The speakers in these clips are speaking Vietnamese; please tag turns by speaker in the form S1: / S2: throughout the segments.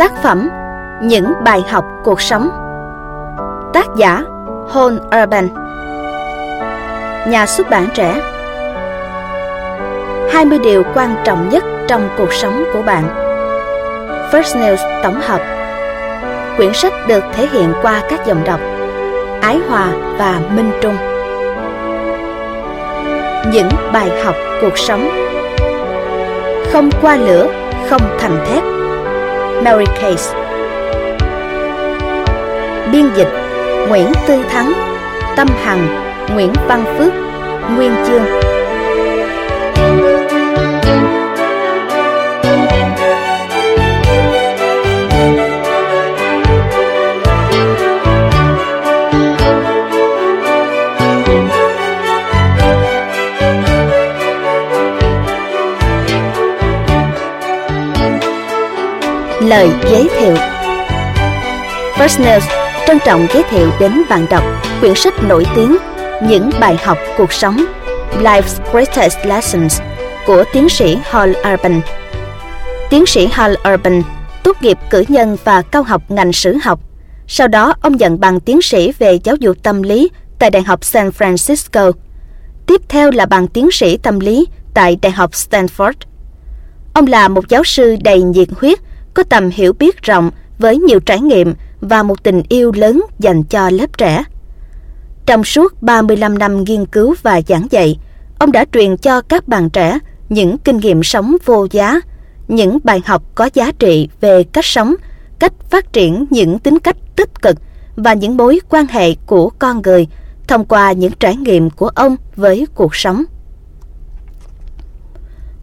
S1: Tác phẩm Những bài học cuộc sống. Tác giả Hon Urban. Nhà xuất bản trẻ. 20 điều quan trọng nhất trong cuộc sống của bạn. First News tổng hợp. Quyển sách được thể hiện qua các dòng đọc Ái Hòa và Minh Trung. Những bài học cuộc sống. Không qua lửa, không thành thép Mary Case Biên dịch Nguyễn Tư Thắng. Tâm Hằng Nguyễn Văn Phước Nguyên Chương. Lời giới thiệu First News trân trọng giới thiệu đến bạn đọc quyển sách nổi tiếng Những bài học cuộc sống, Life's Greatest Lessons của tiến sĩ Hal Urban. Tiến sĩ Hal Urban, tốt nghiệp cử nhân và cao học ngành sử học. Sau đó, ông nhận bằng tiến sĩ về giáo dục tâm lý tại Đại học San Francisco. Tiếp theo là bằng tiến sĩ tâm lý tại Đại học Stanford. Ông là một giáo sư đầy nhiệt huyết có tầm hiểu biết rộng với nhiều trải nghiệm và một tình yêu lớn dành cho lớp trẻ. Trong suốt 35 năm nghiên cứu và giảng dạy, ông đã truyền cho các bạn trẻ những kinh nghiệm sống vô giá, những bài học có giá trị về cách sống, cách phát triển những tính cách tích cực và những mối quan hệ của con người thông qua những trải nghiệm của ông với cuộc sống.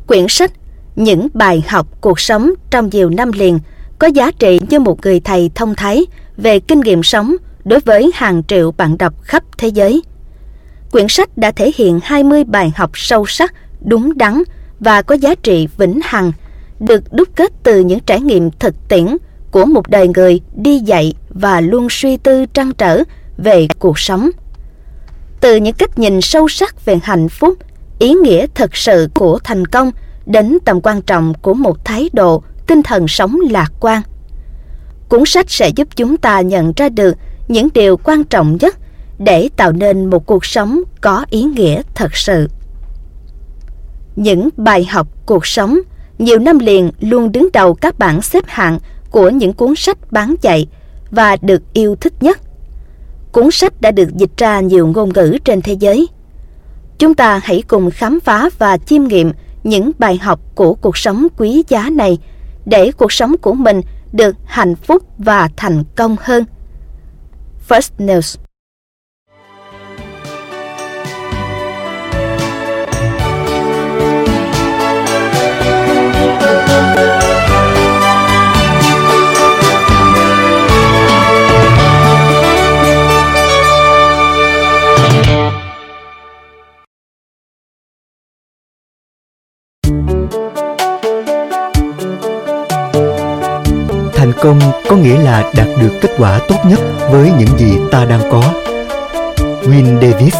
S1: Quyển sách những bài học cuộc sống trong nhiều năm liền có giá trị như một người thầy thông thái về kinh nghiệm sống đối với hàng triệu bạn đọc khắp thế giới. Quyển sách đã thể hiện 20 bài học sâu sắc, đúng đắn và có giá trị vĩnh hằng, được đúc kết từ những trải nghiệm thực tiễn của một đời người đi dạy và luôn suy tư trăn trở về cuộc sống. Từ những cách nhìn sâu sắc về hạnh phúc, ý nghĩa thực sự của thành công – đến tầm quan trọng của một thái độ, tinh thần sống lạc quan. Cuốn sách sẽ giúp chúng ta nhận ra được những điều quan trọng nhất để tạo nên một cuộc sống có ý nghĩa thật sự. Những bài học cuộc sống nhiều năm liền luôn đứng đầu các bảng xếp hạng của những cuốn sách bán chạy và được yêu thích nhất. Cuốn sách đã được dịch ra nhiều ngôn ngữ trên thế giới. Chúng ta hãy cùng khám phá và chiêm nghiệm những bài học của cuộc sống quý giá này để cuộc sống của mình được hạnh phúc và thành công hơn. First News thành
S2: công có nghĩa là đạt được kết quả tốt nhất với những gì ta đang có. Win Davis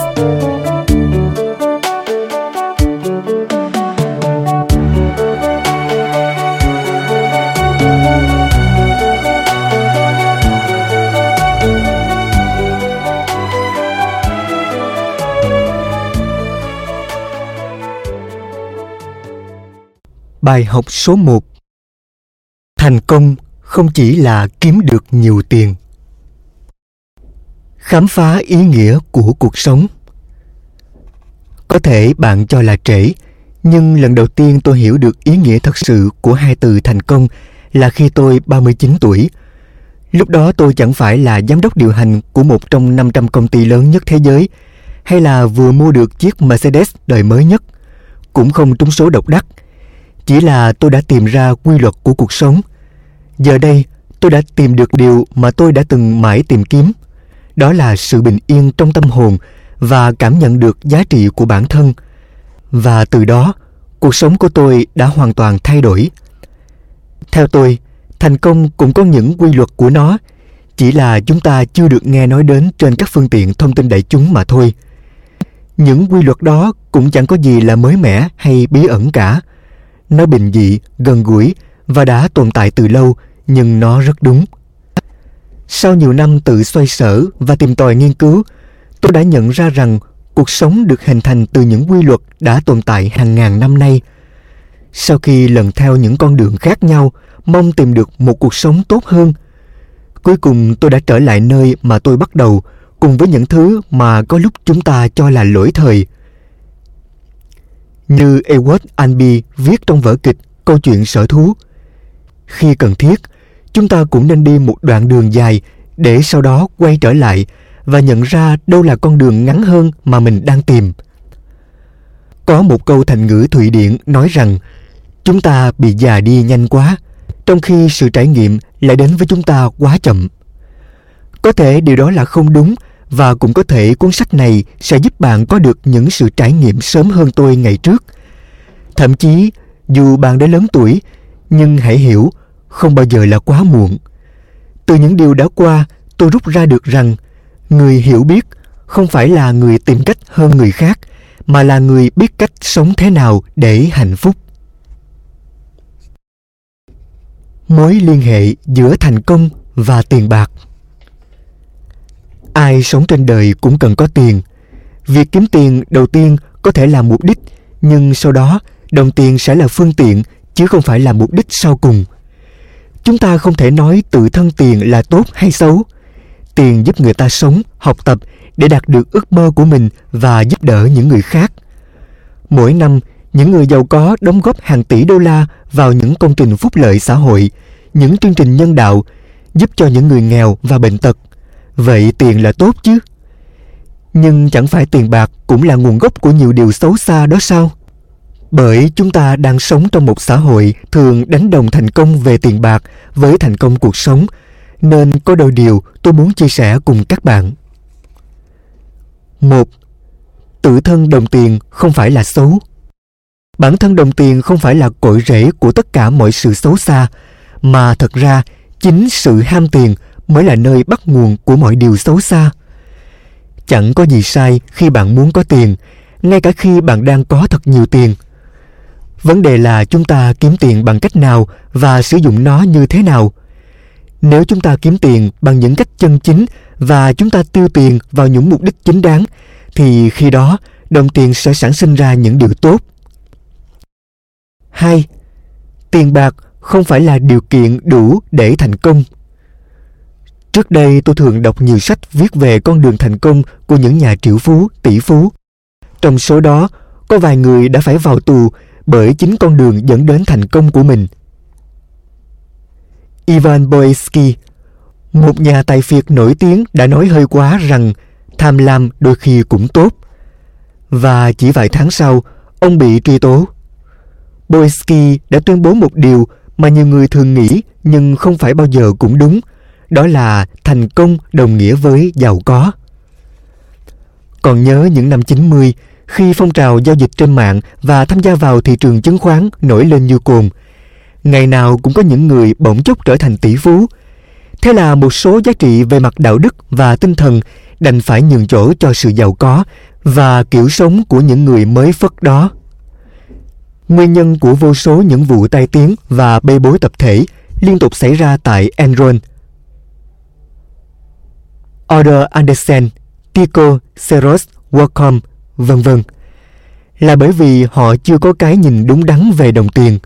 S2: Bài học số 1 Thành công không chỉ là kiếm được nhiều tiền khám phá ý nghĩa của cuộc sống có thể bạn cho là trễ nhưng lần đầu tiên tôi hiểu được ý nghĩa thật sự của hai từ thành công là khi tôi 39 tuổi. Lúc đó tôi chẳng phải là giám đốc điều hành của một trong 500 công ty lớn nhất thế giới hay là vừa mua được chiếc Mercedes đời mới nhất, cũng không trúng số độc đắc. Chỉ là tôi đã tìm ra quy luật của cuộc sống – Giờ đây, tôi đã tìm được điều mà tôi đã từng mãi tìm kiếm. Đó là sự bình yên trong tâm hồn và cảm nhận được giá trị của bản thân. Và từ đó, cuộc sống của tôi đã hoàn toàn thay đổi. Theo tôi, thành công cũng có những quy luật của nó, chỉ là chúng ta chưa được nghe nói đến trên các phương tiện thông tin đại chúng mà thôi. Những quy luật đó cũng chẳng có gì là mới mẻ hay bí ẩn cả. Nó bình dị, gần gũi và đã tồn tại từ lâu nhưng nó rất đúng. Sau nhiều năm tự xoay sở và tìm tòi nghiên cứu, tôi đã nhận ra rằng cuộc sống được hình thành từ những quy luật đã tồn tại hàng ngàn năm nay. Sau khi lần theo những con đường khác nhau, mong tìm được một cuộc sống tốt hơn, cuối cùng tôi đã trở lại nơi mà tôi bắt đầu cùng với những thứ mà có lúc chúng ta cho là lỗi thời. Như Edward Albee viết trong vở kịch Câu chuyện sở thú. Khi cần thiết, chúng ta cũng nên đi một đoạn đường dài để sau đó quay trở lại và nhận ra đâu là con đường ngắn hơn mà mình đang tìm. Có một câu thành ngữ Thụy Điển nói rằng chúng ta bị già đi nhanh quá, trong khi sự trải nghiệm lại đến với chúng ta quá chậm. Có thể điều đó là không đúng và cũng có thể cuốn sách này sẽ giúp bạn có được những sự trải nghiệm sớm hơn tôi ngày trước. Thậm chí, dù bạn đã lớn tuổi, nhưng hãy hiểu, không bao giờ là quá muộn. Từ những điều đã qua, tôi rút ra được rằng người hiểu biết không phải là người tìm cách hơn người khác, mà là người biết cách sống thế nào để hạnh phúc. Mối liên hệ giữa thành công và tiền bạc ai sống trên đời cũng cần có tiền việc kiếm tiền đầu tiên có thể là mục đích nhưng sau đó đồng tiền sẽ là phương tiện chứ không phải là mục đích sau cùng chúng ta không thể nói tự thân tiền là tốt hay xấu tiền giúp người ta sống, học tập để đạt được ước mơ của mình và giúp đỡ những người khác mỗi năm, những người giàu có đóng góp hàng tỷ đô la vào những công trình phúc lợi xã hội, những chương trình nhân đạo, giúp cho những người nghèo và bệnh tật Vậy tiền là tốt chứ? Nhưng chẳng phải tiền bạc cũng là nguồn gốc của nhiều điều xấu xa đó sao? Bởi chúng ta đang sống trong một xã hội thường đánh đồng thành công về tiền bạc với thành công cuộc sống, nên có đôi điều tôi muốn chia sẻ cùng các bạn. Một, Tự thân đồng tiền không phải là xấu. Bản thân đồng tiền không phải là cội rễ của tất cả mọi sự xấu xa, mà thật ra chính sự ham tiền mới là nơi bắt nguồn của mọi điều xấu xa chẳng có gì sai khi bạn muốn có tiền ngay cả khi bạn đang có thật nhiều tiền vấn đề là chúng ta kiếm tiền bằng cách nào và sử dụng nó như thế nào nếu chúng ta kiếm tiền bằng những cách chân chính và chúng ta tiêu tiền vào những mục đích chính đáng thì khi đó đồng tiền sẽ sản sinh ra những điều tốt. 2. Tiền bạc không phải là điều kiện đủ để thành công Trước đây tôi thường đọc nhiều sách viết về con đường thành công của những nhà triệu phú, tỷ phú. Trong số đó, có vài người đã phải vào tù bởi chính con đường dẫn đến thành công của mình. Ivan Boesky, một nhà tài phiệt nổi tiếng đã nói hơi quá rằng tham lam đôi khi cũng tốt. Và chỉ vài tháng sau, ông bị truy tố. Boesky đã tuyên bố một điều mà nhiều người thường nghĩ nhưng không phải bao giờ cũng đúng – đó là thành công đồng nghĩa với giàu có. Còn nhớ những năm 90, khi phong trào giao dịch trên mạng và tham gia vào thị trường chứng khoán nổi lên như cồn, ngày nào cũng có những người bỗng chốc trở thành tỷ phú. Thế là một số giá trị về mặt đạo đức và tinh thần đành phải nhường chỗ cho sự giàu có và kiểu sống của những người mới phất đó. Nguyên nhân của vô số những vụ tai tiếng và bê bối tập thể liên tục xảy ra tại Enron – Order Andersen, Tico, Seros, Wacom, vân vân là bởi vì họ chưa có cái nhìn đúng đắn về đồng tiền.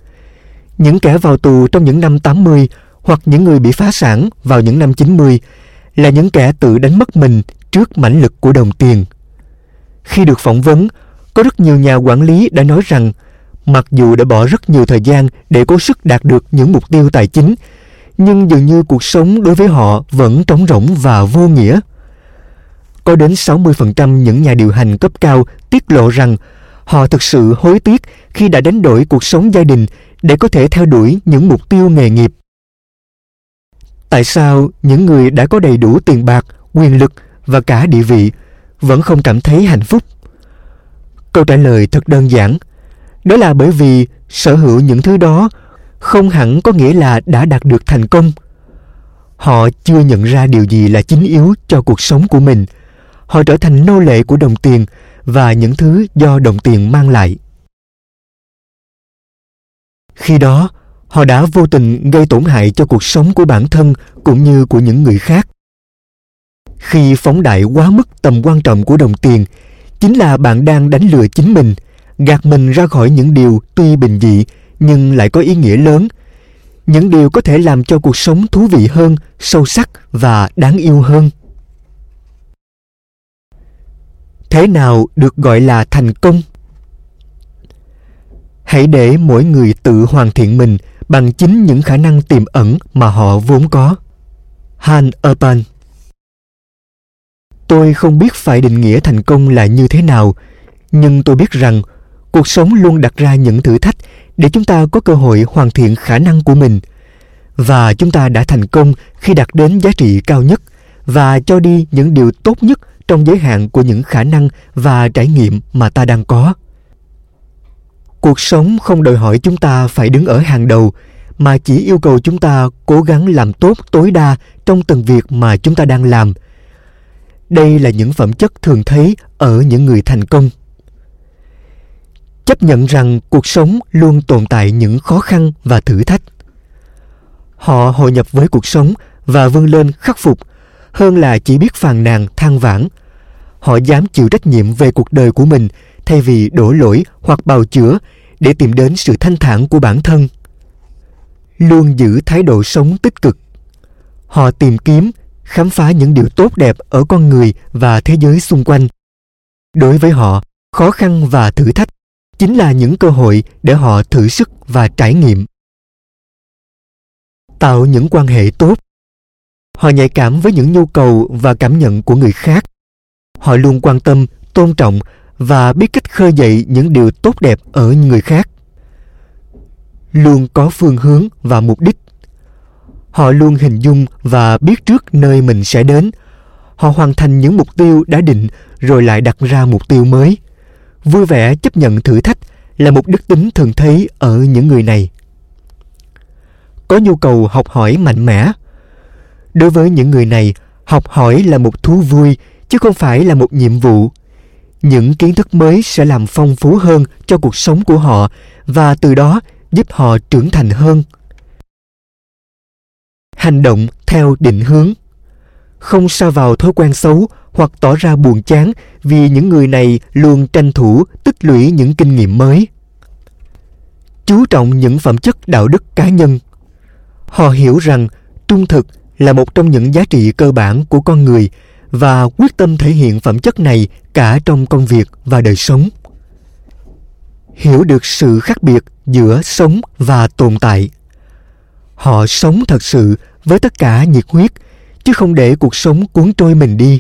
S2: Những kẻ vào tù trong những năm 80 hoặc những người bị phá sản vào những năm 90 là những kẻ tự đánh mất mình trước mãnh lực của đồng tiền. Khi được phỏng vấn, có rất nhiều nhà quản lý đã nói rằng mặc dù đã bỏ rất nhiều thời gian để cố sức đạt được những mục tiêu tài chính nhưng dường như cuộc sống đối với họ vẫn trống rỗng và vô nghĩa. Có đến 60% những nhà điều hành cấp cao tiết lộ rằng họ thực sự hối tiếc khi đã đánh đổi cuộc sống gia đình để có thể theo đuổi những mục tiêu nghề nghiệp. Tại sao những người đã có đầy đủ tiền bạc, quyền lực và cả địa vị vẫn không cảm thấy hạnh phúc? Câu trả lời thật đơn giản. Đó là bởi vì sở hữu những thứ đó không hẳn có nghĩa là đã đạt được thành công họ chưa nhận ra điều gì là chính yếu cho cuộc sống của mình họ trở thành nô lệ của đồng tiền và những thứ do đồng tiền mang lại. Khi đó, họ đã vô tình gây tổn hại cho cuộc sống của bản thân cũng như của những người khác. Khi phóng đại quá mức tầm quan trọng của đồng tiền, chính là bạn đang đánh lừa chính mình, gạt mình ra khỏi những điều tuy bình dị nhưng lại có ý nghĩa lớn, những điều có thể làm cho cuộc sống thú vị hơn, sâu sắc và đáng yêu hơn. Thế nào được gọi là thành công? Hãy để mỗi người tự hoàn thiện mình bằng chính những khả năng tiềm ẩn mà họ vốn có. Han urban. Tôi không biết phải định nghĩa thành công là như thế nào, nhưng tôi biết rằng cuộc sống luôn đặt ra những thử thách để chúng ta có cơ hội hoàn thiện khả năng của mình. Và chúng ta đã thành công khi đạt đến giá trị cao nhất và cho đi những điều tốt nhất trong giới hạn của những khả năng và trải nghiệm mà ta đang có. Cuộc sống không đòi hỏi chúng ta phải đứng ở hàng đầu, mà chỉ yêu cầu chúng ta cố gắng làm tốt tối đa trong từng việc mà chúng ta đang làm. Đây là những phẩm chất thường thấy ở những người thành công. Chấp nhận rằng cuộc sống luôn tồn tại những khó khăn và thử thách. Họ hội nhập với cuộc sống và vươn lên khắc phục hơn là chỉ biết phàn nàn, than vãn. Họ dám chịu trách nhiệm về cuộc đời của mình thay vì đổ lỗi hoặc bào chữa để tìm đến sự thanh thản của bản thân. Luôn giữ thái độ sống tích cực. Họ tìm kiếm, khám phá những điều tốt đẹp ở con người và thế giới xung quanh. Đối với họ, khó khăn và thử thách chính là những cơ hội để họ thử sức và trải nghiệm. Tạo những quan hệ tốt họ nhạy cảm với những nhu cầu và cảm nhận của người khác. Họ luôn quan tâm, tôn trọng và biết cách khơi dậy những điều tốt đẹp ở người khác. Luôn có phương hướng và mục đích. Họ luôn hình dung và biết trước nơi mình sẽ đến. Họ hoàn thành những mục tiêu đã định rồi lại đặt ra mục tiêu mới. Vui vẻ chấp nhận thử thách là một đức tính thường thấy ở những người này. Có nhu cầu học hỏi mạnh mẽ đối với những người này, học hỏi là một thú vui, chứ không phải là một nhiệm vụ. Những kiến thức mới sẽ làm phong phú hơn cho cuộc sống của họ và từ đó giúp họ trưởng thành hơn. Hành động theo định hướng. Không sa vào thói quen xấu hoặc tỏ ra buồn chán vì những người này luôn tranh thủ tích lũy những kinh nghiệm mới. Chú trọng những phẩm chất đạo đức cá nhân. Họ hiểu rằng trung thực là một trong những giá trị cơ bản của con người và quyết tâm thể hiện phẩm chất này cả trong công việc và đời sống. Hiểu được sự khác biệt giữa sống và tồn tại. Họ sống thật sự với tất cả nhiệt huyết, chứ không để cuộc sống cuốn trôi mình đi.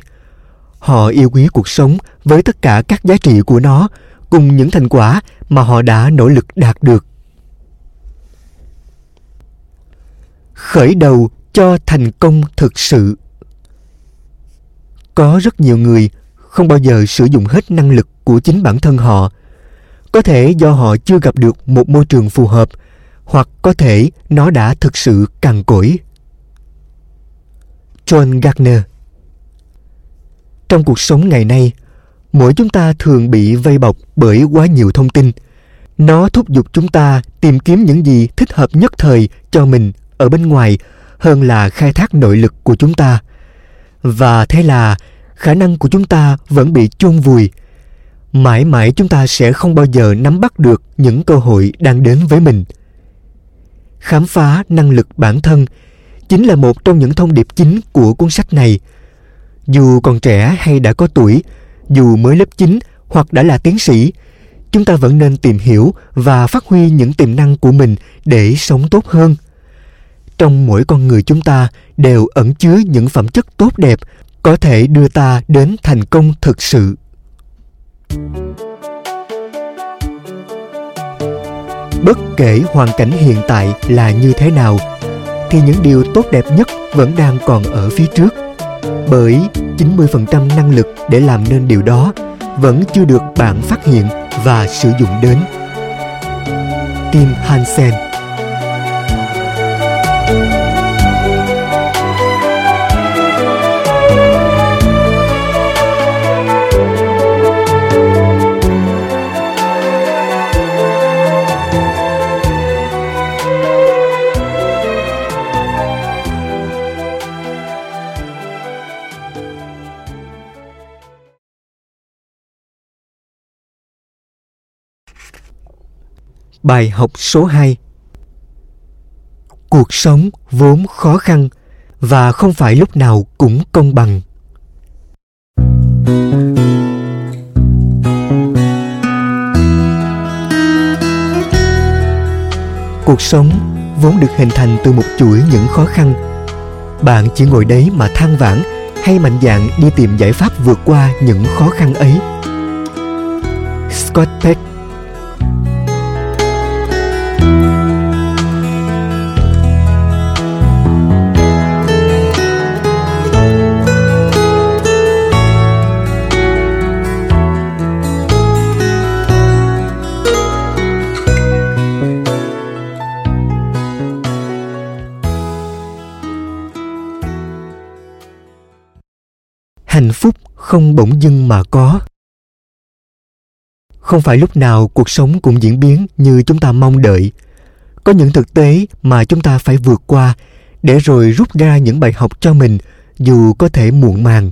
S2: Họ yêu quý cuộc sống với tất cả các giá trị của nó, cùng những thành quả mà họ đã nỗ lực đạt được. Khởi đầu cho thành công thực sự. Có rất nhiều người không bao giờ sử dụng hết năng lực của chính bản thân họ. Có thể do họ chưa gặp được một môi trường phù hợp, hoặc có thể nó đã thực sự cằn cỗi. John gardner. Trong cuộc sống ngày nay, mỗi chúng ta thường bị vây bọc bởi quá nhiều thông tin. Nó thúc giục chúng ta tìm kiếm những gì thích hợp nhất thời cho mình ở bên ngoài hơn là khai thác nội lực của chúng ta. Và thế là khả năng của chúng ta vẫn bị chôn vùi. Mãi mãi chúng ta sẽ không bao giờ nắm bắt được những cơ hội đang đến với mình. Khám phá năng lực bản thân chính là một trong những thông điệp chính của cuốn sách này. Dù còn trẻ hay đã có tuổi, dù mới lớp 9 hoặc đã là tiến sĩ, chúng ta vẫn nên tìm hiểu và phát huy những tiềm năng của mình để sống tốt hơn trong mỗi con người chúng ta đều ẩn chứa những phẩm chất tốt đẹp có thể đưa ta đến thành công thực sự bất kể hoàn cảnh hiện tại là như thế nào, thì những điều tốt đẹp nhất vẫn đang còn ở phía trước bởi 90% năng lực để làm nên điều đó vẫn chưa được bạn phát hiện và sử dụng đến. Tim Hansen Bài học số 2 Cuộc sống vốn khó khăn và không phải lúc nào cũng công bằng. Cuộc sống vốn được hình thành từ một chuỗi những khó khăn. Bạn chỉ ngồi đấy mà than vãn hay mạnh dạn đi tìm giải pháp vượt qua những khó khăn ấy. Scott Peck hạnh phúc không bỗng dưng mà có. Không phải lúc nào cuộc sống cũng diễn biến như chúng ta mong đợi. Có những thực tế mà chúng ta phải vượt qua để rồi rút ra những bài học cho mình, dù có thể muộn màng.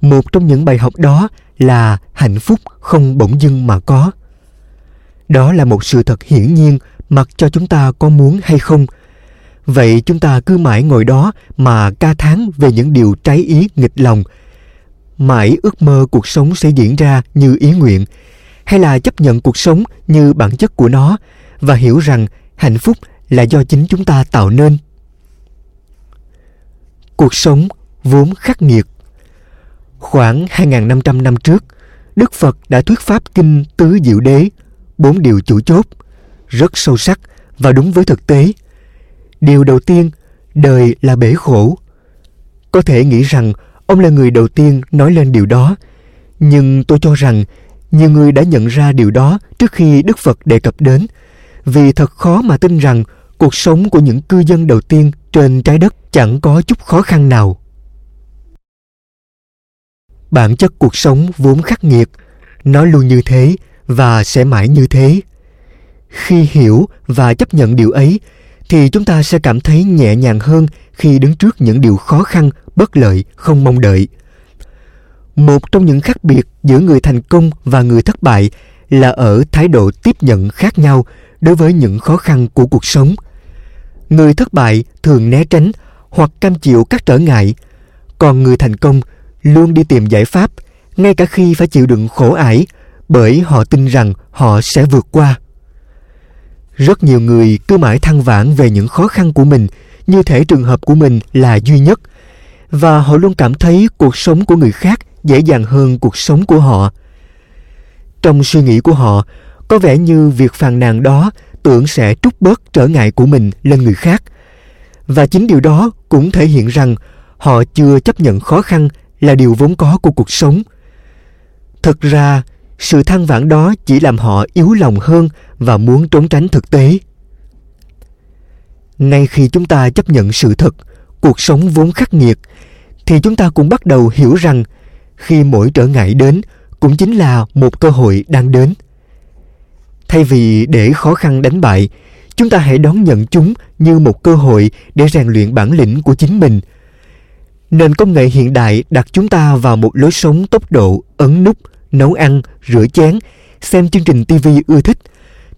S2: Một trong những bài học đó là hạnh phúc không bỗng dưng mà có. Đó là một sự thật hiển nhiên, mặc cho chúng ta có muốn hay không vậy chúng ta cứ mãi ngồi đó mà ca thán về những điều trái ý, nghịch lòng. Mãi ước mơ cuộc sống sẽ diễn ra như ý nguyện. Hay là chấp nhận cuộc sống như bản chất của nó và hiểu rằng hạnh phúc là do chính chúng ta tạo nên. Cuộc sống vốn khắc nghiệt. Khoảng 2.500 năm trước, Đức Phật đã thuyết pháp kinh Tứ Diệu Đế, bốn điều chủ chốt, rất sâu sắc và đúng với thực tế điều đầu tiên, đời là bể khổ. Có thể nghĩ rằng ông là người đầu tiên nói lên điều đó, nhưng tôi cho rằng nhiều người đã nhận ra điều đó trước khi đức phật đề cập đến, vì thật khó mà tin rằng cuộc sống của những cư dân đầu tiên trên trái đất chẳng có chút khó khăn nào. Bản chất cuộc sống vốn khắc nghiệt, nó luôn như thế và sẽ mãi như thế. Khi hiểu và chấp nhận điều ấy thì chúng ta sẽ cảm thấy nhẹ nhàng hơn khi đứng trước những điều khó khăn, bất lợi, không mong đợi. Một trong những khác biệt giữa người thành công và người thất bại là ở thái độ tiếp nhận khác nhau đối với những khó khăn của cuộc sống. Người thất bại thường né tránh hoặc cam chịu các trở ngại, còn người thành công luôn đi tìm giải pháp, ngay cả khi phải chịu đựng khổ ải bởi họ tin rằng họ sẽ vượt qua rất nhiều người cứ mãi than vãn về những khó khăn của mình, như thể trường hợp của mình là duy nhất. Và họ luôn cảm thấy cuộc sống của người khác dễ dàng hơn cuộc sống của họ. Trong suy nghĩ của họ, có vẻ như việc phàn nàn đó tưởng sẽ trút bớt trở ngại của mình lên người khác. Và chính điều đó cũng thể hiện rằng họ chưa chấp nhận khó khăn là điều vốn có của cuộc sống. Thực ra sự than vãn đó chỉ làm họ yếu lòng hơn và muốn trốn tránh thực tế. Ngay khi chúng ta chấp nhận sự thật, cuộc sống vốn khắc nghiệt, thì chúng ta cũng bắt đầu hiểu rằng khi mỗi trở ngại đến cũng chính là một cơ hội đang đến. Thay vì để khó khăn đánh bại, chúng ta hãy đón nhận chúng như một cơ hội để rèn luyện bản lĩnh của chính mình. Nền công nghệ hiện đại đặt chúng ta vào một lối sống tốc độ ấn nút nấu ăn, rửa chén, xem chương trình tv ưa thích.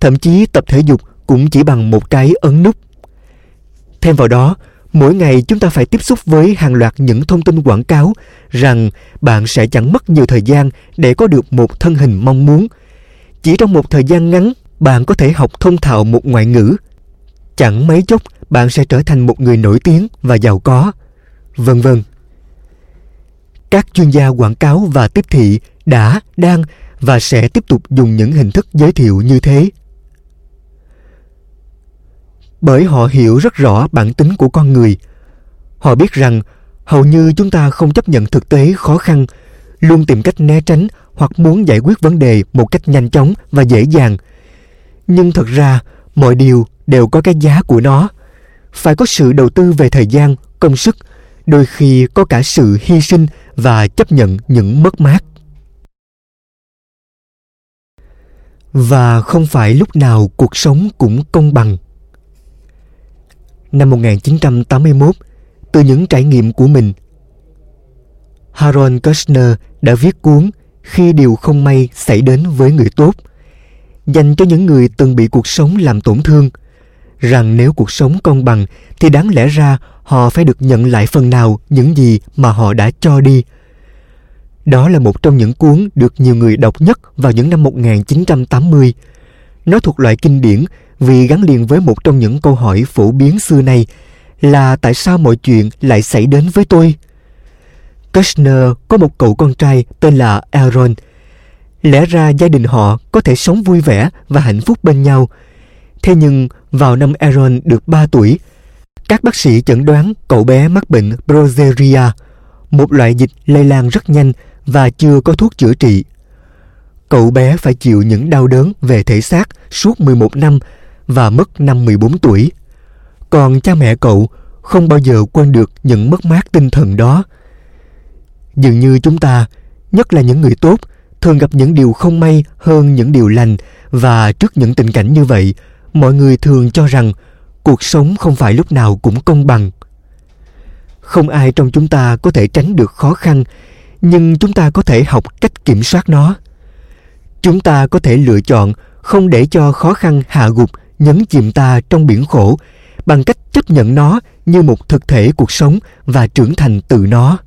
S2: Thậm chí tập thể dục cũng chỉ bằng một cái ấn nút. Thêm vào đó, mỗi ngày chúng ta phải tiếp xúc với hàng loạt những thông tin quảng cáo rằng bạn sẽ chẳng mất nhiều thời gian để có được một thân hình mong muốn. Chỉ trong một thời gian ngắn, bạn có thể học thông thạo một ngoại ngữ. Chẳng mấy chốc, bạn sẽ trở thành một người nổi tiếng và giàu có. Vân vân. Các chuyên gia quảng cáo và tiếp thị đã, đang và sẽ tiếp tục dùng những hình thức giới thiệu như thế. Bởi họ hiểu rất rõ bản tính của con người. Họ biết rằng hầu như chúng ta không chấp nhận thực tế khó khăn, luôn tìm cách né tránh hoặc muốn giải quyết vấn đề một cách nhanh chóng và dễ dàng. Nhưng thật ra, mọi điều đều có cái giá của nó. Phải có sự đầu tư về thời gian, công sức, đôi khi có cả sự hy sinh và chấp nhận những mất mát. Và không phải lúc nào cuộc sống cũng công bằng năm 1981 từ những trải nghiệm của mình. Harold Kushner đã viết cuốn Khi điều không may xảy đến với người tốt. dành cho những người từng bị cuộc sống làm tổn thương, rằng nếu cuộc sống công bằng thì đáng lẽ ra họ phải được nhận lại phần nào những gì mà họ đã cho đi. Đó là một trong những cuốn được nhiều người đọc nhất vào những năm 1980. Nó thuộc loại kinh điển vì gắn liền với một trong những câu hỏi phổ biến xưa nay là tại sao mọi chuyện lại xảy đến với tôi? Kushner có một cậu con trai tên là Aaron. Lẽ ra gia đình họ có thể sống vui vẻ và hạnh phúc bên nhau. Thế nhưng vào năm Aaron được 3 tuổi, các bác sĩ chẩn đoán cậu bé mắc bệnh Progeria, một loại dịch lây lan rất nhanh và chưa có thuốc chữa trị. Cậu bé phải chịu những đau đớn về thể xác suốt 11 năm và mất năm 14 tuổi. Còn cha mẹ cậu không bao giờ quên được những mất mát tinh thần đó. Dường như chúng ta, nhất là những người tốt, thường gặp những điều không may hơn những điều lành và trước những tình cảnh như vậy, mọi người thường cho rằng cuộc sống không phải lúc nào cũng công bằng. Không ai trong chúng ta có thể tránh được khó khăn, nhưng chúng ta có thể học cách kiểm soát nó. Chúng ta có thể lựa chọn không để cho khó khăn hạ gục, nhấn chìm ta trong biển khổ bằng cách chấp nhận nó như một thực thể cuộc sống và trưởng thành từ nó.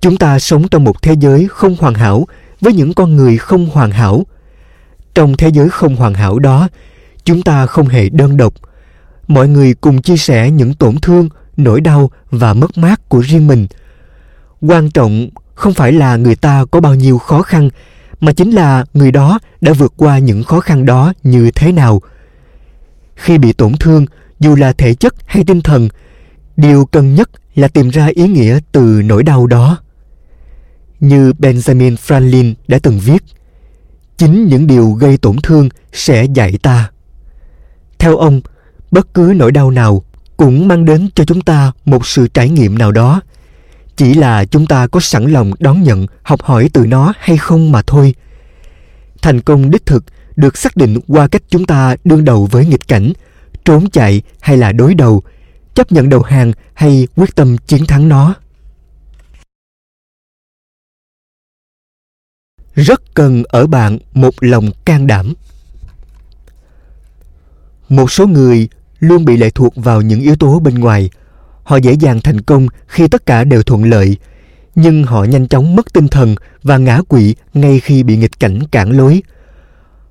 S2: Chúng ta sống trong một thế giới không hoàn hảo với những con người không hoàn hảo. Trong thế giới không hoàn hảo đó, chúng ta không hề đơn độc. Mọi người cùng chia sẻ những tổn thương, nỗi đau và mất mát của riêng mình quan trọng không phải là người ta có bao nhiêu khó khăn, mà chính là người đó đã vượt qua những khó khăn đó như thế nào. Khi bị tổn thương, dù là thể chất hay tinh thần, điều cần nhất là tìm ra ý nghĩa từ nỗi đau đó. Như benjamin franklin đã từng viết, chính những điều gây tổn thương sẽ dạy ta. Theo ông, bất cứ nỗi đau nào cũng mang đến cho chúng ta một sự trải nghiệm nào đó chỉ là chúng ta có sẵn lòng đón nhận, học hỏi từ nó hay không mà thôi. Thành công đích thực được xác định qua cách chúng ta đương đầu với nghịch cảnh, trốn chạy hay là đối đầu, chấp nhận đầu hàng hay quyết tâm chiến thắng nó. Rất cần ở bạn một lòng can đảm. Một số người luôn bị lệ thuộc vào những yếu tố bên ngoài họ dễ dàng thành công khi tất cả đều thuận lợi, nhưng họ nhanh chóng mất tinh thần và ngã quỵ ngay khi bị nghịch cảnh cản lối.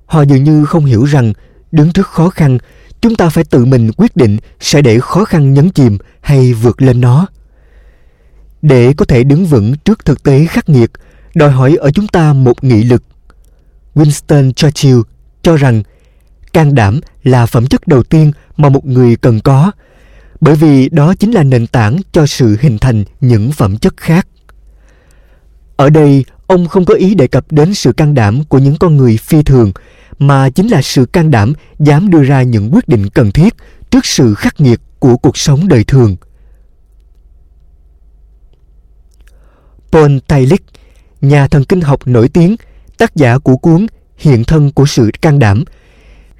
S2: Họ dường như không hiểu rằng đứng trước khó khăn, chúng ta phải tự mình quyết định sẽ để khó khăn nhấn chìm hay vượt lên nó. Để có thể đứng vững trước thực tế khắc nghiệt, đòi hỏi ở chúng ta một nghị lực. Winston churchill cho rằng, can đảm là phẩm chất đầu tiên mà một người cần có bởi vì đó chính là nền tảng cho sự hình thành những phẩm chất khác ở đây ông không có ý đề cập đến sự can đảm của những con người phi thường mà chính là sự can đảm dám đưa ra những quyết định cần thiết trước sự khắc nghiệt của cuộc sống đời thường. Paul Tillich, nhà thần kinh học nổi tiếng, tác giả của cuốn Hiện thân của sự can đảm,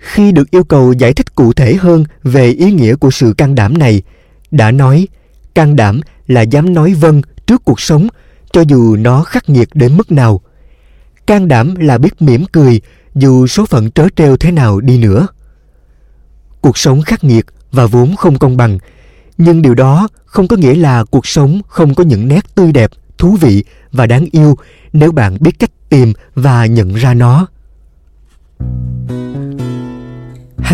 S2: khi được yêu cầu giải thích cụ thể hơn về ý nghĩa của sự can đảm này, đã nói can đảm là dám nói vâng trước cuộc sống cho dù nó khắc nghiệt đến mức nào. Can đảm là biết mỉm cười dù số phận trớ trêu thế nào đi nữa. Cuộc sống khắc nghiệt và vốn không công bằng, nhưng điều đó không có nghĩa là cuộc sống không có những nét tươi đẹp, thú vị và đáng yêu nếu bạn biết cách tìm và nhận ra nó.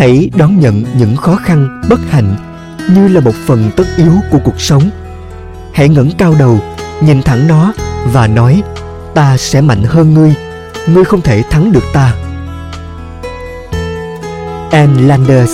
S2: Hãy đón nhận những khó khăn, bất hạnh như là một phần tất yếu của cuộc sống. Hãy ngẩng cao đầu, nhìn thẳng nó và nói: "Ta sẽ mạnh hơn ngươi, ngươi không thể thắng được ta." and Landers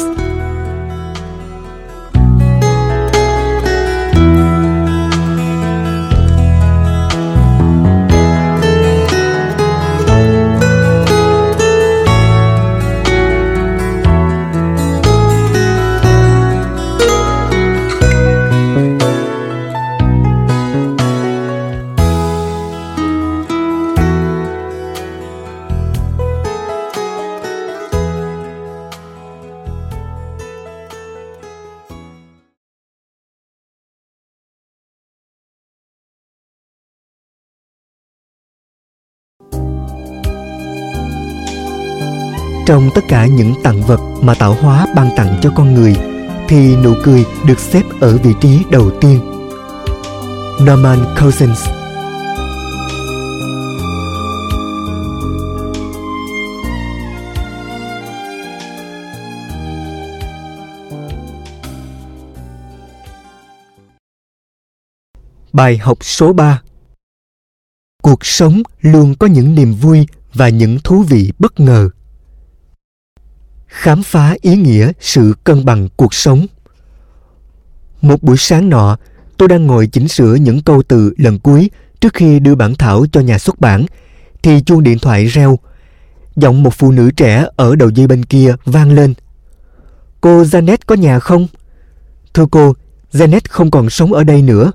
S2: trong tất cả những tặng vật mà tạo hóa ban tặng cho con người, thì nụ cười được xếp ở vị trí đầu tiên. Norman Cousins Bài học số 3 Cuộc sống luôn có những niềm vui và những thú vị bất ngờ. Khám phá ý nghĩa sự cân bằng cuộc sống. Một buổi sáng nọ, tôi đang ngồi chỉnh sửa những câu từ lần cuối trước khi đưa bản thảo cho nhà xuất bản, thì chuông điện thoại reo. Giọng một phụ nữ trẻ ở đầu dây bên kia vang lên. Cô Janet có nhà không? Thưa cô, Janet không còn sống ở đây nữa.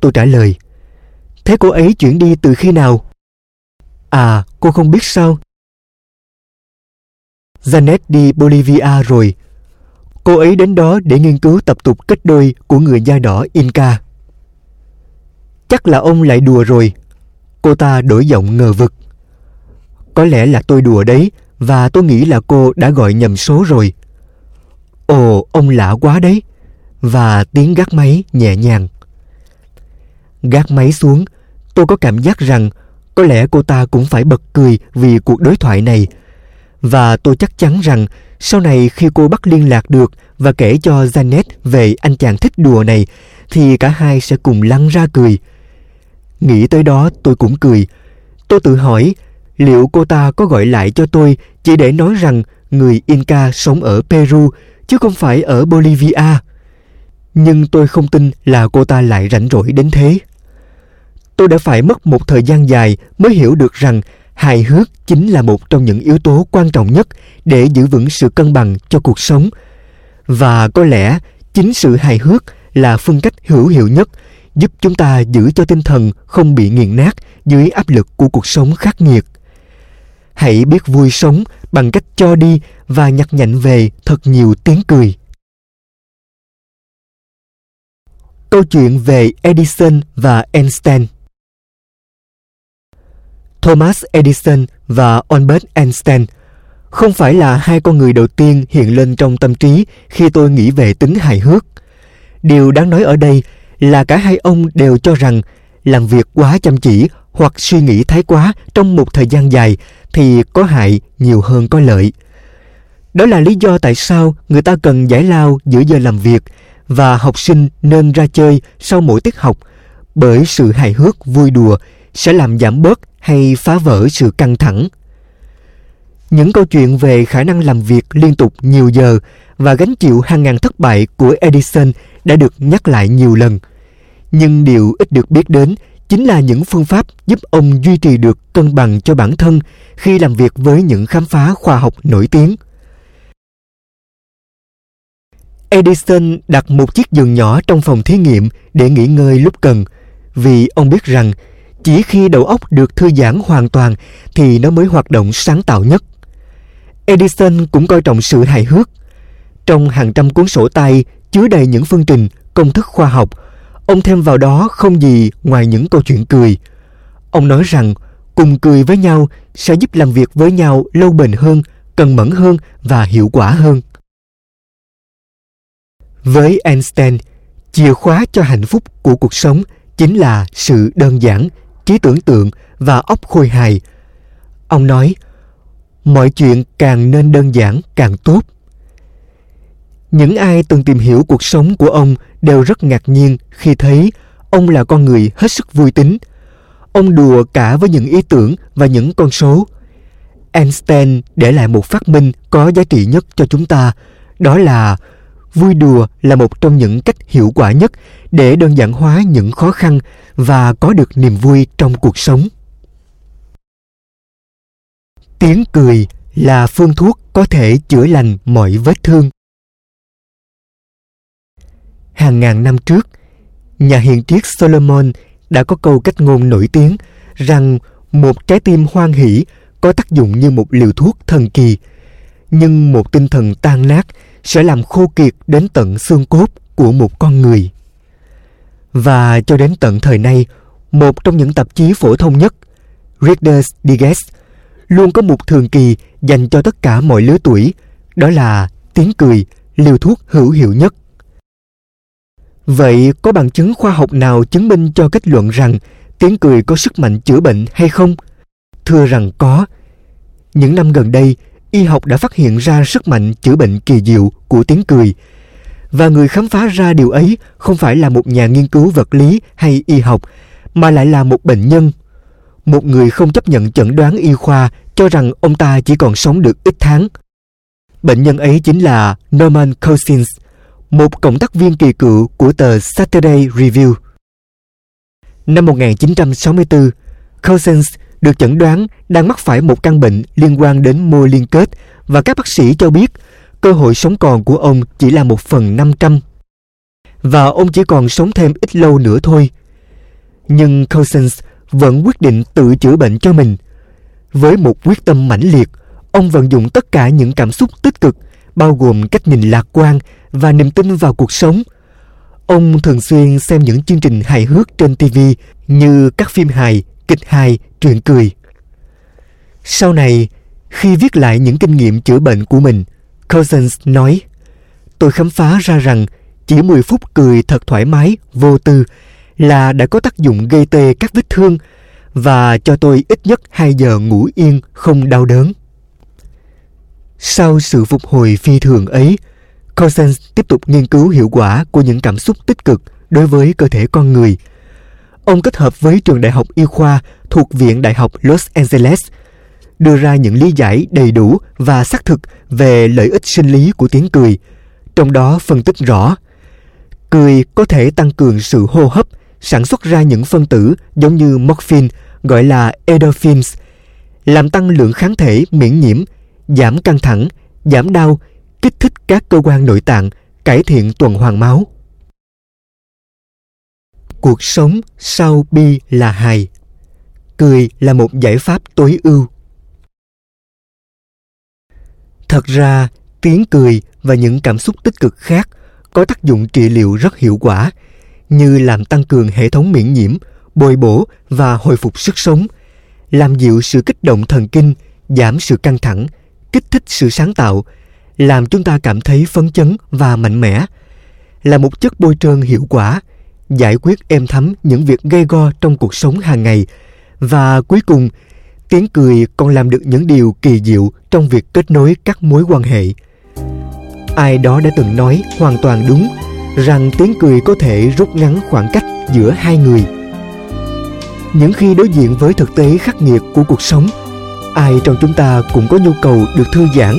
S2: Tôi trả lời. Thế cô ấy chuyển đi từ khi nào? À, cô không biết sao? Janet đi Bolivia rồi. Cô ấy đến đó để nghiên cứu tập tục kết đôi của người da đỏ Inca. Chắc là ông lại đùa rồi. Cô ta đổi giọng ngờ vực. Có lẽ là tôi đùa đấy và tôi nghĩ là cô đã gọi nhầm số rồi. Ồ, ông lạ quá đấy. Và tiếng gác máy nhẹ nhàng. Gác máy xuống, tôi có cảm giác rằng có lẽ cô ta cũng phải bật cười vì cuộc đối thoại này. Và tôi chắc chắn rằng sau này khi cô bắt liên lạc được và kể cho Janet về anh chàng thích đùa này, thì cả hai sẽ cùng lăn ra cười. Nghĩ tới đó, tôi cũng cười. Tôi tự hỏi, liệu cô ta có gọi lại cho tôi chỉ để nói rằng người Inca sống ở Peru, chứ không phải ở Bolivia. Nhưng tôi không tin là cô ta lại rảnh rỗi đến thế tôi đã phải mất một thời gian dài mới hiểu được rằng hài hước chính là một trong những yếu tố quan trọng nhất để giữ vững sự cân bằng cho cuộc sống. Và có lẽ chính sự hài hước là phương cách hữu hiệu nhất giúp chúng ta giữ cho tinh thần không bị nghiền nát dưới áp lực của cuộc sống khắc nghiệt. Hãy biết vui sống bằng cách cho đi và nhặt nhạnh về thật nhiều tiếng cười. Câu chuyện về edison và einstein. Thomas Edison và Albert Einstein không phải là hai con người đầu tiên hiện lên trong tâm trí khi tôi nghĩ về tính hài hước. Điều đáng nói ở đây là cả hai ông đều cho rằng làm việc quá chăm chỉ hoặc suy nghĩ thái quá trong một thời gian dài thì có hại nhiều hơn có lợi. Đó là lý do tại sao người ta cần giải lao giữa giờ làm việc và học sinh nên ra chơi sau mỗi tiết học, bởi sự hài hước vui đùa sẽ làm giảm bớt hay phá vỡ sự căng thẳng. Những câu chuyện về khả năng làm việc liên tục nhiều giờ và gánh chịu hàng ngàn thất bại của Edison đã được nhắc lại nhiều lần. Nhưng điều ít được biết đến chính là những phương pháp giúp ông duy trì được cân bằng cho bản thân khi làm việc với những khám phá khoa học nổi tiếng. Edison đặt một chiếc giường nhỏ trong phòng thí nghiệm để nghỉ ngơi lúc cần, vì ông biết rằng chỉ khi đầu óc được thư giãn hoàn toàn thì nó mới hoạt động sáng tạo nhất. Edison cũng coi trọng sự hài hước. Trong hàng trăm cuốn sổ tay chứa đầy những phương trình, công thức khoa học, ông thêm vào đó không gì ngoài những câu chuyện cười. Ông nói rằng cùng cười với nhau sẽ giúp làm việc với nhau lâu bền hơn, cần mẫn hơn và hiệu quả hơn. Với Einstein, chìa khóa cho hạnh phúc của cuộc sống chính là sự đơn giản, trí tưởng tượng và óc khôi hài. Ông nói, mọi chuyện càng nên đơn giản càng tốt. Những ai từng tìm hiểu cuộc sống của ông đều rất ngạc nhiên khi thấy ông là con người hết sức vui tính. Ông đùa cả với những ý tưởng và những con số. Einstein để lại một phát minh có giá trị nhất cho chúng ta, đó là vui đùa là một trong những cách hiệu quả nhất để đơn giản hóa những khó khăn và có được niềm vui trong cuộc sống tiếng cười là phương thuốc có thể chữa lành mọi vết thương hàng ngàn năm trước, nhà hiền triết solomon đã có câu cách ngôn nổi tiếng rằng một trái tim hoan hỷ có tác dụng như một liều thuốc thần kỳ, nhưng một tinh thần tan nát sẽ làm khô kiệt đến tận xương cốt của một con người. Và cho đến tận thời nay, một trong những tạp chí phổ thông nhất, Reader's Digest, luôn có một thường kỳ dành cho tất cả mọi lứa tuổi, đó là tiếng cười, liều thuốc hữu hiệu nhất. Vậy có bằng chứng khoa học nào chứng minh cho kết luận rằng tiếng cười có sức mạnh chữa bệnh hay không? Thưa rằng có. Những năm gần đây, y học đã phát hiện ra sức mạnh chữa bệnh kỳ diệu của tiếng cười. Và người khám phá ra điều ấy không phải là một nhà nghiên cứu vật lý hay y học, mà lại là một bệnh nhân. Một người không chấp nhận chẩn đoán y khoa cho rằng ông ta chỉ còn sống được ít tháng. Bệnh nhân ấy chính là Norman Cousins, một cộng tác viên kỳ cựu của tờ Saturday Review. Năm 1964, Cousins được chẩn đoán đang mắc phải một căn bệnh liên quan đến mô liên kết và các bác sĩ cho biết cơ hội sống còn của ông chỉ là một phần 500. Và ông chỉ còn sống thêm ít lâu nữa thôi. Nhưng Cousins vẫn quyết định tự chữa bệnh cho mình. Với một quyết tâm mãnh liệt, ông vận dụng tất cả những cảm xúc tích cực, bao gồm cách nhìn lạc quan và niềm tin vào cuộc sống. Ông thường xuyên xem những chương trình hài hước trên TV như các phim hài, kịch hài, truyện cười. Sau này, khi viết lại những kinh nghiệm chữa bệnh của mình, Cousins nói, tôi khám phá ra rằng chỉ 10 phút cười thật thoải mái, vô tư là đã có tác dụng gây tê các vết thương và cho tôi ít nhất 2 giờ ngủ yên không đau đớn. Sau sự phục hồi phi thường ấy, Cousins tiếp tục nghiên cứu hiệu quả của những cảm xúc tích cực đối với cơ thể con người. Ông kết hợp với trường đại học y khoa thuộc Viện Đại học Los Angeles, đưa ra những lý giải đầy đủ và xác thực về lợi ích sinh lý của tiếng cười, trong đó phân tích rõ. Cười có thể tăng cường sự hô hấp, sản xuất ra những phân tử giống như morphine gọi là endorphins, làm tăng lượng kháng thể miễn nhiễm, giảm căng thẳng, giảm đau, kích thích các cơ quan nội tạng, cải thiện tuần hoàn máu. Cuộc sống sau bi là hài. Cười là một giải pháp tối ưu. Thật ra, tiếng cười và những cảm xúc tích cực khác có tác dụng trị liệu rất hiệu quả như làm tăng cường hệ thống miễn nhiễm, bồi bổ và hồi phục sức sống, làm dịu sự kích động thần kinh, giảm sự căng thẳng, kích thích sự sáng tạo, làm chúng ta cảm thấy phấn chấn và mạnh mẽ, là một chất bôi trơn hiệu quả, giải quyết êm thấm những việc gây go trong cuộc sống hàng ngày. Và cuối cùng tiếng cười còn làm được những điều kỳ diệu trong việc kết nối các mối quan hệ. Ai đó đã từng nói hoàn toàn đúng rằng tiếng cười có thể rút ngắn khoảng cách giữa hai người. Những khi đối diện với thực tế khắc nghiệt của cuộc sống, ai trong chúng ta cũng có nhu cầu được thư giãn.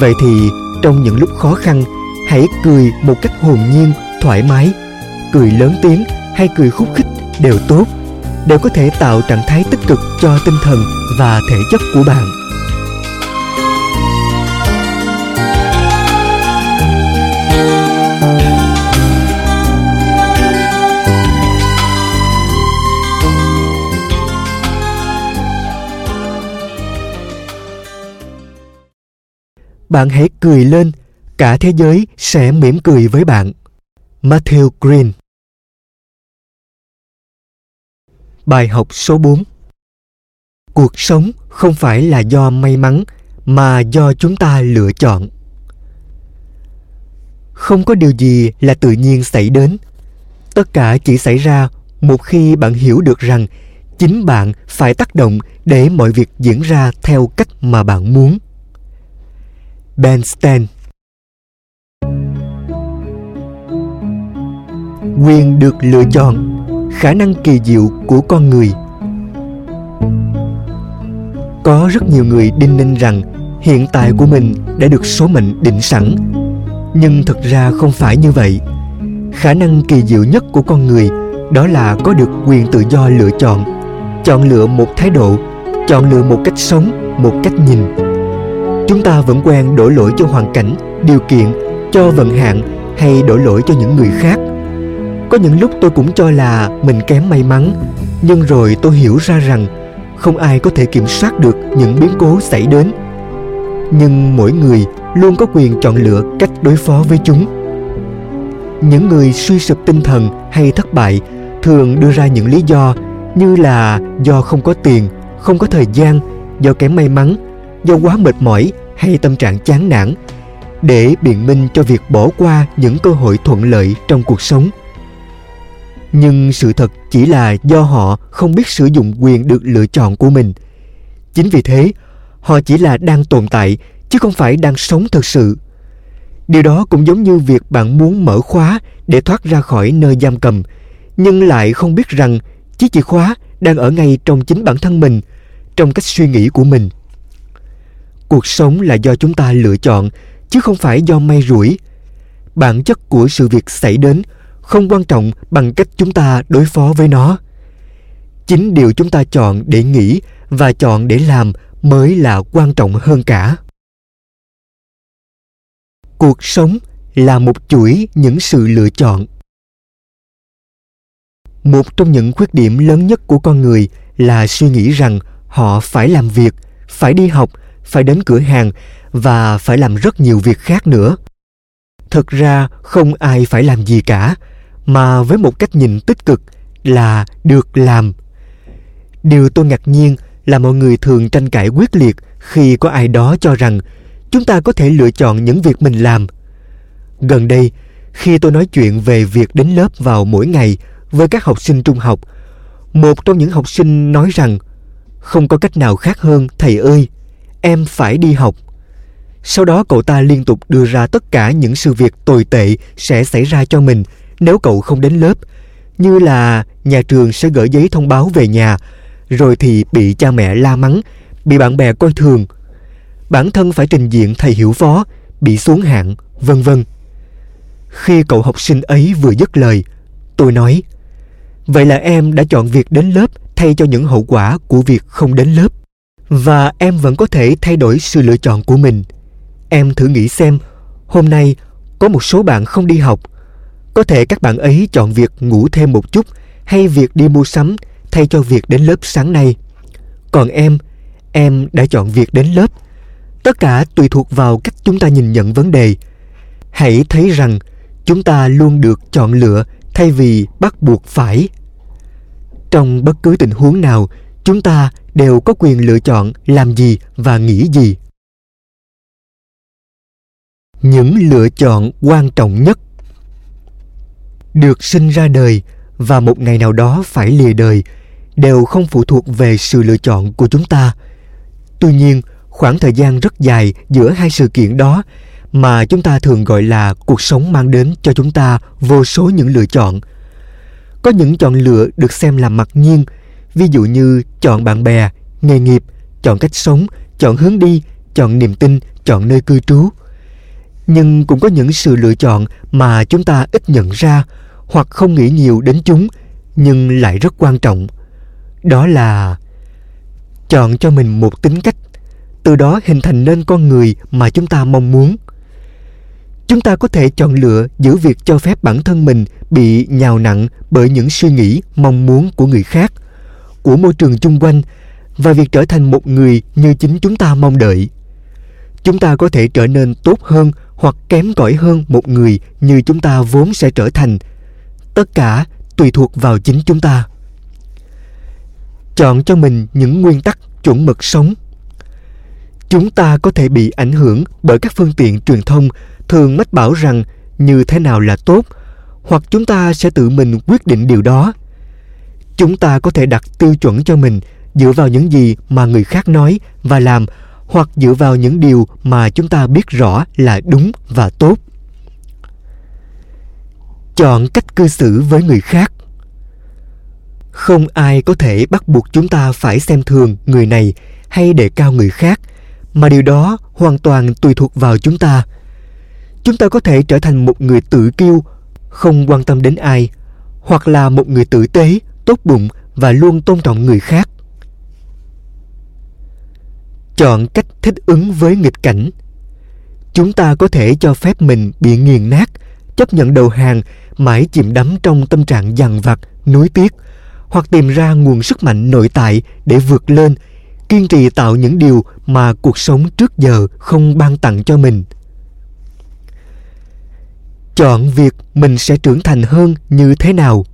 S2: Vậy thì, trong những lúc khó khăn, hãy cười một cách hồn nhiên, thoải mái. Cười lớn tiếng hay cười khúc khích đều tốt đều có thể tạo trạng thái tích cực cho tinh thần và thể chất của bạn. Bạn hãy cười lên, cả thế giới sẽ mỉm cười với bạn. Matthew green Bài học số 4 Cuộc sống không phải là do may mắn, mà do chúng ta lựa chọn. Không có điều gì là tự nhiên xảy đến. Tất cả chỉ xảy ra một khi bạn hiểu được rằng chính bạn phải tác động để mọi việc diễn ra theo cách mà bạn muốn. Ben Stan Quyền được lựa chọn khả năng kỳ diệu của con người. Có rất nhiều người đinh ninh rằng hiện tại của mình đã được số mệnh định sẵn, nhưng thật ra không phải như vậy. Khả năng kỳ diệu nhất của con người đó là có được quyền tự do lựa chọn chọn lựa một thái độ, chọn lựa một cách sống, một cách nhìn. Chúng ta vẫn quen đổ lỗi cho hoàn cảnh, điều kiện, cho vận hạn hay đổ lỗi cho những người khác có những lúc tôi cũng cho là mình kém may mắn, nhưng rồi tôi hiểu ra rằng không ai có thể kiểm soát được những biến cố xảy đến. Nhưng mỗi người luôn có quyền chọn lựa cách đối phó với chúng. Những người suy sụp tinh thần hay thất bại thường đưa ra những lý do như là do không có tiền, không có thời gian, do kém may mắn, do quá mệt mỏi hay tâm trạng chán nản để biện minh cho việc bỏ qua những cơ hội thuận lợi trong cuộc sống nhưng sự thật chỉ là do họ không biết sử dụng quyền được lựa chọn của mình. Chính vì thế, họ chỉ là đang tồn tại, chứ không phải đang sống thực sự. Điều đó cũng giống như việc bạn muốn mở khóa để thoát ra khỏi nơi giam cầm, nhưng lại không biết rằng chiếc chìa khóa đang ở ngay trong chính bản thân mình, trong cách suy nghĩ của mình. Cuộc sống là do chúng ta lựa chọn, chứ không phải do may rủi. Bản chất của sự việc xảy đến không quan trọng bằng cách chúng ta đối phó với nó. Chính điều chúng ta chọn để nghĩ và chọn để làm mới là quan trọng hơn cả. Cuộc sống là một chuỗi những sự lựa chọn. Một trong những khuyết điểm lớn nhất của con người là suy nghĩ rằng họ phải làm việc, phải đi học, phải đến cửa hàng và phải làm rất nhiều việc khác nữa. Thực ra không ai phải làm gì cả mà với một cách nhìn tích cực là được làm. Điều tôi ngạc nhiên là mọi người thường tranh cãi quyết liệt khi có ai đó cho rằng chúng ta có thể lựa chọn những việc mình làm. Gần đây, khi tôi nói chuyện về việc đến lớp vào mỗi ngày với các học sinh trung học, một trong những học sinh nói rằng, không có cách nào khác hơn, thầy ơi, em phải đi học. Sau đó cậu ta liên tục đưa ra tất cả những sự việc tồi tệ sẽ xảy ra cho mình nếu cậu không đến lớp, như là nhà trường sẽ gửi giấy thông báo về nhà, rồi thì bị cha mẹ la mắng, bị bạn bè coi thường. Bản thân phải trình diện thầy hiểu phó bị xuống hạng, vân vân. Khi cậu học sinh ấy vừa dứt lời, tôi nói, vậy là em đã chọn việc đến lớp thay cho những hậu quả của việc không đến lớp. Và em vẫn có thể thay đổi sự lựa chọn của mình. Em thử nghĩ xem, hôm nay có một số bạn không đi học có thể các bạn ấy chọn việc ngủ thêm một chút hay việc đi mua sắm thay cho việc đến lớp sáng nay. Còn em em đã chọn việc đến lớp. Tất cả tùy thuộc vào cách chúng ta nhìn nhận vấn đề. Hãy thấy rằng chúng ta luôn được chọn lựa thay vì bắt buộc phải. Trong bất cứ tình huống nào, chúng ta đều có quyền lựa chọn làm gì và nghĩ gì. Những lựa chọn quan trọng nhất được sinh ra đời và một ngày nào đó phải lìa đời đều không phụ thuộc về sự lựa chọn của chúng ta. Tuy nhiên, khoảng thời gian rất dài giữa hai sự kiện đó mà chúng ta thường gọi là cuộc sống mang đến cho chúng ta vô số những lựa chọn. Có những chọn lựa được xem là mặc nhiên, ví dụ như chọn bạn bè, nghề nghiệp, chọn cách sống, chọn hướng đi, chọn niềm tin, chọn nơi cư trú nhưng cũng có những sự lựa chọn mà chúng ta ít nhận ra hoặc không nghĩ nhiều đến chúng, nhưng lại rất quan trọng. Đó là chọn cho mình một tính cách, từ đó hình thành nên con người mà chúng ta mong muốn. Chúng ta có thể chọn lựa giữa việc cho phép bản thân mình bị nhào nặng bởi những suy nghĩ, mong muốn của người khác, của môi trường chung quanh và việc trở thành một người như chính chúng ta mong đợi. Chúng ta có thể trở nên tốt hơn hoặc kém cỏi hơn một người như chúng ta vốn sẽ trở thành. Tất cả tùy thuộc vào chính chúng ta. Chọn cho mình những nguyên tắc chuẩn mực sống. Chúng ta có thể bị ảnh hưởng bởi các phương tiện truyền thông thường mách bảo rằng như thế nào là tốt, hoặc chúng ta sẽ tự mình quyết định điều đó. Chúng ta có thể đặt tiêu chuẩn cho mình dựa vào những gì mà người khác nói và làm hoặc dựa vào những điều mà chúng ta biết rõ là đúng và tốt. Chọn cách cư xử với người khác. Không ai có thể bắt buộc chúng ta phải xem thường người này hay đề cao người khác, mà điều đó hoàn toàn tùy thuộc vào chúng ta. Chúng ta có thể trở thành một người tự kiêu, không quan tâm đến ai, hoặc là một người tử tế, tốt bụng và luôn tôn trọng người khác chọn cách thích ứng với nghịch cảnh. Chúng ta có thể cho phép mình bị nghiền nát, chấp nhận đầu hàng, mãi chìm đắm trong tâm trạng dằn vặt, nuối tiếc, hoặc tìm ra nguồn sức mạnh nội tại để vượt lên, kiên trì tạo những điều mà cuộc sống trước giờ không ban tặng cho mình. Chọn việc mình sẽ trưởng thành hơn như thế nào?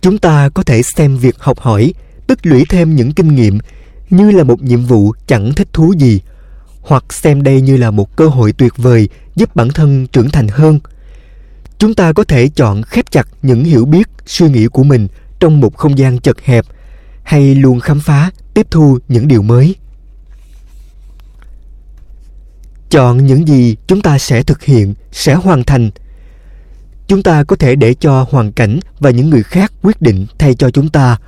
S2: Chúng ta có thể xem việc học hỏi, tích lũy thêm những kinh nghiệm như là một nhiệm vụ chẳng thích thú gì, hoặc xem đây như là một cơ hội tuyệt vời giúp bản thân trưởng thành hơn. Chúng ta có thể chọn khép chặt những hiểu biết, suy nghĩ của mình trong một không gian chật hẹp, hay luôn khám phá, tiếp thu những điều mới. Chọn những gì chúng ta sẽ thực hiện, sẽ hoàn thành. Chúng ta có thể để cho hoàn cảnh và những người khác quyết định thay cho chúng ta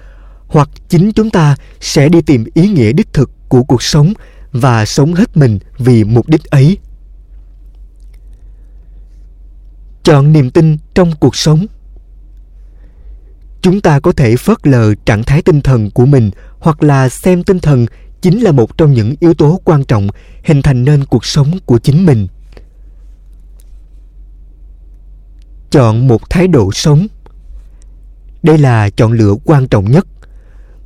S2: hoặc chính chúng ta sẽ đi tìm ý nghĩa đích thực của cuộc sống và sống hết mình vì mục đích ấy. Chọn niềm tin trong cuộc sống. Chúng ta có thể phớt lờ trạng thái tinh thần của mình hoặc là xem tinh thần chính là một trong những yếu tố quan trọng hình thành nên cuộc sống của chính mình. Chọn một thái độ sống. Đây là chọn lựa quan trọng nhất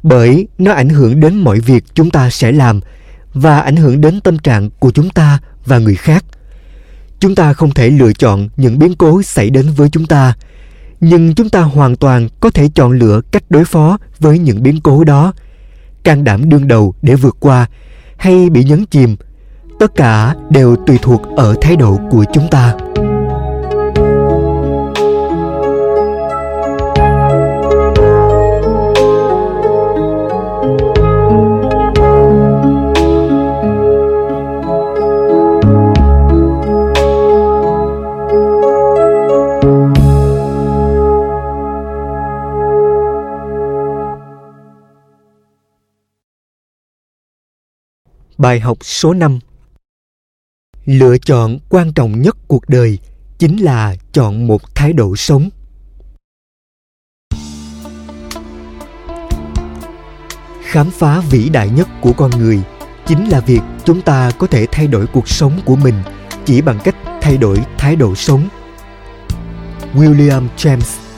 S2: bởi nó ảnh hưởng đến mọi việc chúng ta sẽ làm và ảnh hưởng đến tâm trạng của chúng ta và người khác. Chúng ta không thể lựa chọn những biến cố xảy đến với chúng ta, nhưng chúng ta hoàn toàn có thể chọn lựa cách đối phó với những biến cố đó. Can đảm đương đầu để vượt qua hay bị nhấn chìm, tất cả đều tùy thuộc ở thái độ của chúng ta. Bài học số 5 Lựa chọn quan trọng nhất cuộc đời chính là chọn một thái độ sống. Khám phá vĩ đại nhất của con người chính là việc chúng ta có thể thay đổi cuộc sống của mình chỉ bằng cách thay đổi thái độ sống. William James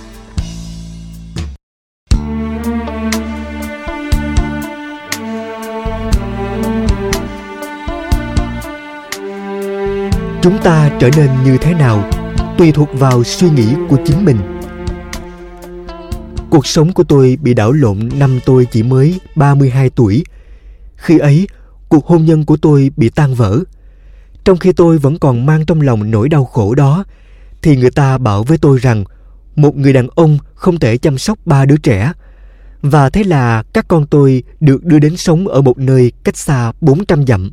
S2: chúng ta trở nên như thế nào tùy thuộc vào suy nghĩ của chính mình cuộc sống của tôi bị đảo lộn năm tôi chỉ mới 32 tuổi. Khi ấy, cuộc hôn nhân của tôi bị tan vỡ. Trong khi tôi vẫn còn mang trong lòng nỗi đau khổ đó, thì người ta bảo với tôi rằng một người đàn ông không thể chăm sóc ba đứa trẻ. Và thế là các con tôi được đưa đến sống ở một nơi cách xa 400 dặm.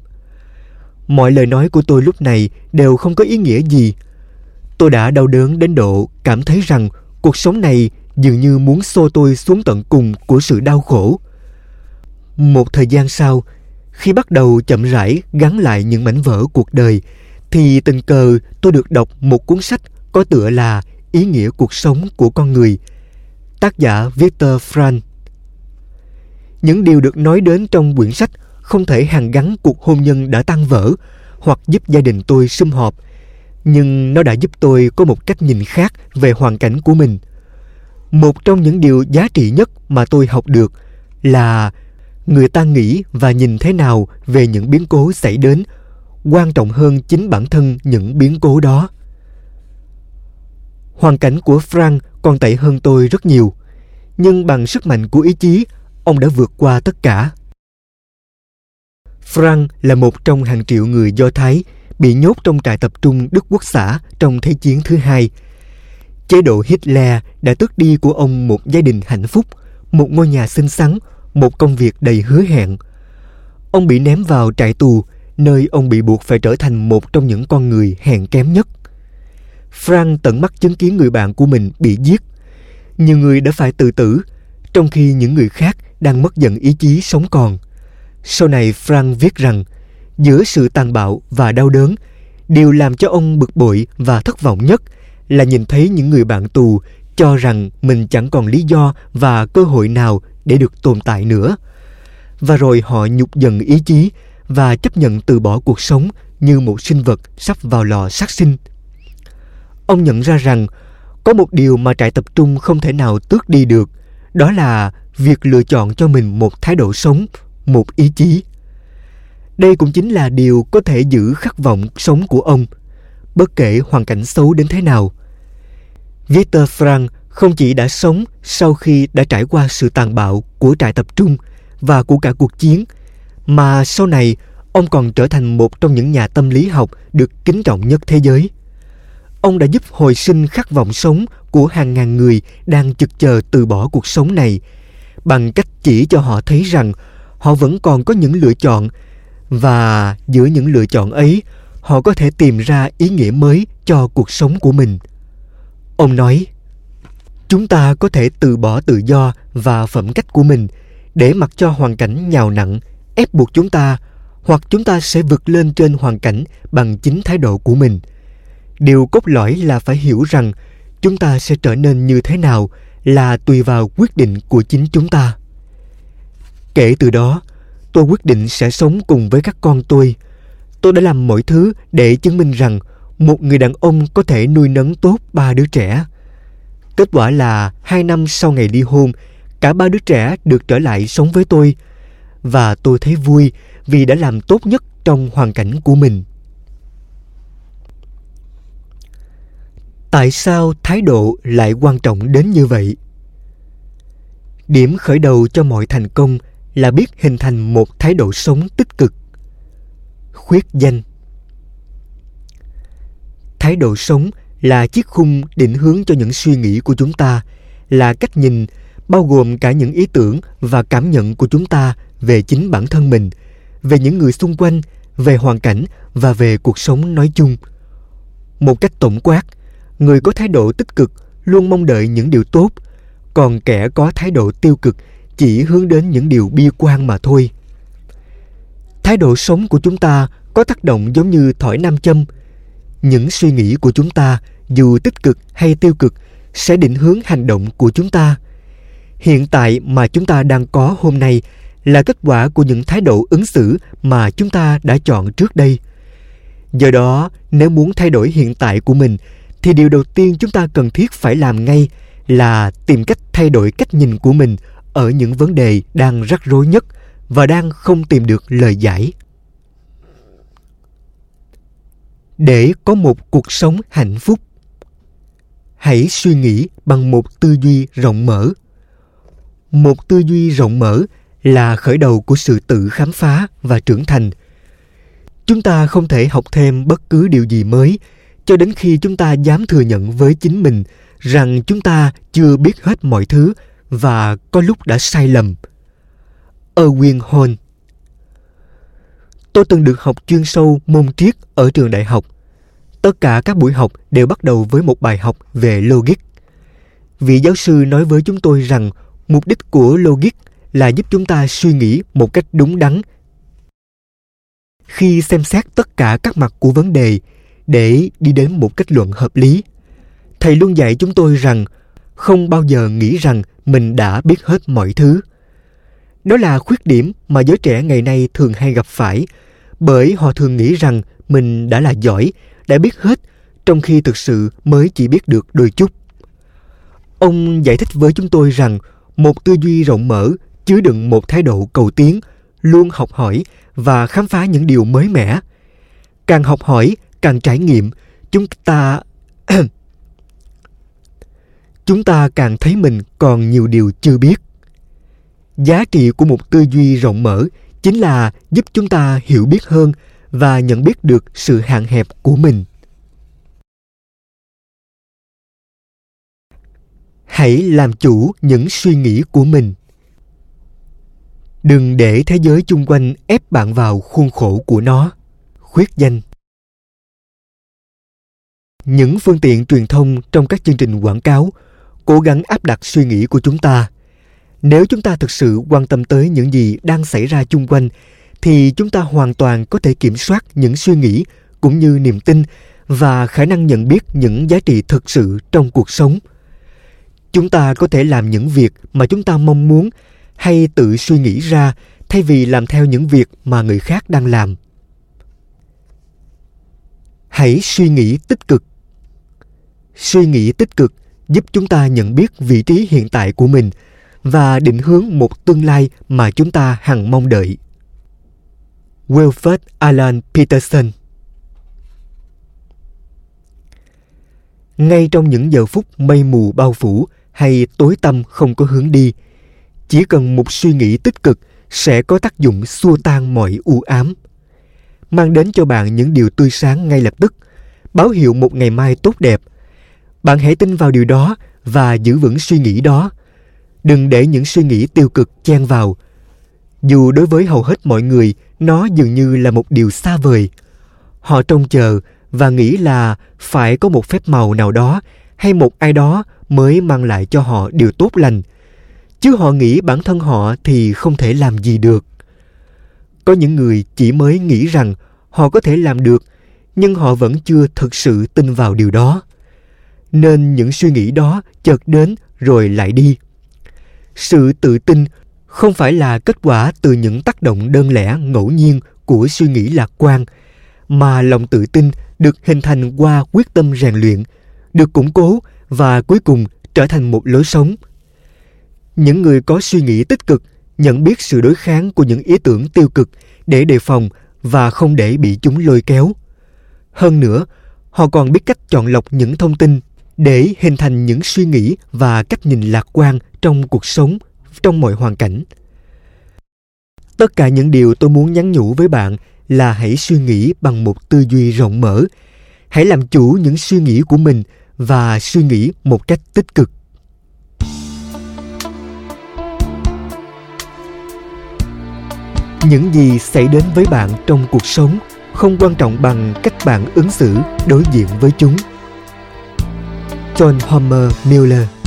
S2: Mọi lời nói của tôi lúc này đều không có ý nghĩa gì. Tôi đã đau đớn đến độ cảm thấy rằng cuộc sống này dường như muốn xô tôi xuống tận cùng của sự đau khổ. Một thời gian sau, khi bắt đầu chậm rãi gắn lại những mảnh vỡ cuộc đời, thì tình cờ tôi được đọc một cuốn sách có tựa là Ý nghĩa cuộc sống của con người, tác giả Victor Frank. Những điều được nói đến trong quyển sách không thể hàn gắn cuộc hôn nhân đã tan vỡ hoặc giúp gia đình tôi sum họp, nhưng nó đã giúp tôi có một cách nhìn khác về hoàn cảnh của mình. Một trong những điều giá trị nhất mà tôi học được là người ta nghĩ và nhìn thế nào về những biến cố xảy đến quan trọng hơn chính bản thân những biến cố đó. Hoàn cảnh của frank còn tệ hơn tôi rất nhiều, nhưng bằng sức mạnh của ý chí, ông đã vượt qua tất cả. Frank là một trong hàng triệu người Do Thái bị nhốt trong trại tập trung Đức Quốc xã trong Thế chiến thứ hai. Chế độ Hitler đã tước đi của ông một gia đình hạnh phúc, một ngôi nhà xinh xắn, một công việc đầy hứa hẹn. Ông bị ném vào trại tù, nơi ông bị buộc phải trở thành một trong những con người hèn kém nhất. Frank tận mắt chứng kiến người bạn của mình bị giết. Nhiều người đã phải tự tử, trong khi những người khác đang mất dần ý chí sống còn – sau này Frank viết rằng giữa sự tàn bạo và đau đớn, điều làm cho ông bực bội và thất vọng nhất là nhìn thấy những người bạn tù cho rằng mình chẳng còn lý do và cơ hội nào để được tồn tại nữa. Và rồi họ nhục dần ý chí và chấp nhận từ bỏ cuộc sống như một sinh vật sắp vào lò sát sinh. Ông nhận ra rằng có một điều mà trại tập trung không thể nào tước đi được, đó là việc lựa chọn cho mình một thái độ sống một ý chí. Đây cũng chính là điều có thể giữ khát vọng sống của ông, bất kể hoàn cảnh xấu đến thế nào. Victor Frank không chỉ đã sống sau khi đã trải qua sự tàn bạo của trại tập trung và của cả cuộc chiến, mà sau này ông còn trở thành một trong những nhà tâm lý học được kính trọng nhất thế giới. Ông đã giúp hồi sinh khát vọng sống của hàng ngàn người đang chực chờ từ bỏ cuộc sống này bằng cách chỉ cho họ thấy rằng họ vẫn còn có những lựa chọn. Và giữa những lựa chọn ấy, họ có thể tìm ra ý nghĩa mới cho cuộc sống của mình. Ông nói, chúng ta có thể từ bỏ tự do và phẩm cách của mình để mặc cho hoàn cảnh nhào nặng, ép buộc chúng ta, hoặc chúng ta sẽ vượt lên trên hoàn cảnh bằng chính thái độ của mình. Điều cốt lõi là phải hiểu rằng chúng ta sẽ trở nên như thế nào là tùy vào quyết định của chính chúng ta kể từ đó, tôi quyết định sẽ sống cùng với các con tôi. Tôi đã làm mọi thứ để chứng minh rằng một người đàn ông có thể nuôi nấng tốt ba đứa trẻ. Kết quả là hai năm sau ngày ly hôn, cả ba đứa trẻ được trở lại sống với tôi. Và tôi thấy vui vì đã làm tốt nhất trong hoàn cảnh của mình. Tại sao thái độ lại quan trọng đến như vậy? Điểm khởi đầu cho mọi thành công là biết hình thành một thái độ sống tích cực. Khuyết danh. Thái độ sống là chiếc khung định hướng cho những suy nghĩ của chúng ta, là cách nhìn, bao gồm cả những ý tưởng và cảm nhận của chúng ta về chính bản thân mình, về những người xung quanh, về hoàn cảnh và về cuộc sống nói chung. Một cách tổng quát, người có thái độ tích cực luôn mong đợi những điều tốt, còn kẻ có thái độ tiêu cực chỉ hướng đến những điều bi quan mà thôi. Thái độ sống của chúng ta có tác động giống như thỏi nam châm. Những suy nghĩ của chúng ta, dù tích cực hay tiêu cực, sẽ định hướng hành động của chúng ta. Hiện tại mà chúng ta đang có hôm nay là kết quả của những thái độ ứng xử mà chúng ta đã chọn trước đây. Do đó, nếu muốn thay đổi hiện tại của mình, thì điều đầu tiên chúng ta cần thiết phải làm ngay là tìm cách thay đổi cách nhìn của mình ở những vấn đề đang rắc rối nhất và đang không tìm được lời giải. Để có một cuộc sống hạnh phúc, hãy suy nghĩ bằng một tư duy rộng mở. Một tư duy rộng mở là khởi đầu của sự tự khám phá và trưởng thành. Chúng ta không thể học thêm bất cứ điều gì mới cho đến khi chúng ta dám thừa nhận với chính mình rằng chúng ta chưa biết hết mọi thứ và có lúc đã sai lầm. Erwin Hon Tôi từng được học chuyên sâu môn triết ở trường đại học. Tất cả các buổi học đều bắt đầu với một bài học về logic. Vị giáo sư nói với chúng tôi rằng mục đích của logic là giúp chúng ta suy nghĩ một cách đúng đắn khi xem xét tất cả các mặt của vấn đề để đi đến một kết luận hợp lý, thầy luôn dạy chúng tôi rằng không bao giờ nghĩ rằng mình đã biết hết mọi thứ. Đó là khuyết điểm mà giới trẻ ngày nay thường hay gặp phải, bởi họ thường nghĩ rằng mình đã là giỏi, đã biết hết, trong khi thực sự mới chỉ biết được đôi chút. Ông giải thích với chúng tôi rằng một tư duy rộng mở, chứa đựng một thái độ cầu tiến, luôn học hỏi và khám phá những điều mới mẻ. Càng học hỏi, càng trải nghiệm, chúng ta chúng ta càng thấy mình còn nhiều điều chưa biết. Giá trị của một tư duy rộng mở chính là giúp chúng ta hiểu biết hơn và nhận biết được sự hạn hẹp của mình. Hãy làm chủ những suy nghĩ của mình. Đừng để thế giới chung quanh ép bạn vào khuôn khổ của nó. Khuyết danh. Những phương tiện truyền thông trong các chương trình quảng cáo cố gắng áp đặt suy nghĩ của chúng ta. Nếu chúng ta thực sự quan tâm tới những gì đang xảy ra chung quanh, thì chúng ta hoàn toàn có thể kiểm soát những suy nghĩ cũng như niềm tin và khả năng nhận biết những giá trị thực sự trong cuộc sống. Chúng ta có thể làm những việc mà chúng ta mong muốn hay tự suy nghĩ ra thay vì làm theo những việc mà người khác đang làm. Hãy suy nghĩ tích cực. Suy nghĩ tích cực giúp chúng ta nhận biết vị trí hiện tại của mình và định hướng một tương lai mà chúng ta hằng mong đợi. Wilfred Alan Peterson Ngay trong những giờ phút mây mù bao phủ hay tối tăm không có hướng đi, chỉ cần một suy nghĩ tích cực sẽ có tác dụng xua tan mọi u ám mang đến cho bạn những điều tươi sáng ngay lập tức báo hiệu một ngày mai tốt đẹp bạn hãy tin vào điều đó và giữ vững suy nghĩ đó. Đừng để những suy nghĩ tiêu cực chen vào. Dù đối với hầu hết mọi người, nó dường như là một điều xa vời. Họ trông chờ và nghĩ là phải có một phép màu nào đó hay một ai đó mới mang lại cho họ điều tốt lành. Chứ họ nghĩ bản thân họ thì không thể làm gì được. Có những người chỉ mới nghĩ rằng họ có thể làm được, nhưng họ vẫn chưa thực sự tin vào điều đó nên những suy nghĩ đó chợt đến rồi lại đi. Sự tự tin không phải là kết quả từ những tác động đơn lẻ, ngẫu nhiên của suy nghĩ lạc quan, mà lòng tự tin được hình thành qua quyết tâm rèn luyện, được củng cố và cuối cùng trở thành một lối sống. Những người có suy nghĩ tích cực nhận biết sự đối kháng của những ý tưởng tiêu cực để đề phòng và không để bị chúng lôi kéo. Hơn nữa, họ còn biết cách chọn lọc những thông tin để hình thành những suy nghĩ và cách nhìn lạc quan trong cuộc sống, trong mọi hoàn cảnh. Tất cả những điều tôi muốn nhắn nhủ với bạn là hãy suy nghĩ bằng một tư duy rộng mở. Hãy làm chủ những suy nghĩ của mình và suy nghĩ một cách tích cực. Những gì xảy đến với bạn trong cuộc sống không quan trọng bằng cách bạn ứng xử đối diện với chúng john homer miller.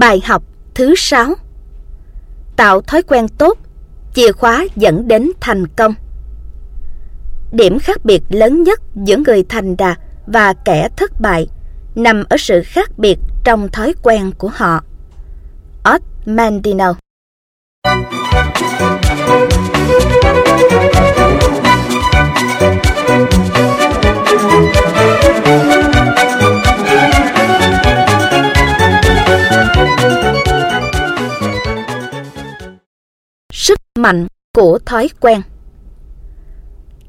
S1: Bài học thứ sáu Tạo thói quen tốt, chìa khóa dẫn đến thành công. Điểm khác biệt lớn nhất giữa người thành đạt và kẻ thất bại nằm ở sự khác biệt trong thói quen của họ. Ott Mandino mạnh của thói quen.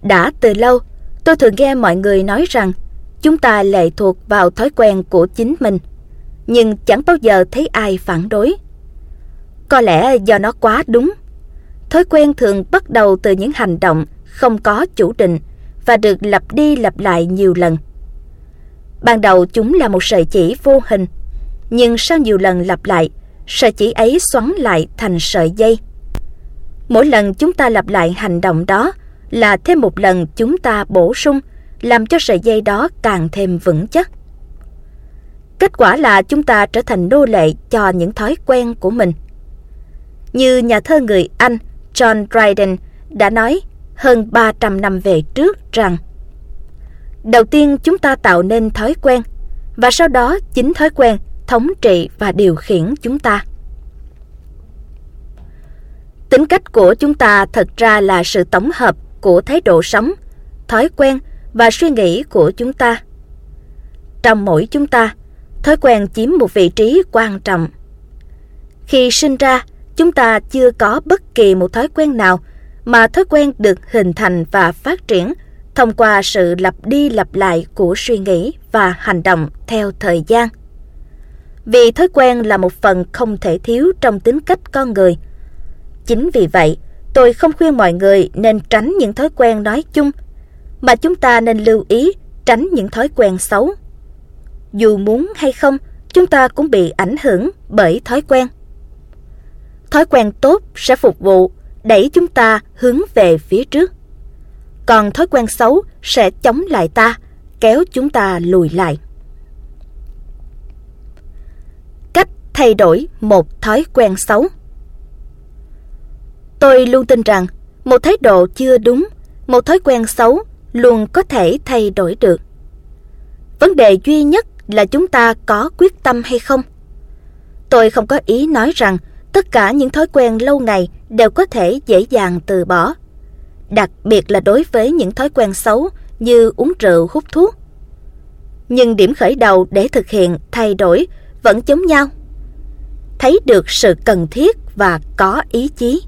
S1: Đã từ lâu, tôi thường nghe mọi người nói rằng chúng ta lệ thuộc vào thói quen của chính mình, nhưng chẳng bao giờ thấy ai phản đối. Có lẽ do nó quá đúng. Thói quen thường bắt đầu từ những hành động không có chủ định và được lặp đi lặp lại nhiều lần. Ban đầu chúng là một sợi chỉ vô hình, nhưng sau nhiều lần lặp lại, sợi chỉ ấy xoắn lại thành sợi dây Mỗi lần chúng ta lặp lại hành động đó là thêm một lần chúng ta bổ sung, làm cho sợi dây đó càng thêm vững chắc. Kết quả là chúng ta trở thành nô lệ cho những thói quen của mình. Như nhà thơ người Anh John Dryden đã nói hơn 300 năm về trước rằng Đầu tiên chúng ta tạo nên thói quen và sau đó chính thói quen thống trị và điều khiển chúng ta. Tính cách của chúng ta thật ra là sự tổng hợp của thái độ sống, thói quen và suy nghĩ của chúng ta. Trong mỗi chúng ta, thói quen chiếm một vị trí quan trọng. Khi sinh ra, chúng ta chưa có bất kỳ một thói quen nào mà thói quen được hình thành và phát triển thông qua sự lặp đi lặp lại của suy nghĩ và hành động theo thời gian. Vì thói quen là một phần không thể thiếu trong tính cách con người – Chính vì vậy, tôi không khuyên mọi người nên tránh những thói quen nói chung, mà chúng ta nên lưu ý tránh những thói quen xấu. Dù muốn hay không, chúng ta cũng bị ảnh hưởng bởi thói quen. Thói quen tốt sẽ phục vụ, đẩy chúng ta hướng về phía trước. Còn thói quen xấu sẽ chống lại ta, kéo chúng ta lùi lại. Cách thay đổi một thói quen xấu Tôi luôn tin rằng một thái độ chưa đúng, một thói quen xấu luôn có thể thay đổi được. Vấn đề duy nhất là chúng ta có quyết tâm hay không. Tôi không có ý nói rằng tất cả những thói quen lâu ngày đều có thể dễ dàng từ bỏ. đặc biệt là đối với những thói quen xấu như uống rượu, hút thuốc. Nhưng điểm khởi đầu để thực hiện thay đổi vẫn giống nhau. Thấy được sự cần thiết và có ý chí.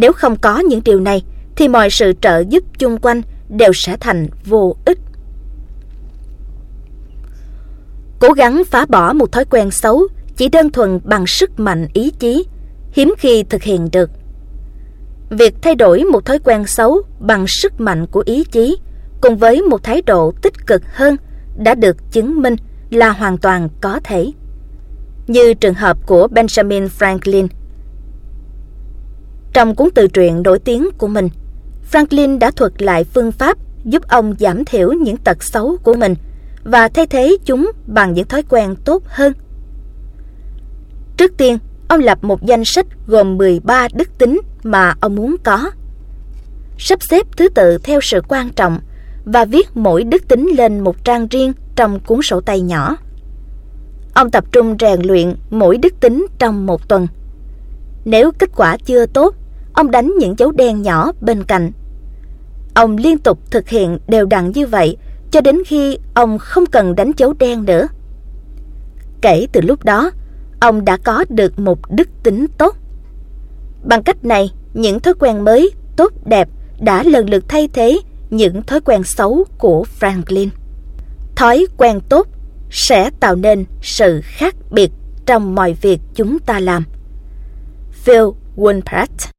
S1: Nếu không có những điều này thì mọi sự trợ giúp chung quanh đều sẽ thành vô ích. Cố gắng phá bỏ một thói quen xấu chỉ đơn thuần bằng sức mạnh ý chí, hiếm khi thực hiện được. Việc thay đổi một thói quen xấu bằng sức mạnh của ý chí cùng với một thái độ tích cực hơn đã được chứng minh là hoàn toàn có thể. Như trường hợp của Benjamin Franklin. Trong cuốn tự truyện nổi tiếng của mình, Franklin đã thuật lại phương pháp giúp ông giảm thiểu những tật xấu của mình và thay thế chúng bằng những thói quen tốt hơn. Trước tiên, ông lập một danh sách gồm 13 đức tính mà ông muốn có. Sắp xếp thứ tự theo sự quan trọng và viết mỗi đức tính lên một trang riêng trong cuốn sổ tay nhỏ. Ông tập trung rèn luyện mỗi đức tính trong một tuần. Nếu kết quả chưa tốt, ông đánh những dấu đen nhỏ bên cạnh. Ông liên tục thực hiện đều đặn như vậy cho đến khi ông không cần đánh dấu đen nữa. Kể từ lúc đó, ông đã có được một đức tính tốt. Bằng cách này, những thói quen mới, tốt đẹp đã lần lượt thay thế những thói quen xấu của Franklin. Thói quen tốt sẽ tạo nên sự khác biệt trong mọi việc chúng ta làm. Phil Wunpratt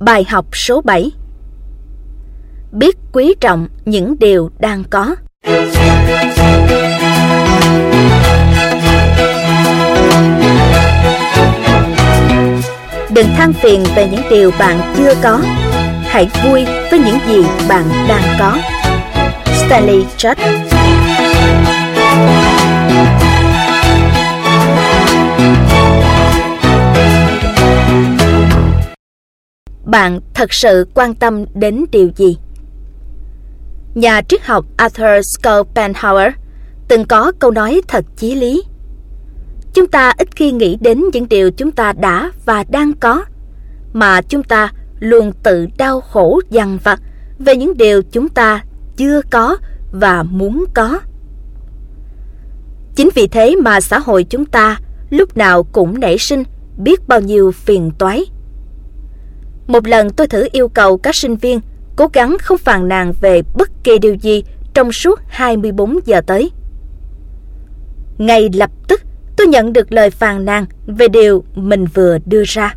S1: Bài học số 7 Biết quý trọng những điều đang có. Đừng than phiền về những điều bạn chưa có. Hãy vui với những gì bạn đang có. Stanley Church. Bạn thật sự quan tâm đến điều gì? Nhà triết học Arthur Schopenhauer từng có câu nói thật chí lý. Chúng ta ít khi nghĩ đến những điều chúng ta đã và đang có, mà chúng ta luôn tự đau khổ dằn vặt về những điều chúng ta chưa có và muốn có. Chính vì thế mà xã hội chúng ta lúc nào cũng nảy sinh biết bao nhiêu phiền toái một lần tôi thử yêu cầu các sinh viên cố gắng không phàn nàn về bất kỳ điều gì trong suốt 24 giờ tới. Ngay lập tức, tôi nhận được lời phàn nàn về điều mình vừa đưa ra.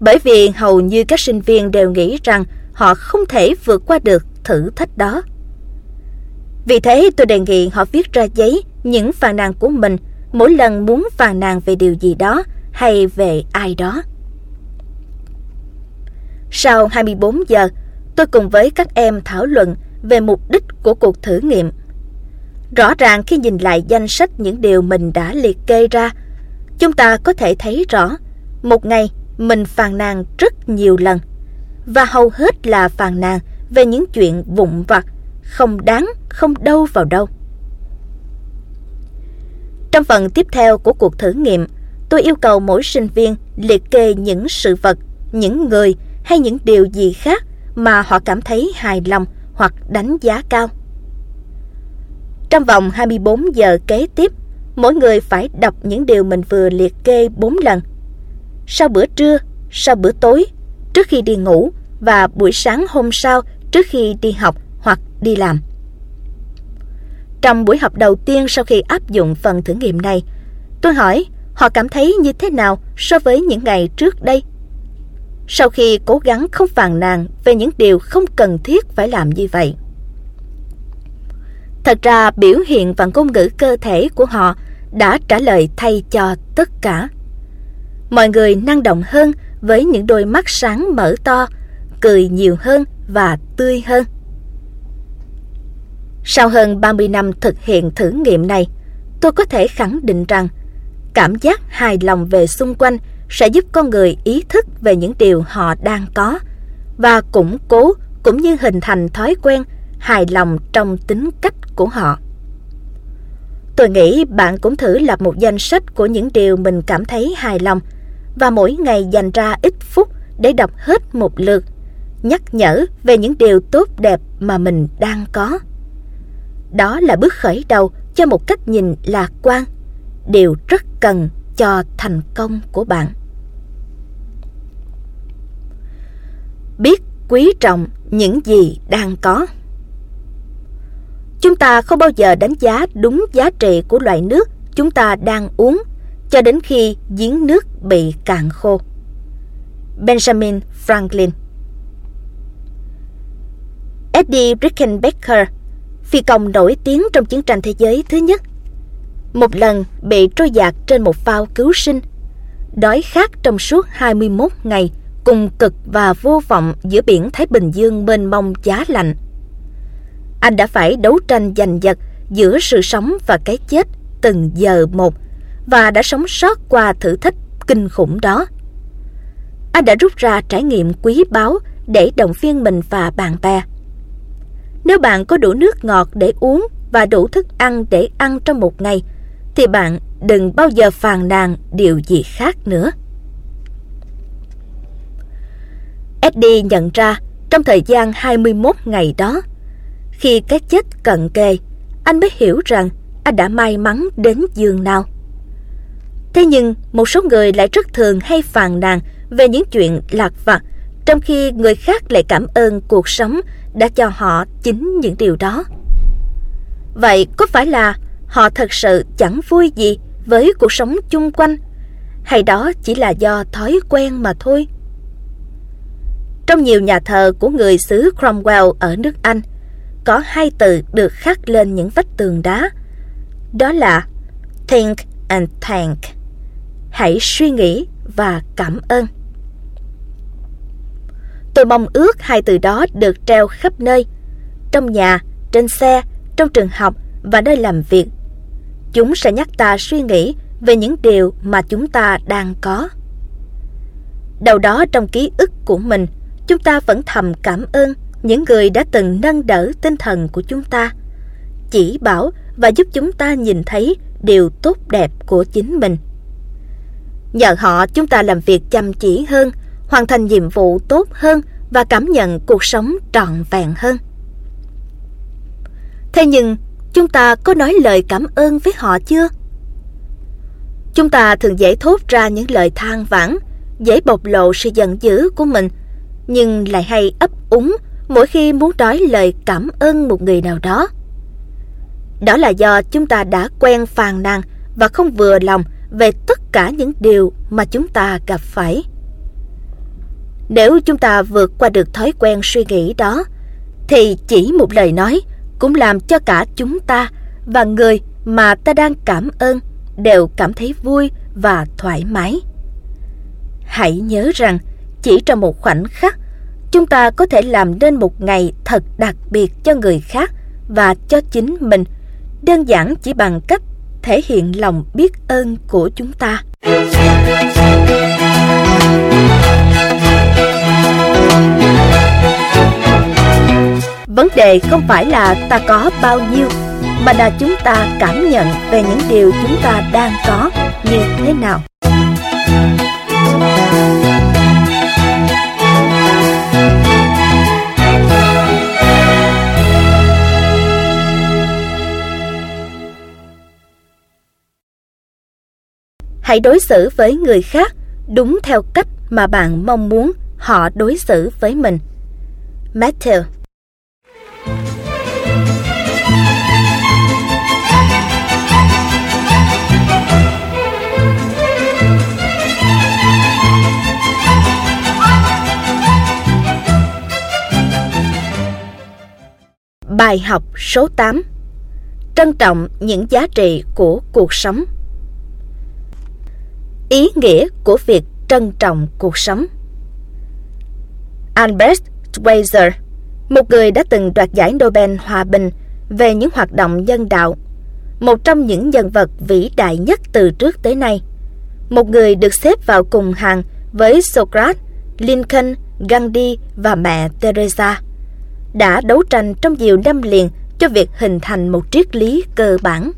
S1: Bởi vì hầu như các sinh viên đều nghĩ rằng họ không thể vượt qua được thử thách đó. Vì thế tôi đề nghị họ viết ra giấy những phàn nàn của mình mỗi lần muốn phàn nàn về điều gì đó hay về ai đó. Sau 24 giờ, tôi cùng với các em thảo luận về mục đích của cuộc thử nghiệm. Rõ ràng khi nhìn lại danh sách những điều mình đã liệt kê ra, chúng ta có thể thấy rõ một ngày mình phàn nàn rất nhiều lần và hầu hết là phàn nàn về những chuyện vụn vặt, không đáng, không đâu vào đâu. Trong phần tiếp theo của cuộc thử nghiệm, tôi yêu cầu mỗi sinh viên liệt kê những sự vật, những người hay những điều gì khác mà họ cảm thấy hài lòng hoặc đánh giá cao. Trong vòng 24 giờ kế tiếp, mỗi người phải đọc những điều mình vừa liệt kê 4 lần. Sau bữa trưa, sau bữa tối, trước khi đi ngủ và buổi sáng hôm sau trước khi đi học hoặc đi làm. Trong buổi học đầu tiên sau khi áp dụng phần thử nghiệm này, tôi hỏi họ cảm thấy như thế nào so với những ngày trước đây sau khi cố gắng không phàn nàn về những điều không cần thiết phải làm như vậy. Thật ra biểu hiện và ngôn ngữ cơ thể của họ đã trả lời thay cho tất cả. Mọi người năng động hơn với những đôi mắt sáng mở to, cười nhiều hơn và tươi hơn. Sau hơn 30 năm thực hiện thử nghiệm này, tôi có thể khẳng định rằng cảm giác hài lòng về xung quanh sẽ giúp con người ý thức về những điều họ đang có và củng cố cũng như hình thành thói quen hài lòng trong tính cách của họ. Tôi nghĩ bạn cũng thử lập một danh sách của những điều mình cảm thấy hài lòng và mỗi ngày dành ra ít phút để đọc hết một lượt, nhắc nhở về những điều tốt đẹp mà mình đang có. Đó là bước khởi đầu cho một cách nhìn lạc quan, điều rất cần cho thành công của bạn. Biết quý trọng những gì đang có. Chúng ta không bao giờ đánh giá đúng giá trị của loại nước chúng ta đang uống cho đến khi giếng nước bị cạn khô. Benjamin Franklin Eddie Rickenbacker, phi công nổi tiếng trong chiến tranh thế giới thứ nhất, một lần bị trôi dạt trên một phao cứu sinh, đói khát trong suốt 21 ngày cùng cực và vô vọng giữa biển Thái Bình Dương mênh mông giá lạnh. Anh đã phải đấu tranh giành giật giữa sự sống và cái chết từng giờ một và đã sống sót qua thử thách kinh khủng đó. Anh đã rút ra trải nghiệm quý báu để động viên mình và bạn bè. Nếu bạn có đủ nước ngọt để uống và đủ thức ăn để ăn trong một ngày, thì bạn đừng bao giờ phàn nàn điều gì khác nữa. Eddie nhận ra trong thời gian 21 ngày đó, khi cái chết cận kề, anh mới hiểu rằng anh đã may mắn đến giường nào. Thế nhưng một số người lại rất thường hay phàn nàn về những chuyện lạc vặt, trong khi người khác lại cảm ơn cuộc sống đã cho họ chính những điều đó. Vậy có phải là họ thật sự chẳng vui gì với cuộc sống chung quanh, hay đó chỉ là do thói quen mà thôi? Trong nhiều nhà thờ của người xứ Cromwell ở nước Anh, có hai từ được khắc lên những vách tường đá. Đó là Think and Thank. Hãy suy nghĩ và cảm ơn. Tôi mong ước hai từ đó được treo khắp nơi, trong nhà, trên xe, trong trường học và nơi làm việc. Chúng sẽ nhắc ta suy nghĩ về những điều mà chúng ta đang có. Đầu đó trong ký ức của mình, chúng ta vẫn thầm cảm ơn những người đã từng nâng đỡ tinh thần của chúng ta, chỉ bảo và giúp chúng ta nhìn thấy điều tốt đẹp của chính mình. Nhờ họ chúng ta làm việc chăm chỉ hơn, hoàn thành nhiệm vụ tốt hơn và cảm nhận cuộc sống trọn vẹn hơn. Thế nhưng, chúng ta có nói lời cảm ơn với họ chưa? Chúng ta thường dễ thốt ra những lời than vãn, dễ bộc lộ sự giận dữ của mình, nhưng lại hay ấp úng mỗi khi muốn nói lời cảm ơn một người nào đó. Đó là do chúng ta đã quen phàn nàn và không vừa lòng về tất cả những điều mà chúng ta gặp phải. Nếu chúng ta vượt qua được thói quen suy nghĩ đó, thì chỉ một lời nói cũng làm cho cả chúng ta và người mà ta đang cảm ơn đều cảm thấy vui và thoải mái. Hãy nhớ rằng chỉ trong một khoảnh khắc chúng ta có thể làm nên một ngày thật đặc biệt cho người khác và cho chính mình, đơn giản chỉ bằng cách thể hiện lòng biết ơn của chúng ta. Vấn đề không phải là ta có bao nhiêu, mà là chúng ta cảm nhận về những điều chúng ta đang có như thế nào. Hãy đối xử với người khác đúng theo cách mà bạn mong muốn họ đối xử với mình. Matthew Bài học số 8 Trân trọng những giá trị của cuộc sống. Ý nghĩa của việc trân trọng cuộc sống. Albert Schweitzer, một người đã từng đoạt giải Nobel Hòa Bình, về những hoạt động nhân đạo, một trong những nhân vật vĩ đại nhất từ trước tới nay. Một người được xếp vào cùng hàng với Socrates, Lincoln, Gandhi và mẹ Teresa đã đấu tranh trong nhiều năm liền cho việc hình thành một triết lý cơ bản.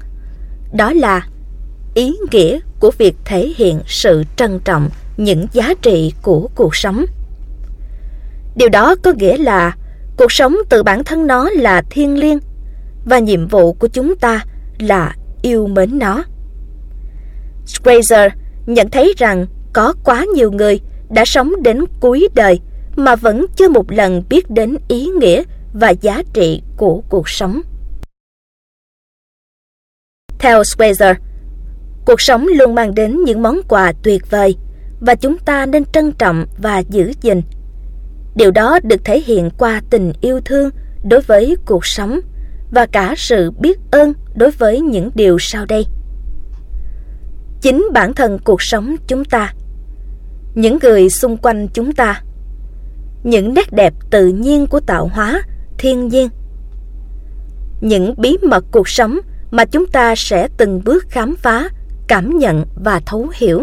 S1: Đó là ý nghĩa của việc thể hiện sự trân trọng những giá trị của cuộc sống. Điều đó có nghĩa là cuộc sống từ bản thân nó là thiêng liêng và nhiệm vụ của chúng ta là yêu mến nó. Fraser nhận thấy rằng có quá nhiều người đã sống đến cuối đời mà vẫn chưa một lần biết đến ý nghĩa và giá trị của cuộc sống. Theo Fraser, cuộc sống luôn mang đến những món quà tuyệt vời và chúng ta nên trân trọng và giữ gìn. Điều đó được thể hiện qua tình yêu thương đối với cuộc sống và cả sự biết ơn đối với những điều sau đây. Chính bản thân cuộc sống chúng ta, những người xung quanh chúng ta, những nét đẹp tự nhiên của tạo hóa, thiên nhiên, những bí mật cuộc sống mà chúng ta sẽ từng bước khám phá, cảm nhận và thấu hiểu.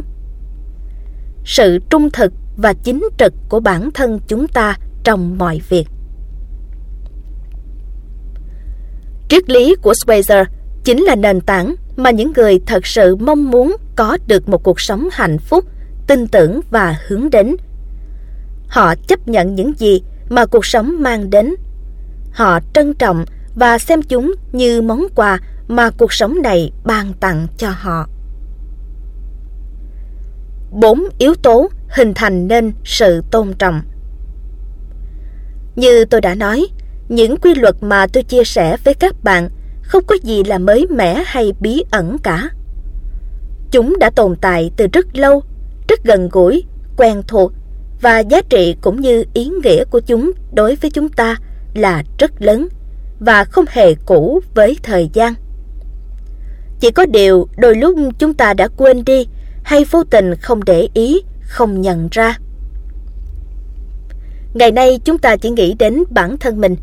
S1: Sự trung thực và chính trực của bản thân chúng ta trong mọi việc. Triết lý của Schweizer chính là nền tảng mà những người thật sự mong muốn có được một cuộc sống hạnh phúc, tin tưởng và hướng đến. Họ chấp nhận những gì mà cuộc sống mang đến. Họ trân trọng và xem chúng như món quà mà cuộc sống này ban tặng cho họ. Bốn yếu tố hình thành nên sự tôn trọng. Như tôi đã nói, những quy luật mà tôi chia sẻ với các bạn không có gì là mới mẻ hay bí ẩn cả. Chúng đã tồn tại từ rất lâu, rất gần gũi, quen thuộc và giá trị cũng như ý nghĩa của chúng đối với chúng ta là rất lớn và không hề cũ với thời gian. Chỉ có điều đôi lúc chúng ta đã quên đi hay vô tình không để ý, không nhận ra. Ngày nay chúng ta chỉ nghĩ đến bản thân mình,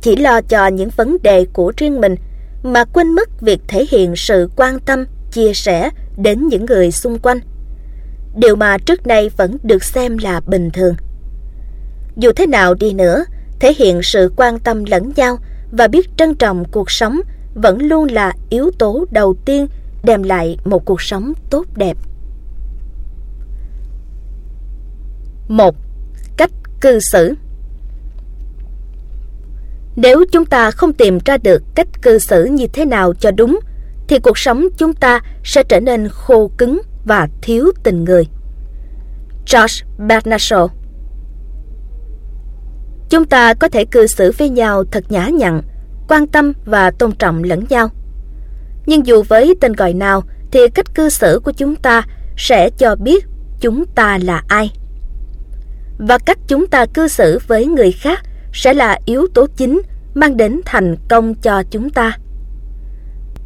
S1: chỉ lo cho những vấn đề của riêng mình mà quên mất việc thể hiện sự quan tâm, chia sẻ đến những người xung quanh. Điều mà trước nay vẫn được xem là bình thường. Dù thế nào đi nữa, thể hiện sự quan tâm lẫn nhau và biết trân trọng cuộc sống vẫn luôn là yếu tố đầu tiên đem lại một cuộc sống tốt đẹp. một Cách cư xử Nếu chúng ta không tìm ra được cách cư xử như thế nào cho đúng, thì cuộc sống chúng ta sẽ trở nên khô cứng và thiếu tình người. George Bernard Shaw Chúng ta có thể cư xử với nhau thật nhã nhặn, quan tâm và tôn trọng lẫn nhau. Nhưng dù với tên gọi nào thì cách cư xử của chúng ta sẽ cho biết chúng ta là ai. Và cách chúng ta cư xử với người khác sẽ là yếu tố chính mang đến thành công cho chúng ta.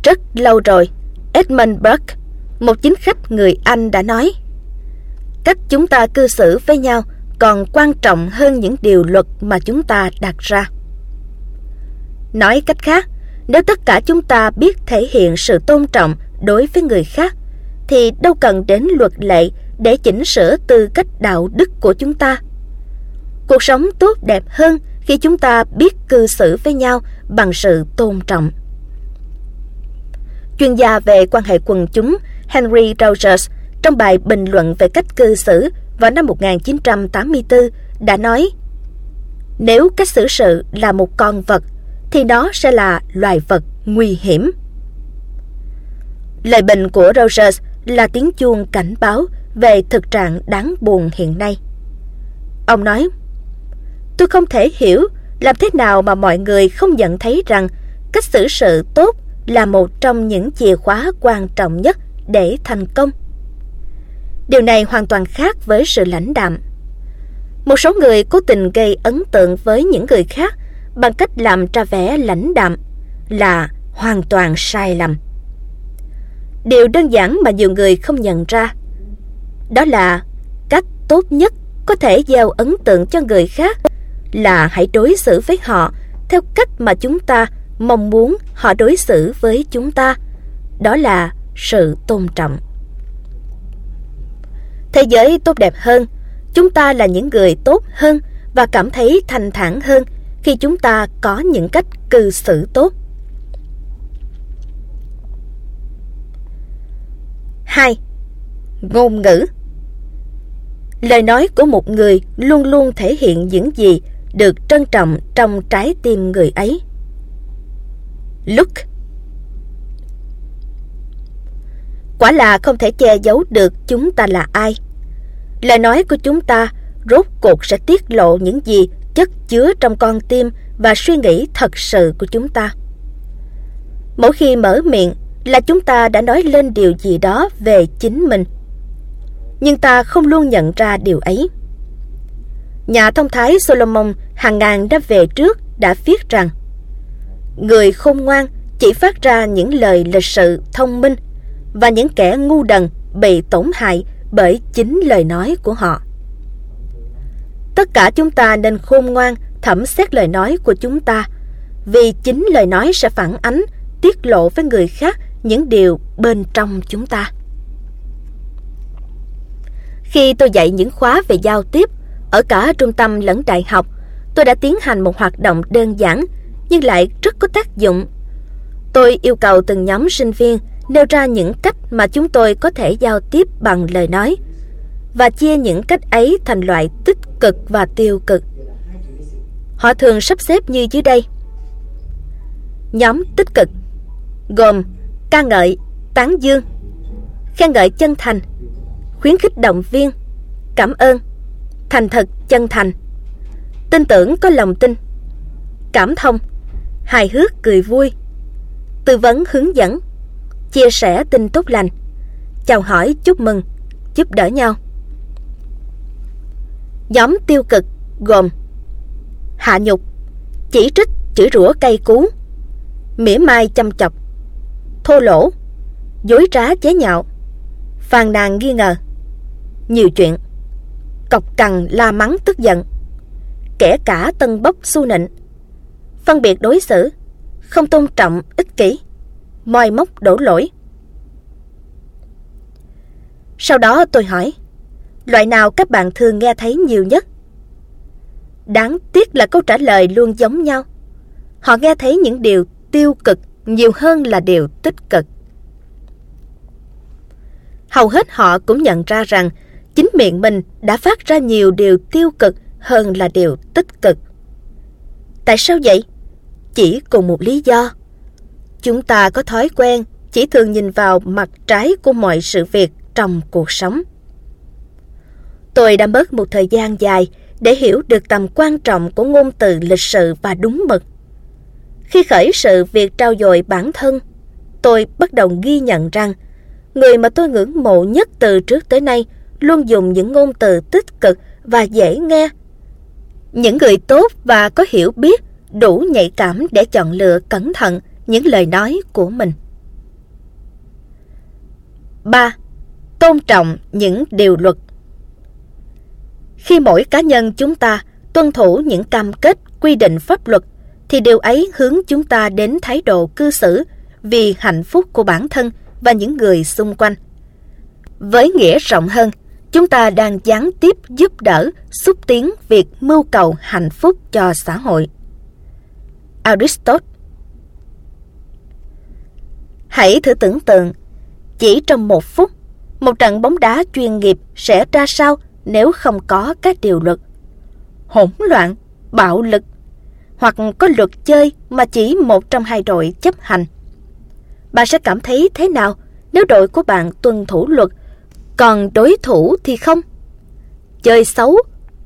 S1: Rất lâu rồi, Edmund Burke, một chính khách người Anh đã nói Cách chúng ta cư xử với nhau còn quan trọng hơn những điều luật mà chúng ta đặt ra. Nói cách khác, nếu tất cả chúng ta biết thể hiện sự tôn trọng đối với người khác, thì đâu cần đến luật lệ để chỉnh sửa tư cách đạo đức của chúng ta. Cuộc sống tốt đẹp hơn khi chúng ta biết cư xử với nhau bằng sự tôn trọng. Chuyên gia về quan hệ quần chúng Henry Rogers trong bài bình luận về cách cư xử vào năm 1984 đã nói Nếu cách xử sự là một con vật thì nó sẽ là loài vật nguy hiểm. Lời bình của Rogers là tiếng chuông cảnh báo về thực trạng đáng buồn hiện nay. Ông nói, tôi không thể hiểu làm thế nào mà mọi người không nhận thấy rằng cách xử sự tốt là một trong những chìa khóa quan trọng nhất để thành công. Điều này hoàn toàn khác với sự lãnh đạm. Một số người cố tình gây ấn tượng với những người khác bằng cách làm ra vẻ lãnh đạm là hoàn toàn sai lầm. Điều đơn giản mà nhiều người không nhận ra, đó là cách tốt nhất có thể gieo ấn tượng cho người khác là hãy đối xử với họ theo cách mà chúng ta mong muốn họ đối xử với chúng ta. Đó là sự tôn trọng. Thế giới tốt đẹp hơn, chúng ta là những người tốt hơn và cảm thấy thanh thản hơn khi chúng ta có những cách cư xử tốt. 2. Ngôn ngữ Lời nói của một người luôn luôn thể hiện những gì được trân trọng trong trái tim người ấy. Look Quả là không thể che giấu được chúng ta là ai. Lời nói của chúng ta rốt cuộc sẽ tiết lộ những gì chất chứa trong con tim và suy nghĩ thật sự của chúng ta. Mỗi khi mở miệng là chúng ta đã nói lên điều gì đó về chính mình. Nhưng ta không luôn nhận ra điều ấy. Nhà thông thái Solomon hàng ngàn đã về trước đã viết rằng, Người khôn ngoan chỉ phát ra những lời lịch sự thông minh và những kẻ ngu đần bị tổn hại bởi chính lời nói của họ. Tất cả chúng ta nên khôn ngoan thẩm xét lời nói của chúng ta vì chính lời nói sẽ phản ánh tiết lộ với người khác những điều bên trong chúng ta. Khi tôi dạy những khóa về giao tiếp ở cả trung tâm lẫn đại học, tôi đã tiến hành một hoạt động đơn giản nhưng lại rất có tác dụng. Tôi yêu cầu từng nhóm sinh viên nêu ra những cách mà chúng tôi có thể giao tiếp bằng lời nói và chia những cách ấy thành loại tích cực và tiêu cực. Họ thường sắp xếp như dưới đây. Nhóm tích cực gồm ca ngợi, tán dương, khen ngợi chân thành, khuyến khích động viên, cảm ơn, thành thật chân thành, tin tưởng có lòng tin, cảm thông, hài hước cười vui, tư vấn hướng dẫn, chia sẻ tin tốt lành, chào hỏi chúc mừng, giúp đỡ nhau. Nhóm tiêu cực gồm hạ nhục, chỉ trích, chửi rủa cay cú, mỉa mai chăm chọc, thô lỗ, dối trá chế nhạo, phàn nàn nghi ngờ, nhiều chuyện, cọc cằn la mắng tức giận, kẻ cả tân bốc su nịnh, phân biệt đối xử, không tôn trọng, ích kỷ, moi móc đổ lỗi. Sau đó tôi hỏi, loại nào các bạn thường nghe thấy nhiều nhất? Đáng tiếc là câu trả lời luôn giống nhau. Họ nghe thấy những điều tiêu cực nhiều hơn là điều tích cực. Hầu hết họ cũng nhận ra rằng chính miệng mình đã phát ra nhiều điều tiêu cực hơn là điều tích cực. Tại sao vậy? Chỉ cùng một lý do. Chúng ta có thói quen chỉ thường nhìn vào mặt trái của mọi sự việc trong cuộc sống. Tôi đã mất một thời gian dài để hiểu được tầm quan trọng của ngôn từ lịch sự và đúng mực. Khi khởi sự việc trao dồi bản thân, tôi bắt đầu ghi nhận rằng người mà tôi ngưỡng mộ nhất từ trước tới nay luôn dùng những ngôn từ tích cực và dễ nghe. Những người tốt và có hiểu biết đủ nhạy cảm để chọn lựa cẩn thận những lời nói của mình. 3. Tôn trọng những điều luật Khi mỗi cá nhân chúng ta tuân thủ những cam kết quy định pháp luật thì điều ấy hướng chúng ta đến thái độ cư xử vì hạnh phúc của bản thân và những người xung quanh. Với nghĩa rộng hơn, chúng ta đang gián tiếp giúp đỡ, xúc tiến việc mưu cầu hạnh phúc cho xã hội. Aristotle Hãy thử tưởng tượng, chỉ trong một phút, một trận bóng đá chuyên nghiệp sẽ ra sao nếu không có các điều luật. Hỗn loạn, bạo lực, hoặc có luật chơi mà chỉ một trong hai đội chấp hành. Bạn sẽ cảm thấy thế nào nếu đội của bạn tuân thủ luật, còn đối thủ thì không? Chơi xấu,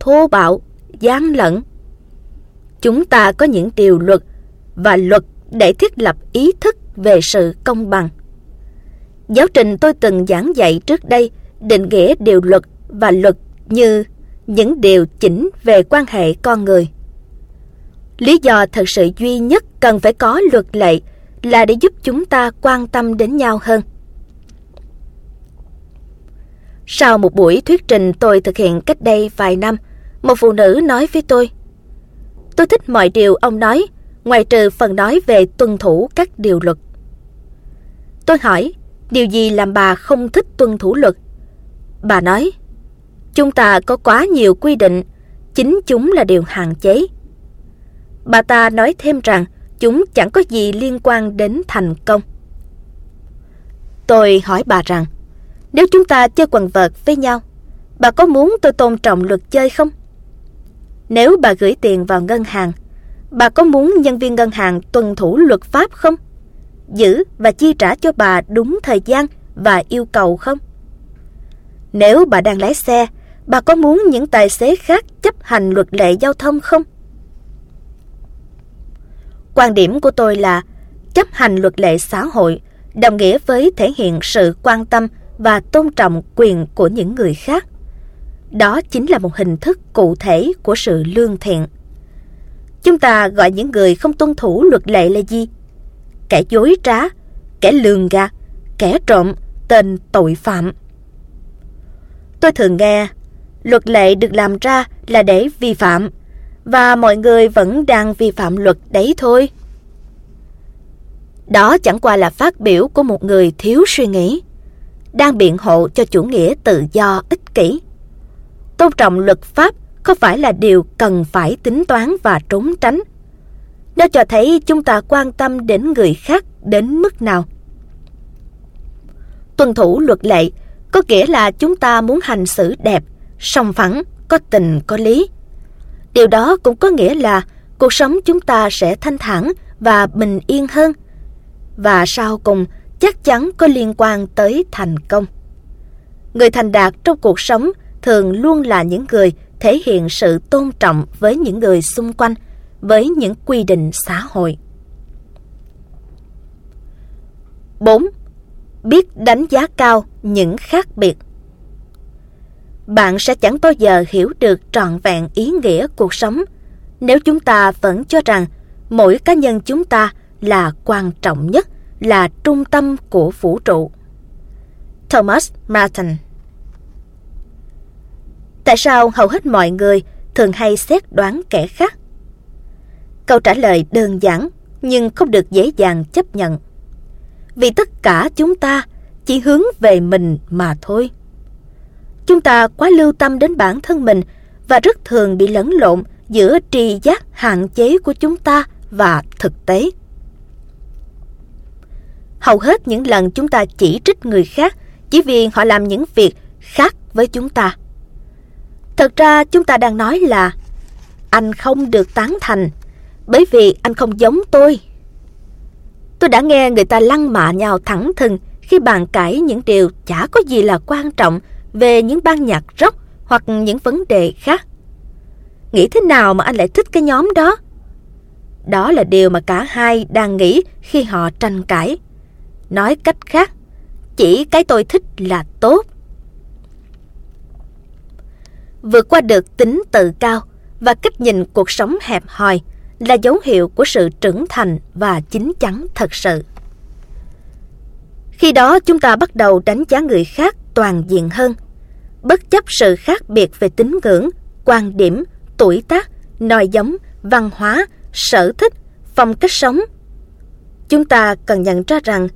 S1: thô bạo, gian lận. Chúng ta có những điều luật và luật để thiết lập ý thức về sự công bằng. Giáo trình tôi từng giảng dạy trước đây định nghĩa điều luật và luật như những điều chỉnh về quan hệ con người. Lý do thật sự duy nhất cần phải có luật lệ là để giúp chúng ta quan tâm đến nhau hơn. Sau một buổi thuyết trình tôi thực hiện cách đây vài năm, một phụ nữ nói với tôi Tôi thích mọi điều ông nói, ngoại trừ phần nói về tuân thủ các điều luật. Tôi hỏi, điều gì làm bà không thích tuân thủ luật? Bà nói, chúng ta có quá nhiều quy định, chính chúng là điều hạn chế. Bà ta nói thêm rằng chúng chẳng có gì liên quan đến thành công. Tôi hỏi bà rằng, nếu chúng ta chơi quần vợt với nhau, bà có muốn tôi tôn trọng luật chơi không? Nếu bà gửi tiền vào ngân hàng, bà có muốn nhân viên ngân hàng tuân thủ luật pháp không? Giữ và chi trả cho bà đúng thời gian và yêu cầu không? Nếu bà đang lái xe, bà có muốn những tài xế khác chấp hành luật lệ giao thông không? Quan điểm của tôi là chấp hành luật lệ xã hội đồng nghĩa với thể hiện sự quan tâm và tôn trọng quyền của những người khác. Đó chính là một hình thức cụ thể của sự lương thiện. Chúng ta gọi những người không tuân thủ luật lệ là gì? Kẻ dối trá, kẻ lường gạt, kẻ trộm, tên tội phạm. Tôi thường nghe, luật lệ được làm ra là để vi phạm, và mọi người vẫn đang vi phạm luật đấy thôi. Đó chẳng qua là phát biểu của một người thiếu suy nghĩ, đang biện hộ cho chủ nghĩa tự do ích kỷ. Tôn trọng luật pháp có phải là điều cần phải tính toán và trốn tránh. Nó cho thấy chúng ta quan tâm đến người khác đến mức nào. Tuân thủ luật lệ có nghĩa là chúng ta muốn hành xử đẹp, song phẳng, có tình, có lý. Điều đó cũng có nghĩa là cuộc sống chúng ta sẽ thanh thản và bình yên hơn. Và sau cùng chắc chắn có liên quan tới thành công. Người thành đạt trong cuộc sống thường luôn là những người thể hiện sự tôn trọng với những người xung quanh, với những quy định xã hội. 4. Biết đánh giá cao những khác biệt Bạn sẽ chẳng bao giờ hiểu được trọn vẹn ý nghĩa cuộc sống nếu chúng ta vẫn cho rằng mỗi cá nhân chúng ta là quan trọng nhất, là trung tâm của vũ trụ. Thomas Martin Tại sao hầu hết mọi người thường hay xét đoán kẻ khác? Câu trả lời đơn giản nhưng không được dễ dàng chấp nhận. Vì tất cả chúng ta chỉ hướng về mình mà thôi. Chúng ta quá lưu tâm đến bản thân mình và rất thường bị lẫn lộn giữa trì giác hạn chế của chúng ta và thực tế. Hầu hết những lần chúng ta chỉ trích người khác chỉ vì họ làm những việc khác với chúng ta. Thật ra chúng ta đang nói là anh không được tán thành bởi vì anh không giống tôi. Tôi đã nghe người ta lăng mạ nhau thẳng thừng khi bàn cãi những điều chả có gì là quan trọng về những ban nhạc rock hoặc những vấn đề khác. Nghĩ thế nào mà anh lại thích cái nhóm đó? Đó là điều mà cả hai đang nghĩ khi họ tranh cãi. Nói cách khác, chỉ cái tôi thích là tốt vượt qua được tính tự cao và cách nhìn cuộc sống hẹp hòi là dấu hiệu của sự trưởng thành và chín chắn thật sự. Khi đó chúng ta bắt đầu đánh giá người khác toàn diện hơn, bất chấp sự khác biệt về tín ngưỡng, quan điểm, tuổi tác, nòi giống, văn hóa, sở thích, phong cách sống. Chúng ta cần nhận ra rằng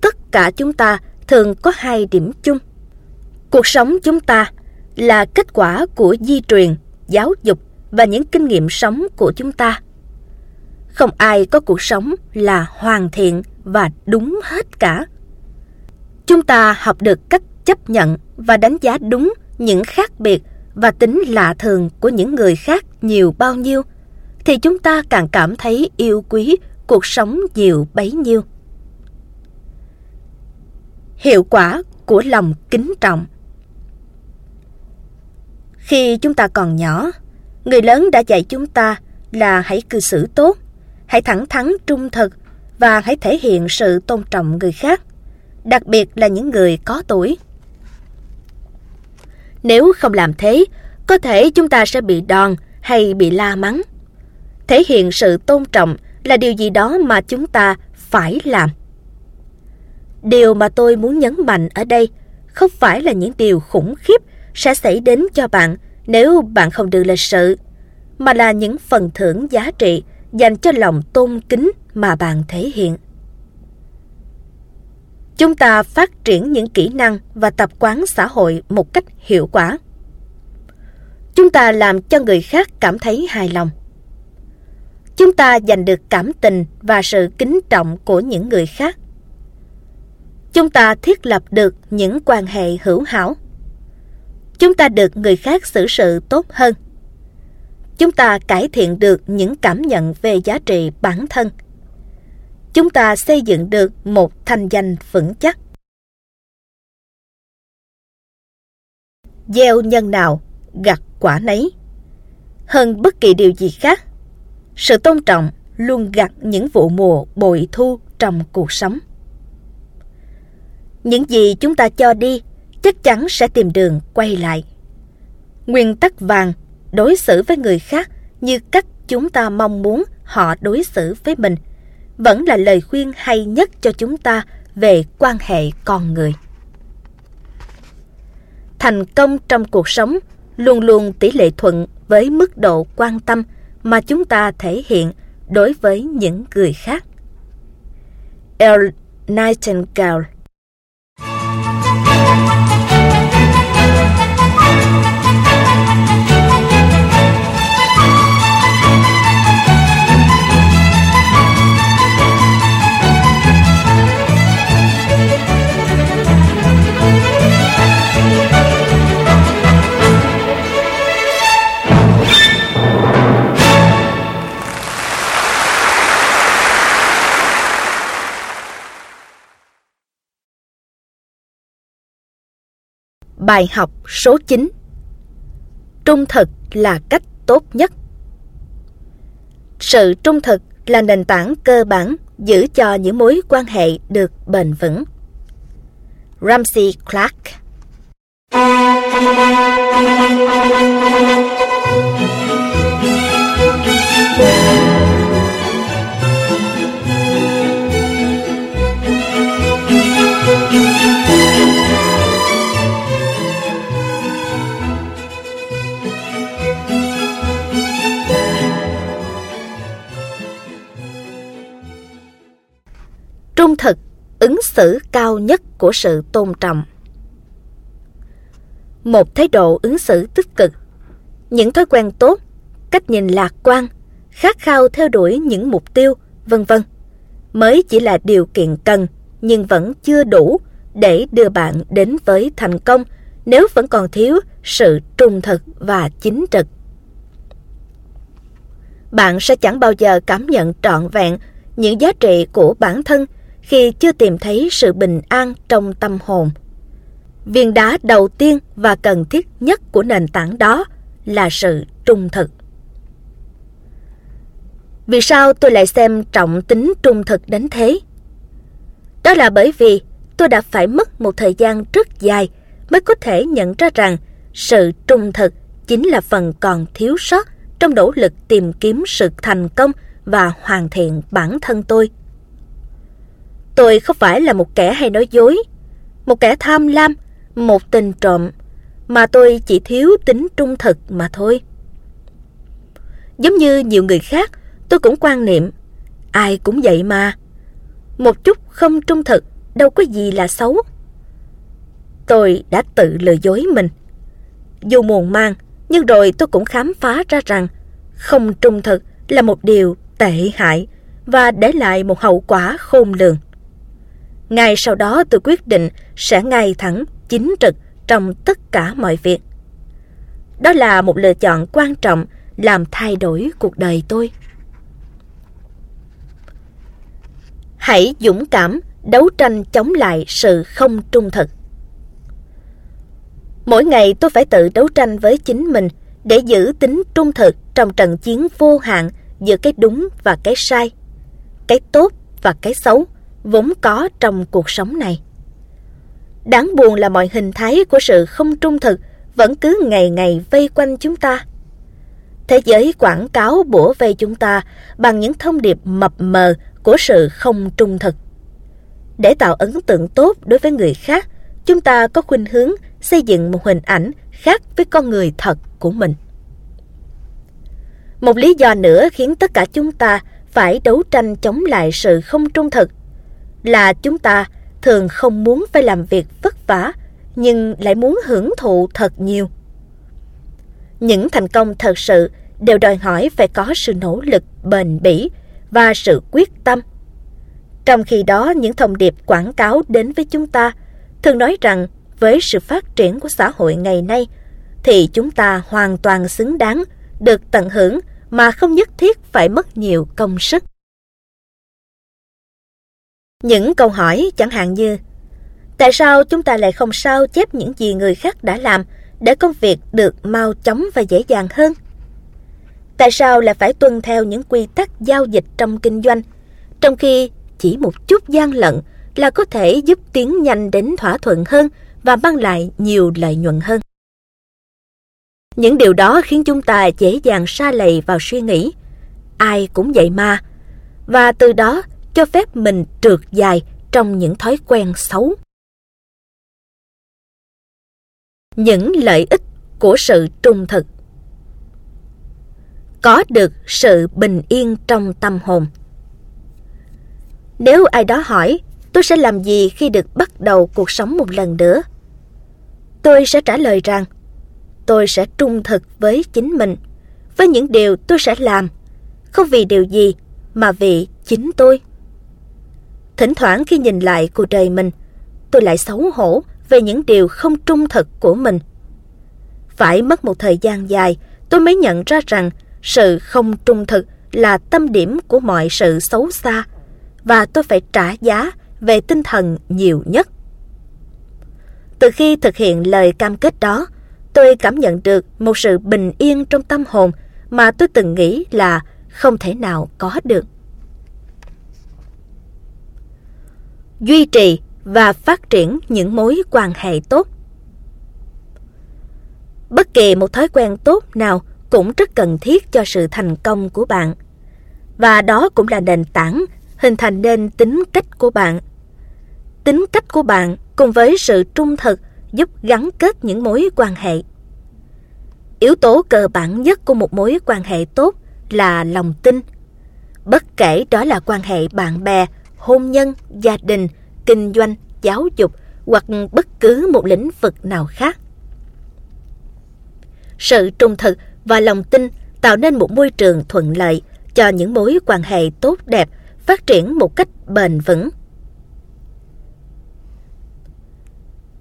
S1: tất cả chúng ta thường có hai điểm chung. Cuộc sống chúng ta là kết quả của di truyền, giáo dục và những kinh nghiệm sống của chúng ta. Không ai có cuộc sống là hoàn thiện và đúng hết cả. Chúng ta học được cách chấp nhận và đánh giá đúng những khác biệt và tính lạ thường của những người khác nhiều bao nhiêu thì chúng ta càng cảm thấy yêu quý cuộc sống nhiều bấy nhiêu. Hiệu quả của lòng kính trọng khi chúng ta còn nhỏ, người lớn đã dạy chúng ta là hãy cư xử tốt, hãy thẳng thắn trung thực và hãy thể hiện sự tôn trọng người khác, đặc biệt là những người có tuổi. Nếu không làm thế, có thể chúng ta sẽ bị đòn hay bị la mắng. Thể hiện sự tôn trọng là điều gì đó mà chúng ta phải làm. Điều mà tôi muốn nhấn mạnh ở đây không phải là những điều khủng khiếp sẽ xảy đến cho bạn nếu bạn không được lịch sự, mà là những phần thưởng giá trị dành cho lòng tôn kính mà bạn thể hiện. Chúng ta phát triển những kỹ năng và tập quán xã hội một cách hiệu quả. Chúng ta làm cho người khác cảm thấy hài lòng. Chúng ta giành được cảm tình và sự kính trọng của những người khác. Chúng ta thiết lập được những quan hệ hữu hảo. Chúng ta được người khác xử sự tốt hơn. Chúng ta cải thiện được những cảm nhận về giá trị bản thân. Chúng ta xây dựng được một thành danh vững chắc. Gieo nhân nào, gặt quả nấy. Hơn bất kỳ điều gì khác, sự tôn trọng luôn gặt những vụ mùa bội thu trong cuộc sống. Những gì chúng ta cho đi chắc chắn sẽ tìm đường quay lại. Nguyên tắc vàng, đối xử với người khác như cách chúng ta mong muốn họ đối xử với mình, vẫn là lời khuyên hay nhất cho chúng ta về quan hệ con người. Thành công trong cuộc sống luôn luôn tỷ lệ thuận với mức độ quan tâm mà chúng ta thể hiện đối với những người khác. L. Nightingale Bài học số 9 Trung thực là cách tốt nhất. Sự trung thực là nền tảng cơ bản giữ cho những mối quan hệ được bền vững. Ramsey Clark. Trung thực, ứng xử cao nhất của sự tôn trọng. Một thái độ ứng xử tích cực, những thói quen tốt, cách nhìn lạc quan, khát khao theo đuổi những mục tiêu, vân vân mới chỉ là điều kiện cần nhưng vẫn chưa đủ để đưa bạn đến với thành công nếu vẫn còn thiếu sự trung thực và chính trực. Bạn sẽ chẳng bao giờ cảm nhận trọn vẹn những giá trị của bản thân khi chưa tìm thấy sự bình an trong tâm hồn. Viên đá đầu tiên và cần thiết nhất của nền tảng đó là sự trung thực. Vì sao tôi lại xem trọng tính trung thực đến thế? Đó là bởi vì tôi đã phải mất một thời gian rất dài mới có thể nhận ra rằng sự trung thực chính là phần còn thiếu sót trong nỗ lực tìm kiếm sự thành công và hoàn thiện bản thân tôi. Tôi không phải là một kẻ hay nói dối, một kẻ tham lam, một tình trộm, mà tôi chỉ thiếu tính trung thực mà thôi. Giống như nhiều người khác, tôi cũng quan niệm, ai cũng vậy mà. Một chút không trung thực đâu có gì là xấu. Tôi đã tự lừa dối mình. Dù muộn mang, nhưng rồi tôi cũng khám phá ra rằng không trung thực là một điều tệ hại và để lại một hậu quả khôn lường. Ngay sau đó tôi quyết định sẽ ngay thẳng, chính trực trong tất cả mọi việc. Đó là một lựa chọn quan trọng làm thay đổi cuộc đời tôi. Hãy dũng cảm đấu tranh chống lại sự không trung thực. Mỗi ngày tôi phải tự đấu tranh với chính mình để giữ tính trung thực trong trận chiến vô hạn giữa cái đúng và cái sai, cái tốt và cái xấu, vốn có trong cuộc sống này. Đáng buồn là mọi hình thái của sự không trung thực vẫn cứ ngày ngày vây quanh chúng ta. Thế giới quảng cáo bủa vây chúng ta bằng những thông điệp mập mờ của sự không trung thực. Để tạo ấn tượng tốt đối với người khác, chúng ta có khuynh hướng xây dựng một hình ảnh khác với con người thật của mình. Một lý do nữa khiến tất cả chúng ta phải đấu tranh chống lại sự không trung thực là chúng ta thường không muốn phải làm việc vất vả nhưng lại muốn hưởng thụ thật nhiều. Những thành công thật sự đều đòi hỏi phải có sự nỗ lực bền bỉ và sự quyết tâm. Trong khi đó, những thông điệp quảng cáo đến với chúng ta thường nói rằng với sự phát triển của xã hội ngày nay thì chúng ta hoàn toàn xứng đáng được tận hưởng mà không nhất thiết phải mất nhiều công sức. Những câu hỏi chẳng hạn như Tại sao chúng ta lại không sao chép những gì người khác đã làm để công việc được mau chóng và dễ dàng hơn? Tại sao lại phải tuân theo những quy tắc giao dịch trong kinh doanh, trong khi chỉ một chút gian lận là có thể giúp tiến nhanh đến thỏa thuận hơn và mang lại nhiều lợi nhuận hơn? Những điều đó khiến chúng ta dễ dàng sa lầy vào suy nghĩ. Ai cũng vậy mà. Và từ đó cho phép mình trượt dài trong những thói quen xấu. Những lợi ích của sự trung thực Có được sự bình yên trong tâm hồn Nếu ai đó hỏi tôi sẽ làm gì khi được bắt đầu cuộc sống một lần nữa? Tôi sẽ trả lời rằng tôi sẽ trung thực với chính mình, với những điều tôi sẽ làm, không vì điều gì mà vì chính tôi. Thỉnh thoảng khi nhìn lại cuộc đời mình, tôi lại xấu hổ về những điều không trung thực của mình. Phải mất một thời gian dài, tôi mới nhận ra rằng sự không trung thực là tâm điểm của mọi sự xấu xa và tôi phải trả giá về tinh thần nhiều nhất. Từ khi thực hiện lời cam kết đó, tôi cảm nhận được một sự bình yên trong tâm hồn mà tôi từng nghĩ là không thể nào có được. Duy trì và phát triển những mối quan hệ tốt. Bất kỳ một thói quen tốt nào cũng rất cần thiết cho sự thành công của bạn. Và đó cũng là nền tảng hình thành nên tính cách của bạn. Tính cách của bạn cùng với sự trung thực giúp gắn kết những mối quan hệ. Yếu tố cơ bản nhất của một mối quan hệ tốt là lòng tin. Bất kể đó là quan hệ bạn bè, hôn nhân, gia đình, kinh doanh, giáo dục hoặc bất cứ một lĩnh vực nào khác. Sự trung thực và lòng tin tạo nên một môi trường thuận lợi cho những mối quan hệ tốt đẹp phát triển một cách bền vững.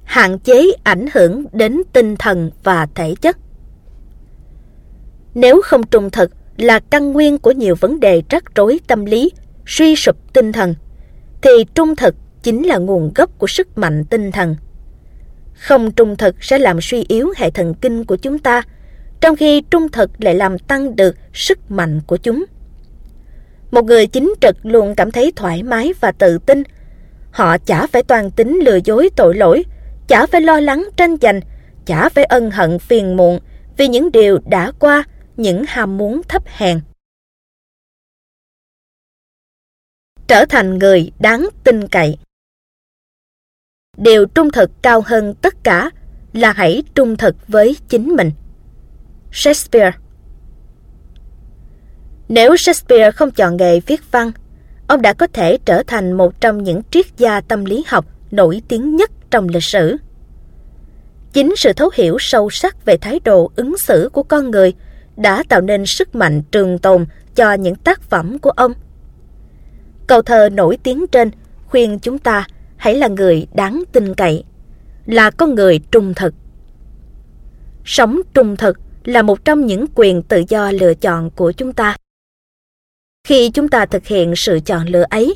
S1: Hạn chế ảnh hưởng đến tinh thần và thể chất. Nếu không trung thực là căn nguyên của nhiều vấn đề rắc rối tâm lý, suy sụp tinh thần, thì trung thực chính là nguồn gốc của sức mạnh tinh thần. Không trung thực sẽ làm suy yếu hệ thần kinh của chúng ta, trong khi trung thực lại làm tăng được sức mạnh của chúng. Một người chính trực luôn cảm thấy thoải mái và tự tin. Họ chả phải toàn tính lừa dối tội lỗi, chả phải lo lắng tranh giành, chả phải ân hận phiền muộn vì những điều đã qua, những ham muốn thấp hèn. Trở thành người đáng tin cậy Điều trung thực cao hơn tất cả là hãy trung thực với chính mình. Shakespeare Nếu Shakespeare không chọn nghề viết văn, ông đã có thể trở thành một trong những triết gia tâm lý học nổi tiếng nhất trong lịch sử. Chính sự thấu hiểu sâu sắc về thái độ ứng xử của con người đã tạo nên sức mạnh trường tồn cho những tác phẩm của ông. Câu thơ nổi tiếng trên khuyên chúng ta hãy là người đáng tin cậy, là con người trung thực. Sống trung thực là một trong những quyền tự do lựa chọn của chúng ta. Khi chúng ta thực hiện sự chọn lựa ấy,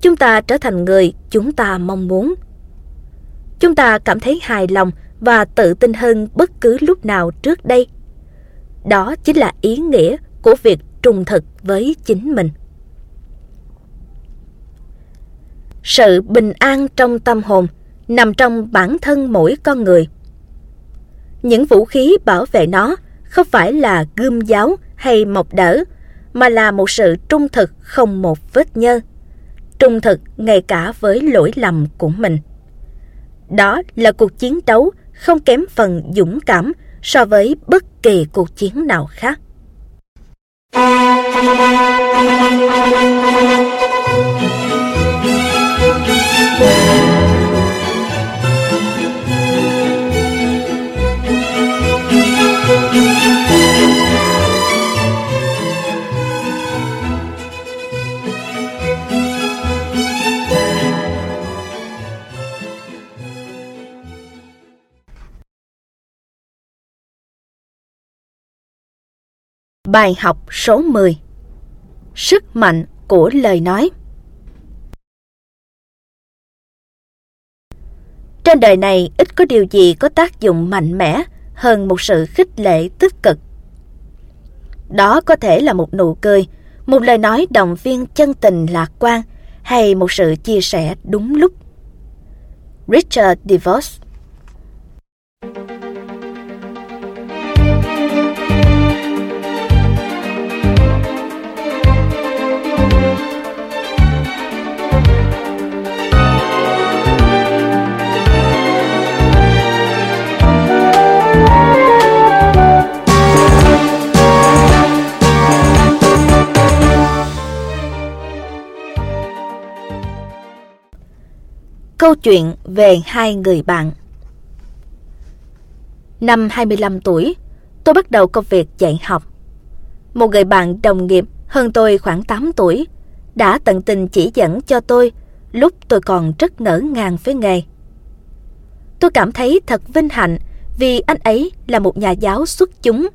S1: chúng ta trở thành người chúng ta mong muốn. Chúng ta cảm thấy hài lòng và tự tin hơn bất cứ lúc nào trước đây. Đó chính là ý nghĩa của việc trung thực với chính mình. Sự bình an trong tâm hồn nằm trong bản thân mỗi con người. Những vũ khí bảo vệ nó không phải là gươm giáo hay mộc đỡ, mà là một sự trung thực không một vết nhơ. Trung thực ngay cả với lỗi lầm của mình. Đó là cuộc chiến đấu không kém phần dũng cảm so với bất kỳ cuộc chiến nào khác. Bài học số 10 Sức mạnh của lời nói. Trên đời này ít có điều gì có tác dụng mạnh mẽ hơn một sự khích lệ tích cực. Đó có thể là một nụ cười, một lời nói động viên chân tình lạc quan hay một sự chia sẻ đúng lúc. Richard DeVos Câu chuyện về hai người bạn Năm 25 tuổi, tôi bắt đầu công việc dạy học. Một người bạn đồng nghiệp hơn tôi khoảng 8 tuổi đã tận tình chỉ dẫn cho tôi lúc tôi còn rất ngỡ ngàng với nghề. Tôi cảm thấy thật vinh hạnh vì anh ấy là một nhà giáo xuất chúng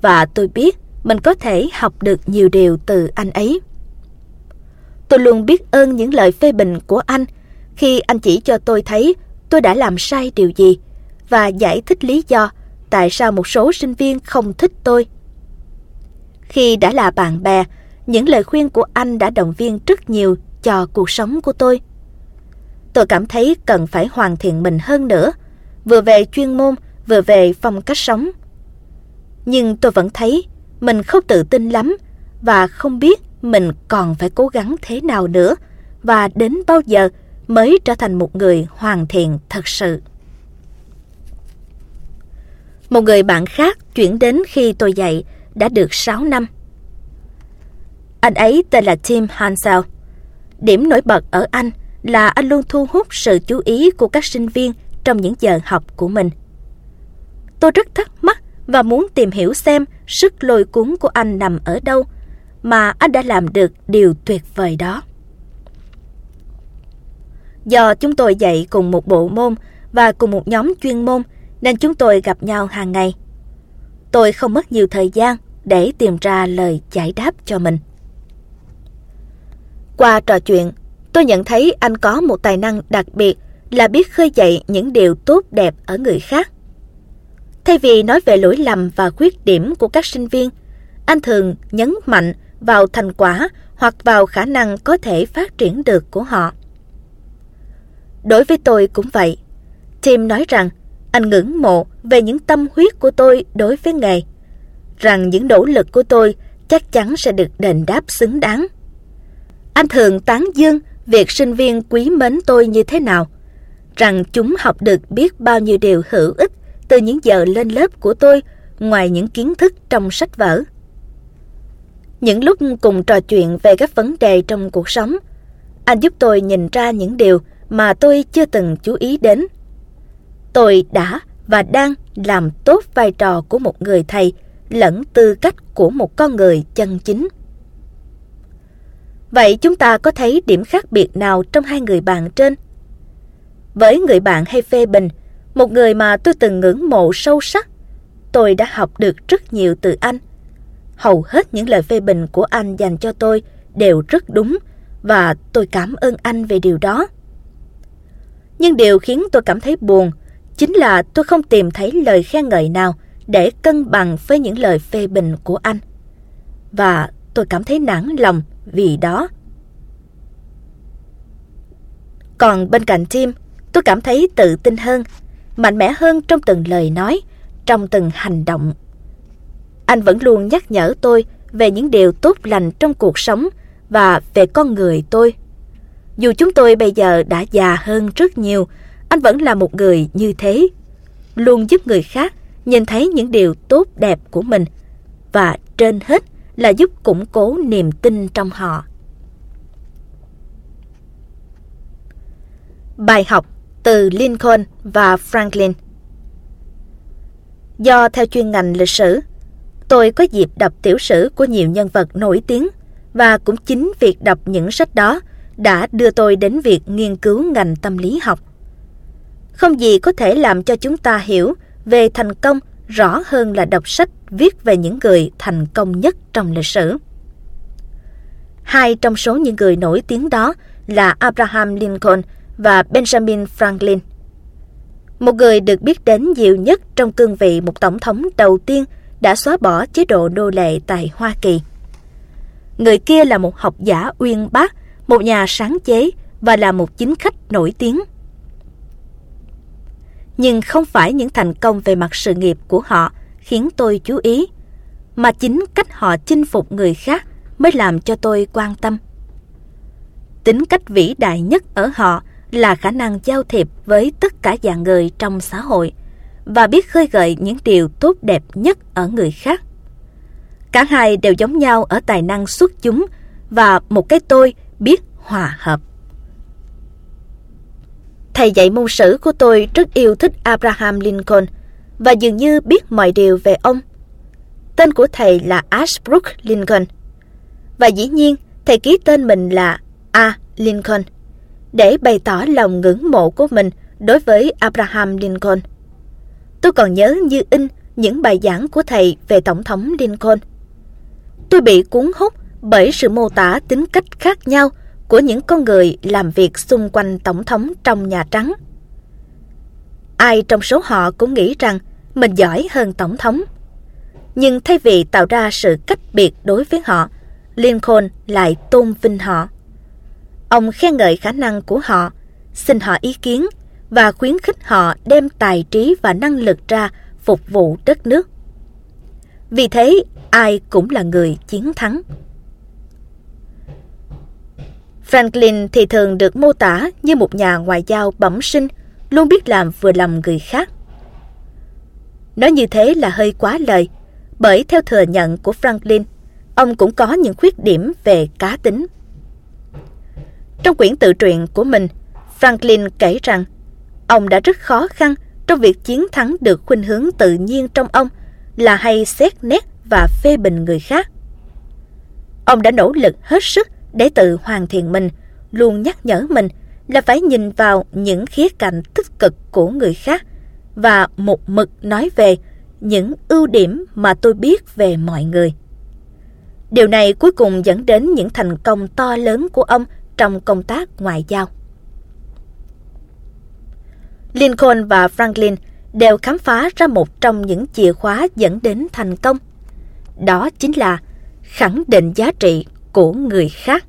S1: và tôi biết mình có thể học được nhiều điều từ anh ấy. Tôi luôn biết ơn những lời phê bình của anh khi anh chỉ cho tôi thấy tôi đã làm sai điều gì và giải thích lý do tại sao một số sinh viên không thích tôi. Khi đã là bạn bè, những lời khuyên của anh đã động viên rất nhiều cho cuộc sống của tôi. Tôi cảm thấy cần phải hoàn thiện mình hơn nữa, vừa về chuyên môn, vừa về phong cách sống. Nhưng tôi vẫn thấy mình không tự tin lắm và không biết mình còn phải cố gắng thế nào nữa và đến bao giờ mới trở thành một người hoàn thiện thật sự. Một người bạn khác chuyển đến khi tôi dạy đã được 6 năm. Anh ấy tên là Tim Hansel. Điểm nổi bật ở anh là anh luôn thu hút sự chú ý của các sinh viên trong những giờ học của mình. Tôi rất thắc mắc và muốn tìm hiểu xem sức lôi cuốn của anh nằm ở đâu mà anh đã làm được điều tuyệt vời đó. Do chúng tôi dạy cùng một bộ môn và cùng một nhóm chuyên môn nên chúng tôi gặp nhau hàng ngày. Tôi không mất nhiều thời gian để tìm ra lời giải đáp cho mình. Qua trò chuyện, tôi nhận thấy anh có một tài năng đặc biệt là biết khơi dậy những điều tốt đẹp ở người khác. Thay vì nói về lỗi lầm và khuyết điểm của các sinh viên, anh thường nhấn mạnh vào thành quả hoặc vào khả năng có thể phát triển được của họ. Đối với tôi cũng vậy. Tim nói rằng anh ngưỡng mộ về những tâm huyết của tôi đối với nghề, rằng những nỗ lực của tôi chắc chắn sẽ được đền đáp xứng đáng. Anh thường tán dương việc sinh viên quý mến tôi như thế nào, rằng chúng học được biết bao nhiêu điều hữu ích từ những giờ lên lớp của tôi ngoài những kiến thức trong sách vở. Những lúc cùng trò chuyện về các vấn đề trong cuộc sống, anh giúp tôi nhìn ra những điều mà tôi chưa từng chú ý đến. Tôi đã và đang làm tốt vai trò của một người thầy lẫn tư cách của một con người chân chính. Vậy chúng ta có thấy điểm khác biệt nào trong hai người bạn trên? Với người bạn hay phê bình, một người mà tôi từng ngưỡng mộ sâu sắc, tôi đã học được rất nhiều từ anh. Hầu hết những lời phê bình của anh dành cho tôi đều rất đúng và tôi cảm ơn anh về điều đó. Nhưng điều khiến tôi cảm thấy buồn chính là tôi không tìm thấy lời khen ngợi nào để cân bằng với những lời phê bình của anh. Và tôi cảm thấy nản lòng vì đó. Còn bên cạnh Tim, tôi cảm thấy tự tin hơn, mạnh mẽ hơn trong từng lời nói, trong từng hành động. Anh vẫn luôn nhắc nhở tôi về những điều tốt lành trong cuộc sống và về con người tôi. Dù chúng tôi bây giờ đã già hơn rất nhiều, anh vẫn là một người như thế. Luôn giúp người khác nhìn thấy những điều tốt đẹp của mình. Và trên hết là giúp củng cố niềm tin trong họ. Bài học từ Lincoln và Franklin Do theo chuyên ngành lịch sử, tôi có dịp đọc tiểu sử của nhiều nhân vật nổi tiếng và cũng chính việc đọc những sách đó đã đưa tôi đến việc nghiên cứu ngành tâm lý học. Không gì có thể làm cho chúng ta hiểu về thành công rõ hơn là đọc sách viết về những người thành công nhất trong lịch sử. Hai trong số những người nổi tiếng đó là Abraham Lincoln và Benjamin Franklin. Một người được biết đến nhiều nhất trong cương vị một tổng thống đầu tiên đã xóa bỏ chế độ nô lệ tại Hoa Kỳ. Người kia là một học giả uyên bác, một nhà sáng chế và là một chính khách nổi tiếng. Nhưng không phải những thành công về mặt sự nghiệp của họ khiến tôi chú ý, mà chính cách họ chinh phục người khác mới làm cho tôi quan tâm. Tính cách vĩ đại nhất ở họ là khả năng giao thiệp với tất cả dạng người trong xã hội và biết khơi gợi những điều tốt đẹp nhất ở người khác. Cả hai đều giống nhau ở tài năng xuất chúng và một cái tôi biết hòa hợp. Thầy dạy môn sử của tôi rất yêu thích Abraham Lincoln và dường như biết mọi điều về ông. Tên của thầy là Ashbrook Lincoln. Và dĩ nhiên, thầy ký tên mình là A. Lincoln để bày tỏ lòng ngưỡng mộ của mình đối với Abraham Lincoln. Tôi còn nhớ như in những bài giảng của thầy về Tổng thống Lincoln. Tôi bị cuốn hút bởi sự mô tả tính cách khác nhau của những con người làm việc xung quanh Tổng thống trong Nhà Trắng. Ai trong số họ cũng nghĩ rằng mình giỏi hơn Tổng thống. Nhưng thay vì tạo ra sự cách biệt đối với họ, Lincoln lại tôn vinh họ. Ông khen ngợi khả năng của họ, xin họ ý kiến và khuyến khích họ đem tài trí và năng lực ra phục vụ đất nước. Vì thế, ai cũng là người chiến thắng. Franklin thì thường được mô tả như một nhà ngoại giao bẩm sinh, luôn biết làm vừa lòng người khác. Nói như thế là hơi quá lời, bởi theo thừa nhận của Franklin, ông cũng có những khuyết điểm về cá tính. Trong quyển tự truyện của mình, Franklin kể rằng ông đã rất khó khăn trong việc chiến thắng được khuynh hướng tự nhiên trong ông là hay xét nét và phê bình người khác. Ông đã nỗ lực hết sức để tự hoàn thiện mình, luôn nhắc nhở mình là phải nhìn vào những khía cạnh tích cực của người khác và một mực nói về những ưu điểm mà tôi biết về mọi người. Điều này cuối cùng dẫn đến những thành công to lớn của ông trong công tác ngoại giao. Lincoln và Franklin đều khám phá ra một trong những chìa khóa dẫn đến thành công. Đó chính là khẳng định giá trị của người khác.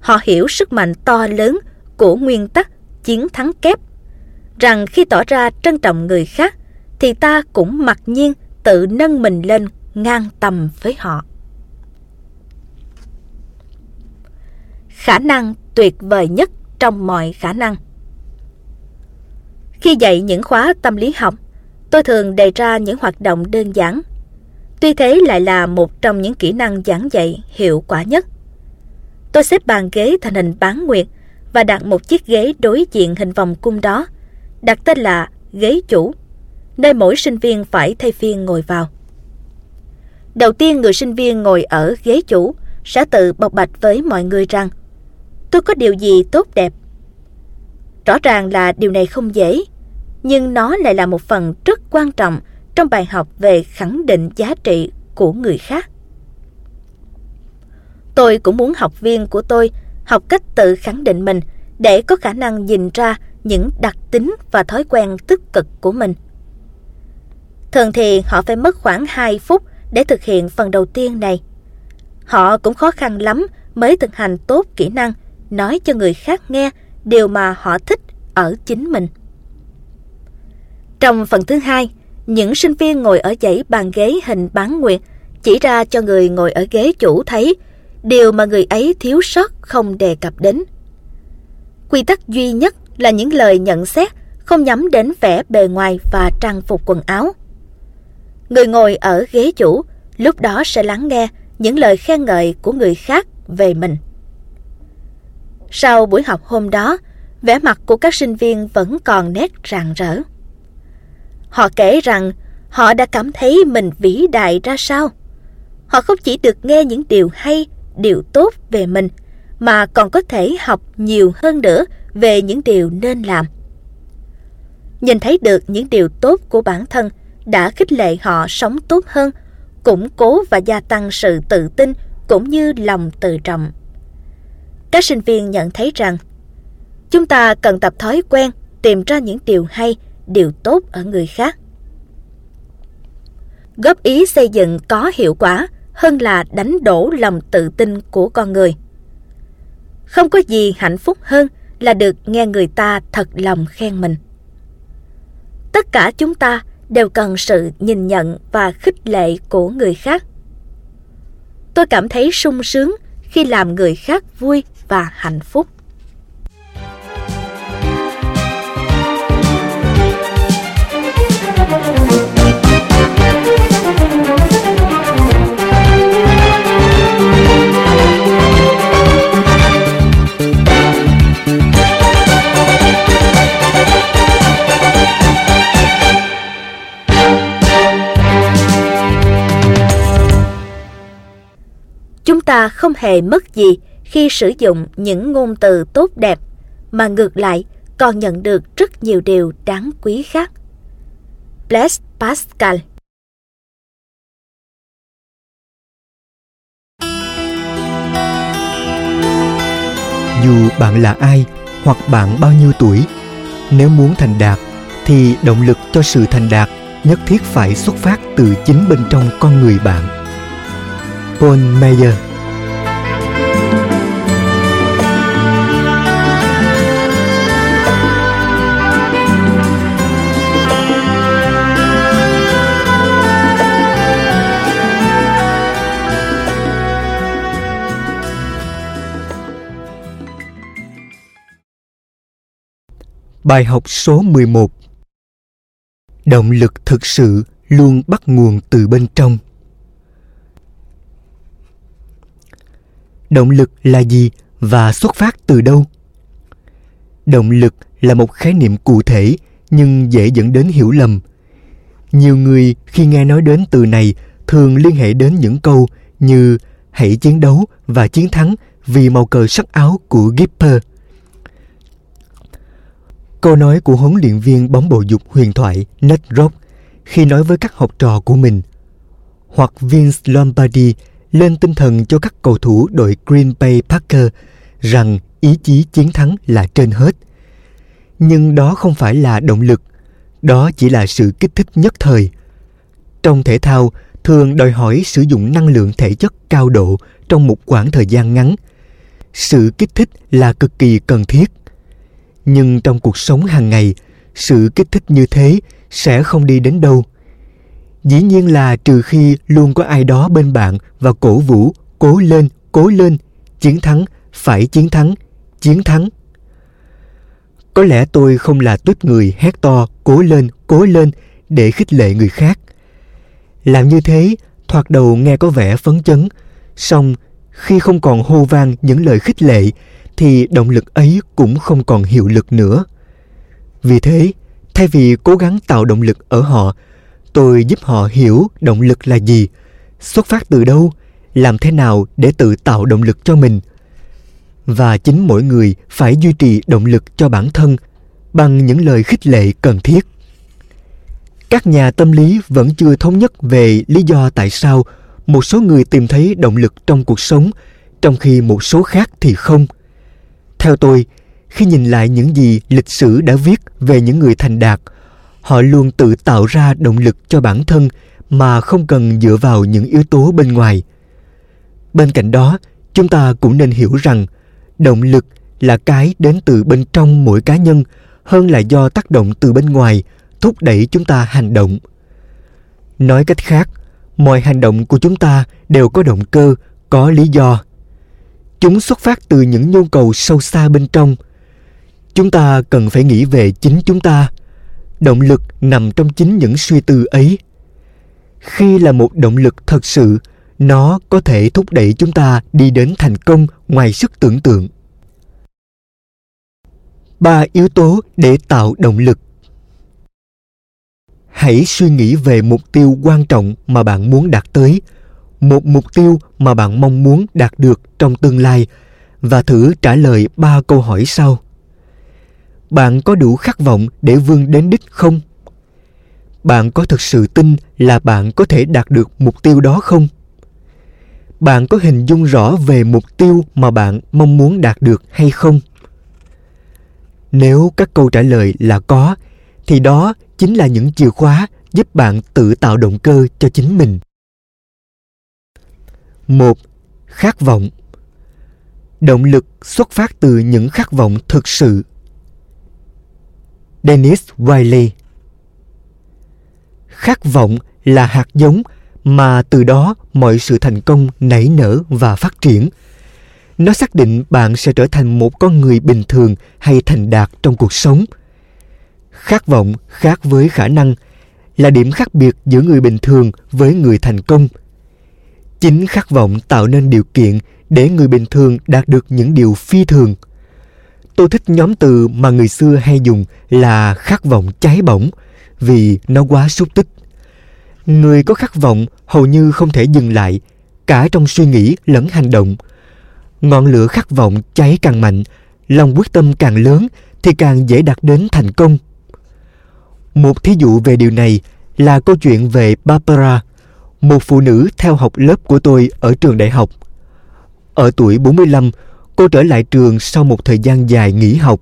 S1: Họ hiểu sức mạnh to lớn của nguyên tắc chiến thắng kép, rằng khi tỏ ra trân trọng người khác thì ta cũng mặc nhiên tự nâng mình lên ngang tầm với họ. khả năng tuyệt vời nhất trong mọi khả năng. Khi dạy những khóa tâm lý học, tôi thường đề ra những hoạt động đơn giản. Tuy thế lại là một trong những kỹ năng giảng dạy hiệu quả nhất. Tôi xếp bàn ghế thành hình bán nguyệt và đặt một chiếc ghế đối diện hình vòng cung đó, đặt tên là ghế chủ, nơi mỗi sinh viên phải thay phiên ngồi vào. Đầu tiên người sinh viên ngồi ở ghế chủ sẽ tự bộc bạch với mọi người rằng tôi có điều gì tốt đẹp. Rõ ràng là điều này không dễ, nhưng nó lại là một phần rất quan trọng trong bài học về khẳng định giá trị của người khác. Tôi cũng muốn học viên của tôi học cách tự khẳng định mình để có khả năng nhìn ra những đặc tính và thói quen tích cực của mình. Thường thì họ phải mất khoảng 2 phút để thực hiện phần đầu tiên này. Họ cũng khó khăn lắm mới thực hành tốt kỹ năng nói cho người khác nghe điều mà họ thích ở chính mình. Trong phần thứ hai, những sinh viên ngồi ở dãy bàn ghế hình bán nguyệt chỉ ra cho người ngồi ở ghế chủ thấy điều mà người ấy thiếu sót không đề cập đến. Quy tắc duy nhất là những lời nhận xét không nhắm đến vẻ bề ngoài và trang phục quần áo. Người ngồi ở ghế chủ lúc đó sẽ lắng nghe những lời khen ngợi của người khác về mình. Sau buổi học hôm đó, vẻ mặt của các sinh viên vẫn còn nét rạng rỡ. Họ kể rằng họ đã cảm thấy mình vĩ đại ra sao. Họ không chỉ được nghe những điều hay, điều tốt về mình, mà còn có thể học nhiều hơn nữa về những điều nên làm. Nhìn thấy được những điều tốt của bản thân đã khích lệ họ sống tốt hơn, củng cố và gia tăng sự tự tin cũng như lòng tự trọng. Các sinh viên nhận thấy rằng chúng ta cần tập thói quen tìm ra những điều hay, điều tốt ở người khác. Góp ý xây dựng có hiệu quả hơn là đánh đổ lòng tự tin của con người. Không có gì hạnh phúc hơn là được nghe người ta thật lòng khen mình. Tất cả chúng ta đều cần sự nhìn nhận và khích lệ của người khác. Tôi cảm thấy sung sướng khi làm người khác vui và hạnh phúc. Chúng ta không hề mất gì khi sử dụng những ngôn từ tốt đẹp, mà ngược lại còn nhận được rất nhiều điều đáng quý khác. Blaise Pascal
S2: Dù bạn là ai hoặc bạn bao nhiêu tuổi, nếu muốn thành đạt thì động lực cho sự thành đạt nhất thiết phải xuất phát từ chính bên trong con người bạn. Paul Meyer Bài học số 11 Động lực thực sự luôn bắt nguồn từ bên trong. Động lực là gì và xuất phát từ đâu? Động lực là một khái niệm cụ thể nhưng dễ dẫn đến hiểu lầm. Nhiều người khi nghe nói đến từ này thường liên hệ đến những câu như hãy chiến đấu và chiến thắng vì màu cờ sắc áo của Gipper Câu nói của huấn luyện viên bóng bầu dục huyền thoại Ned Rock khi nói với các học trò của mình, hoặc Vince Lombardi lên tinh thần cho các cầu thủ đội Green Bay Packers rằng ý chí chiến thắng là trên hết. Nhưng đó không phải là động lực, đó chỉ là sự kích thích nhất thời. Trong thể thao, thường đòi hỏi sử dụng năng lượng thể chất cao độ trong một khoảng thời gian ngắn. Sự kích thích là cực kỳ cần thiết nhưng trong cuộc sống hàng ngày sự kích thích như thế sẽ không đi đến đâu dĩ nhiên là trừ khi luôn có ai đó bên bạn và cổ vũ cố lên cố lên. Chiến thắng phải chiến thắng chiến thắng. Có lẽ tôi không là tuýp người hét to cố lên cố lên để khích lệ người khác. Làm như thế thoạt đầu nghe có vẻ phấn chấn. Song khi không còn hô vang những lời khích lệ thì động lực ấy cũng không còn hiệu lực nữa. Vì thế, thay vì cố gắng tạo động lực ở họ, tôi giúp họ hiểu động lực là gì, xuất phát từ đâu, làm thế nào để tự tạo động lực cho mình. Và chính mỗi người phải duy trì động lực cho bản thân bằng những lời khích lệ cần thiết. Các nhà tâm lý vẫn chưa thống nhất về lý do tại sao một số người tìm thấy động lực trong cuộc sống trong khi một số khác thì không – theo tôi, khi nhìn lại những gì lịch sử đã viết về những người thành đạt, họ luôn tự tạo ra động lực cho bản thân mà không cần dựa vào những yếu tố bên ngoài. Bên cạnh đó, chúng ta cũng nên hiểu rằng động lực là cái đến từ bên trong mỗi cá nhân hơn là do tác động từ bên ngoài thúc đẩy chúng ta hành động. Nói cách khác, mọi hành động của chúng ta đều có động cơ, có lý do chúng xuất phát từ những nhu cầu sâu xa bên trong chúng ta cần phải nghĩ về chính chúng ta động lực nằm trong chính những suy tư ấy. Khi là một động lực thật sự, nó có thể thúc đẩy chúng ta đi đến thành công ngoài sức tưởng tượng. Ba yếu tố để tạo động lực. Hãy suy nghĩ về mục tiêu quan trọng mà bạn muốn đạt tới, một mục tiêu mà bạn mong muốn đạt được trong tương lai, và thử trả lời ba câu hỏi sau bạn có đủ khát vọng để vươn đến đích không? Bạn có thực sự tin là bạn có thể đạt được mục tiêu đó không? Bạn có hình dung rõ về mục tiêu mà bạn mong muốn đạt được hay không? Nếu các câu trả lời là có, thì đó chính là những chìa khóa giúp bạn tự tạo động cơ cho chính mình. Một, khát vọng. Động lực xuất phát từ những khát vọng thực sự dennis riley. Khát vọng là hạt giống mà từ đó mọi sự thành công nảy nở và phát triển. Nó xác định bạn sẽ trở thành một con người bình thường hay thành đạt trong cuộc sống. Khát vọng khác với khả năng là điểm khác biệt giữa người bình thường với người thành công. Chính khát vọng tạo nên điều kiện để người bình thường đạt được những điều phi thường tôi thích nhóm từ mà người xưa hay dùng là khát vọng cháy bỏng vì nó quá xúc tích. Người có khát vọng hầu như không thể dừng lại cả trong suy nghĩ lẫn hành động. Ngọn lửa khát vọng cháy càng mạnh lòng quyết tâm càng lớn thì càng dễ đạt đến thành công. Một thí dụ về điều này là câu chuyện về Barbara, một phụ nữ theo học lớp của tôi ở trường đại học. Ở tuổi 45, cô trở lại trường sau một thời gian dài nghỉ học.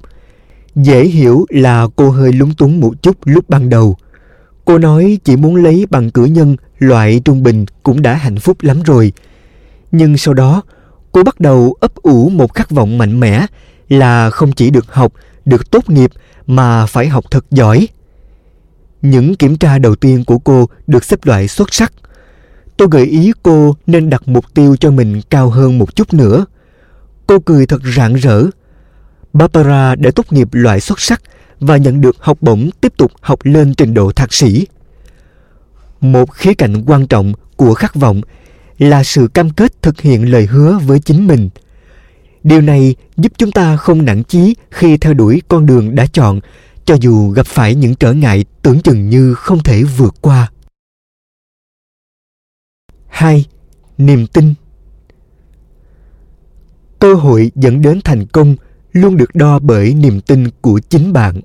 S2: Dễ hiểu là cô hơi lúng túng một chút lúc ban đầu. Cô nói chỉ muốn lấy bằng cử nhân loại trung bình cũng đã hạnh phúc lắm rồi. Nhưng sau đó, cô bắt đầu ấp ủ một khát vọng mạnh mẽ là không chỉ được học, được tốt nghiệp mà phải học thật giỏi. Những kiểm tra đầu tiên của cô được xếp loại xuất sắc. Tôi gợi ý cô nên đặt mục tiêu cho mình cao hơn một chút nữa. Cô cười thật rạng rỡ. Barbara đã tốt nghiệp loại xuất sắc và nhận được học bổng tiếp tục học lên trình độ thạc sĩ. Một khía cạnh quan trọng của khát vọng là sự cam kết thực hiện lời hứa với chính mình. Điều này giúp chúng ta không nản chí khi theo đuổi con đường đã chọn, cho dù gặp phải những trở ngại tưởng chừng như không thể vượt qua. 2. Niềm tin Cơ hội dẫn đến thành công luôn được đo bởi niềm tin của chính bạn.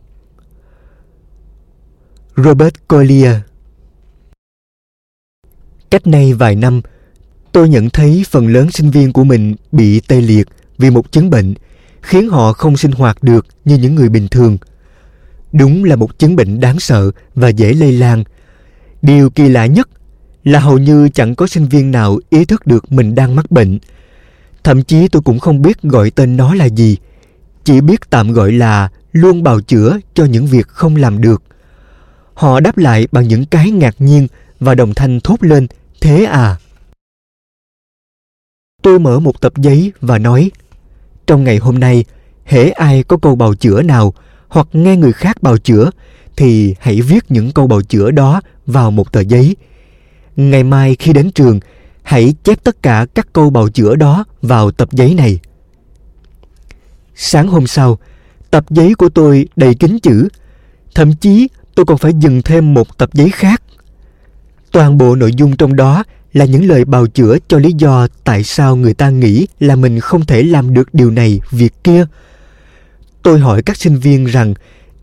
S2: Robert Collier Cách nay vài năm, tôi nhận thấy phần lớn sinh viên của mình bị tê liệt vì một chứng bệnh khiến họ không sinh hoạt được như những người bình thường – Đúng là một chứng bệnh đáng sợ và dễ lây lan. Điều kỳ lạ nhất là hầu như chẳng có sinh viên nào ý thức được mình đang mắc bệnh. Thậm chí tôi cũng không biết gọi tên nó là gì. Chỉ biết tạm gọi là luôn bào chữa cho những việc không làm được. Họ đáp lại bằng những cái ngạc nhiên và đồng thanh thốt lên, thế à? Tôi mở một tập giấy và nói, trong ngày hôm nay, hễ ai có câu bào chữa nào hoặc nghe người khác bào chữa thì hãy viết những câu bào chữa đó vào một tờ giấy. Ngày mai khi đến trường, hãy chép tất cả các câu bào chữa đó vào tập giấy này. Sáng hôm sau, tập giấy của tôi đầy kín chữ. Thậm chí tôi còn phải dừng thêm một tập giấy khác. Toàn bộ nội dung trong đó là những lời bào chữa cho lý do tại sao người ta nghĩ là mình không thể làm được điều này, việc kia – Tôi hỏi các sinh viên rằng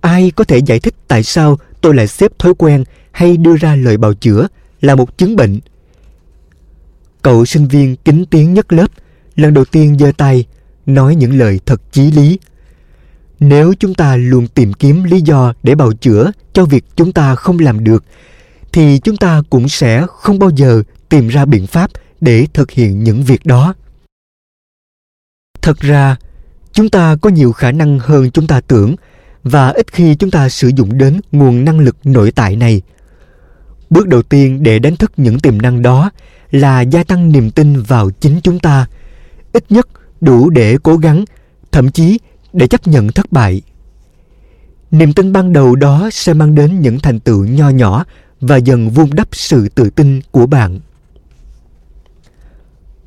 S2: ai có thể giải thích tại sao tôi lại xếp thói quen hay đưa ra lời bào chữa là một chứng bệnh. Cậu sinh viên kính tiếng nhất lớp lần đầu tiên giơ tay nói những lời thật chí lý. Nếu chúng ta luôn tìm kiếm lý do để bào chữa cho việc chúng ta không làm được thì chúng ta cũng sẽ không bao giờ tìm ra biện pháp để thực hiện những việc đó. Thật ra, chúng ta có nhiều khả năng hơn chúng ta tưởng và ít khi chúng ta sử dụng đến nguồn năng lực nội tại này bước đầu tiên để đánh thức những tiềm năng đó là gia tăng niềm tin vào chính chúng ta ít nhất đủ để cố gắng thậm chí để chấp nhận thất bại niềm tin ban đầu đó sẽ mang đến những thành tựu nho nhỏ và dần vun đắp sự tự tin của bạn.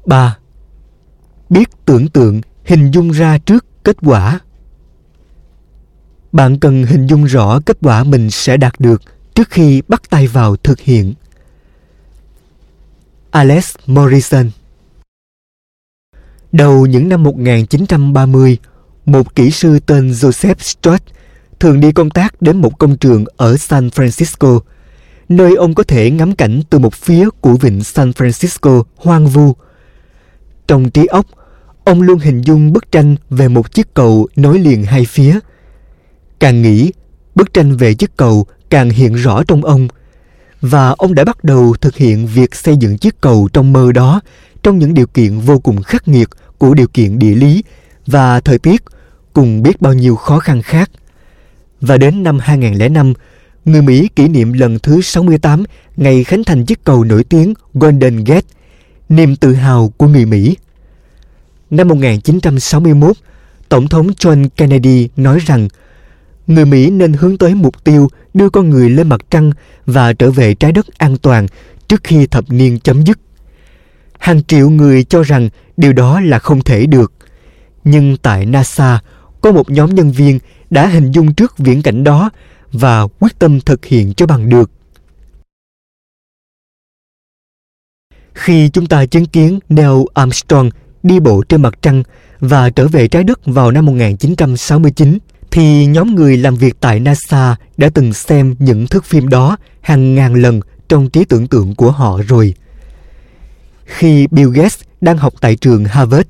S2: 3. Biết tưởng tượng, hình dung ra trước kết quả. Bạn cần hình dung rõ kết quả mình sẽ đạt được trước khi bắt tay vào thực hiện. Alex Morrison Đầu những năm 1930, một kỹ sư tên Joseph Stott thường đi công tác đến một công trường ở San Francisco, nơi ông có thể ngắm cảnh từ một phía của vịnh San Francisco hoang vu. Trong trí óc, ông luôn hình dung bức tranh về một chiếc cầu nối liền hai phía. Càng nghĩ, bức tranh về chiếc cầu càng hiện rõ trong ông và ông đã bắt đầu thực hiện việc xây dựng chiếc cầu trong mơ đó trong những điều kiện vô cùng khắc nghiệt của điều kiện địa lý và thời tiết cùng biết bao nhiêu khó khăn khác. Và đến năm 2005, người Mỹ kỷ niệm lần thứ 68 ngày khánh thành chiếc cầu nổi tiếng Golden Gate, niềm tự hào của người Mỹ. Năm 1961, Tổng thống John Kennedy nói rằng người Mỹ nên hướng tới mục tiêu đưa con người lên mặt trăng và trở về trái đất an toàn trước khi thập niên chấm dứt. Hàng triệu người cho rằng điều đó là không thể được. Nhưng tại NASA, có một nhóm nhân viên đã hình dung trước viễn cảnh đó và quyết tâm thực hiện cho bằng được. Khi chúng ta chứng kiến Neil Armstrong đi bộ trên mặt trăng và trở về trái đất vào năm 1969, thì nhóm người làm việc tại NASA đã từng xem những thước phim đó hàng ngàn lần trong trí tưởng tượng của họ rồi. Khi Bill Gates đang học tại trường Harvard,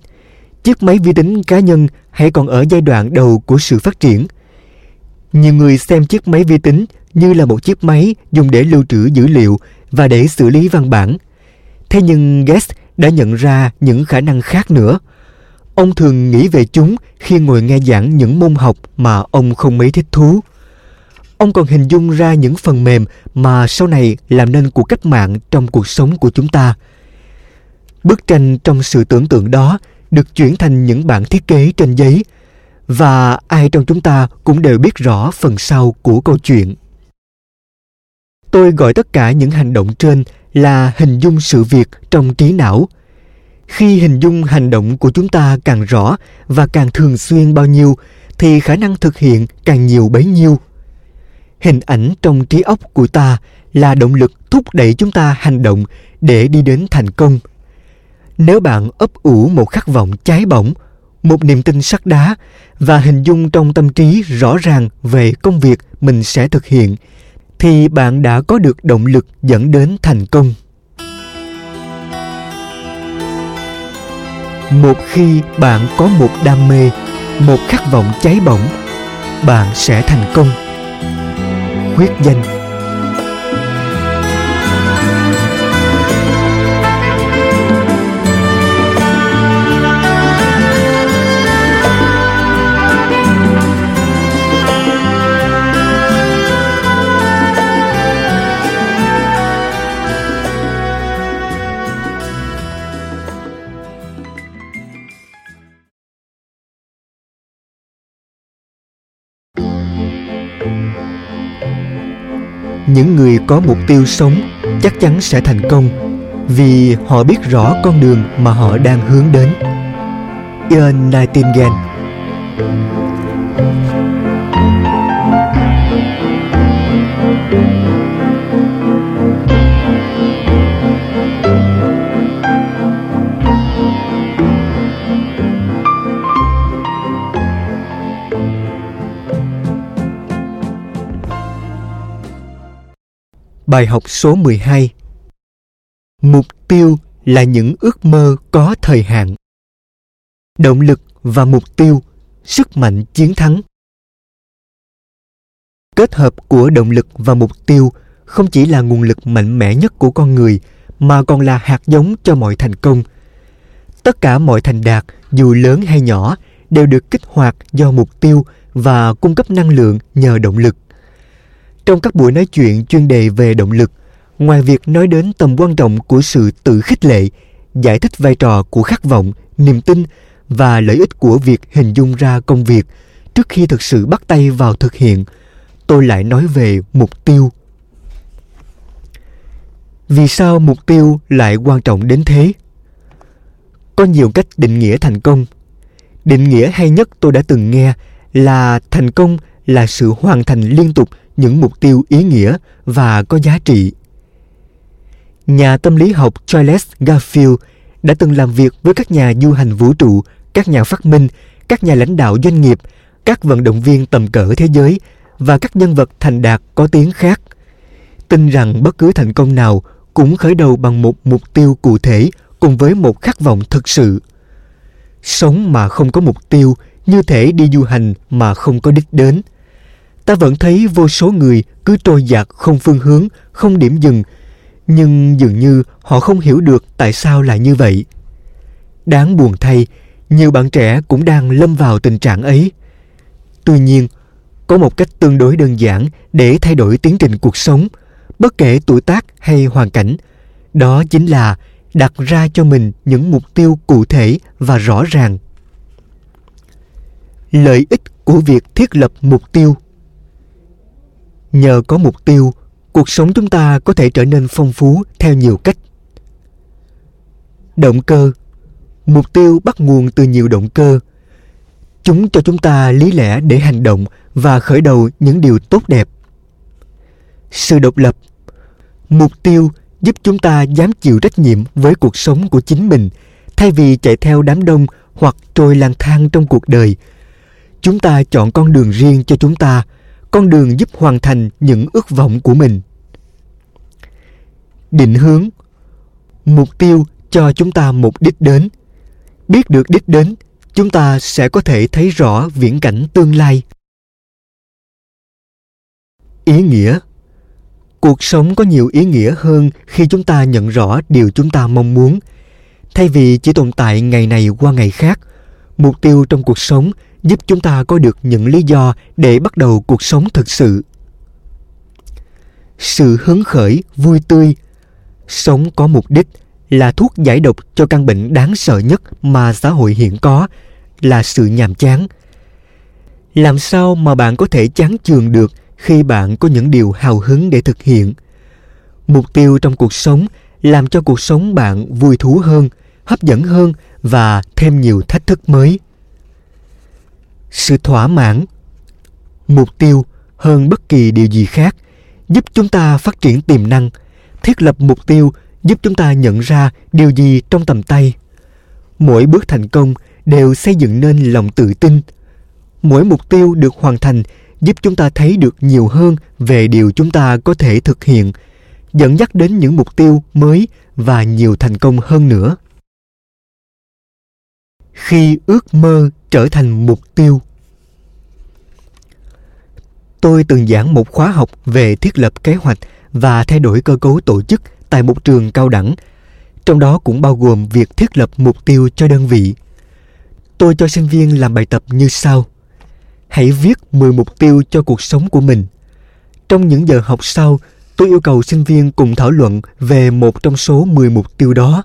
S2: chiếc máy vi tính cá nhân hãy còn ở giai đoạn đầu của sự phát triển. Nhiều người xem chiếc máy vi tính như là một chiếc máy dùng để lưu trữ dữ liệu và để xử lý văn bản. Thế nhưng Gates đã nhận ra những khả năng khác nữa. Ông thường nghĩ về chúng khi ngồi nghe giảng những môn học mà ông không mấy thích thú. Ông còn hình dung ra những phần mềm mà sau này làm nên cuộc cách mạng trong cuộc sống của chúng ta. Bức tranh trong sự tưởng tượng đó được chuyển thành những bản thiết kế trên giấy, và ai trong chúng ta cũng đều biết rõ phần sau của câu chuyện. Tôi gọi tất cả những hành động trên là hình dung sự việc trong trí não. Khi hình dung hành động của chúng ta càng rõ và càng thường xuyên bao nhiêu thì khả năng thực hiện càng nhiều bấy nhiêu. Hình ảnh trong trí óc của ta là động lực thúc đẩy chúng ta hành động để đi đến thành công – nếu bạn ấp ủ một khát vọng cháy bỏng, một niềm tin sắt đá và hình dung trong tâm trí rõ ràng về công việc mình sẽ thực hiện, thì bạn đã có được động lực dẫn đến thành công. Một khi bạn có một đam mê, một khát vọng cháy bỏng, bạn sẽ thành công. Quyết danh những người có mục tiêu sống chắc chắn sẽ thành công vì họ biết rõ con đường mà họ đang hướng đến. Ian Nightingale Bài học số 12 Mục tiêu là những ước mơ có thời hạn. Động lực và mục tiêu, sức mạnh chiến thắng. Kết hợp của động lực và mục tiêu không chỉ là nguồn lực mạnh mẽ nhất của con người mà còn là hạt giống cho mọi thành công. Tất cả mọi thành đạt, dù lớn hay nhỏ, đều được kích hoạt do mục tiêu và cung cấp năng lượng nhờ động lực. Trong các buổi nói chuyện chuyên đề về động lực, ngoài việc nói đến tầm quan trọng của sự tự khích lệ, giải thích vai trò của khát vọng, niềm tin và lợi ích của việc hình dung ra công việc trước khi thực sự bắt tay vào thực hiện, tôi lại nói về mục tiêu. vì sao mục tiêu lại quan trọng đến thế có nhiều cách định nghĩa thành công định nghĩa hay nhất tôi đã từng nghe là thành công là sự hoàn thành liên tục những mục tiêu ý nghĩa và có giá trị. Nhà tâm lý học charles garfield đã từng làm việc với các nhà du hành vũ trụ, các nhà phát minh, các nhà lãnh đạo doanh nghiệp, các vận động viên tầm cỡ thế giới và các nhân vật thành đạt có tiếng khác. Tin rằng bất cứ thành công nào cũng khởi đầu bằng một mục tiêu cụ thể cùng với một khát vọng thực sự. Sống mà không có mục tiêu, như thể đi du hành mà không có đích đến ta vẫn thấy vô số người cứ trôi dạt không phương hướng, không điểm dừng, nhưng dường như họ không hiểu được tại sao lại như vậy. Đáng buồn thay, nhiều bạn trẻ cũng đang lâm vào tình trạng ấy. Tuy nhiên, có một cách tương đối đơn giản để thay đổi tiến trình cuộc sống, bất kể tuổi tác hay hoàn cảnh. Đó chính là đặt ra cho mình những mục tiêu cụ thể và rõ ràng. Lợi ích của việc thiết lập mục tiêu nhờ có mục tiêu, cuộc sống chúng ta có thể trở nên phong phú theo nhiều cách. Động cơ. Mục tiêu bắt nguồn từ nhiều động cơ. Chúng cho chúng ta lý lẽ để hành động và khởi đầu những điều tốt đẹp. Sự độc lập. Mục tiêu giúp chúng ta dám chịu trách nhiệm với cuộc sống của chính mình, thay vì chạy theo đám đông hoặc trôi lang thang trong cuộc đời. Chúng ta chọn con đường riêng cho chúng ta con đường giúp hoàn thành những ước vọng của mình. Định hướng, mục tiêu cho chúng ta một đích đến. Biết được đích đến, chúng ta sẽ có thể thấy rõ viễn cảnh tương lai. Ý nghĩa, cuộc sống có nhiều ý nghĩa hơn khi chúng ta nhận rõ điều chúng ta mong muốn. Thay vì chỉ tồn tại ngày này qua ngày khác, mục tiêu trong cuộc sống giúp chúng ta có được những lý do để bắt đầu cuộc sống thực sự. Sự hứng khởi, vui tươi. Sống có mục đích là thuốc giải độc cho căn bệnh đáng sợ nhất mà xã hội hiện có, là sự nhàm chán. Làm sao mà bạn có thể chán chường được khi bạn có những điều hào hứng để thực hiện? Mục tiêu trong cuộc sống làm cho cuộc sống bạn vui thú hơn, hấp dẫn hơn và thêm nhiều thách thức mới sự thỏa mãn. Mục tiêu hơn bất kỳ điều gì khác giúp chúng ta phát triển tiềm năng, thiết lập mục tiêu giúp chúng ta nhận ra điều gì trong tầm tay. Mỗi bước thành công đều xây dựng nên lòng tự tin. Mỗi mục tiêu được hoàn thành giúp chúng ta thấy được nhiều hơn về điều chúng ta có thể thực hiện, dẫn dắt đến những mục tiêu mới và nhiều thành công hơn nữa khi ước mơ trở thành mục tiêu tôi từng giảng một khóa học về thiết lập kế hoạch và thay đổi cơ cấu tổ chức tại một trường cao đẳng trong đó cũng bao gồm việc thiết lập mục tiêu cho đơn vị tôi cho sinh viên làm bài tập như sau hãy viết 10 mục tiêu cho cuộc sống của mình. Trong những giờ học sau, tôi yêu cầu sinh viên cùng thảo luận về một trong số 10 mục tiêu đó.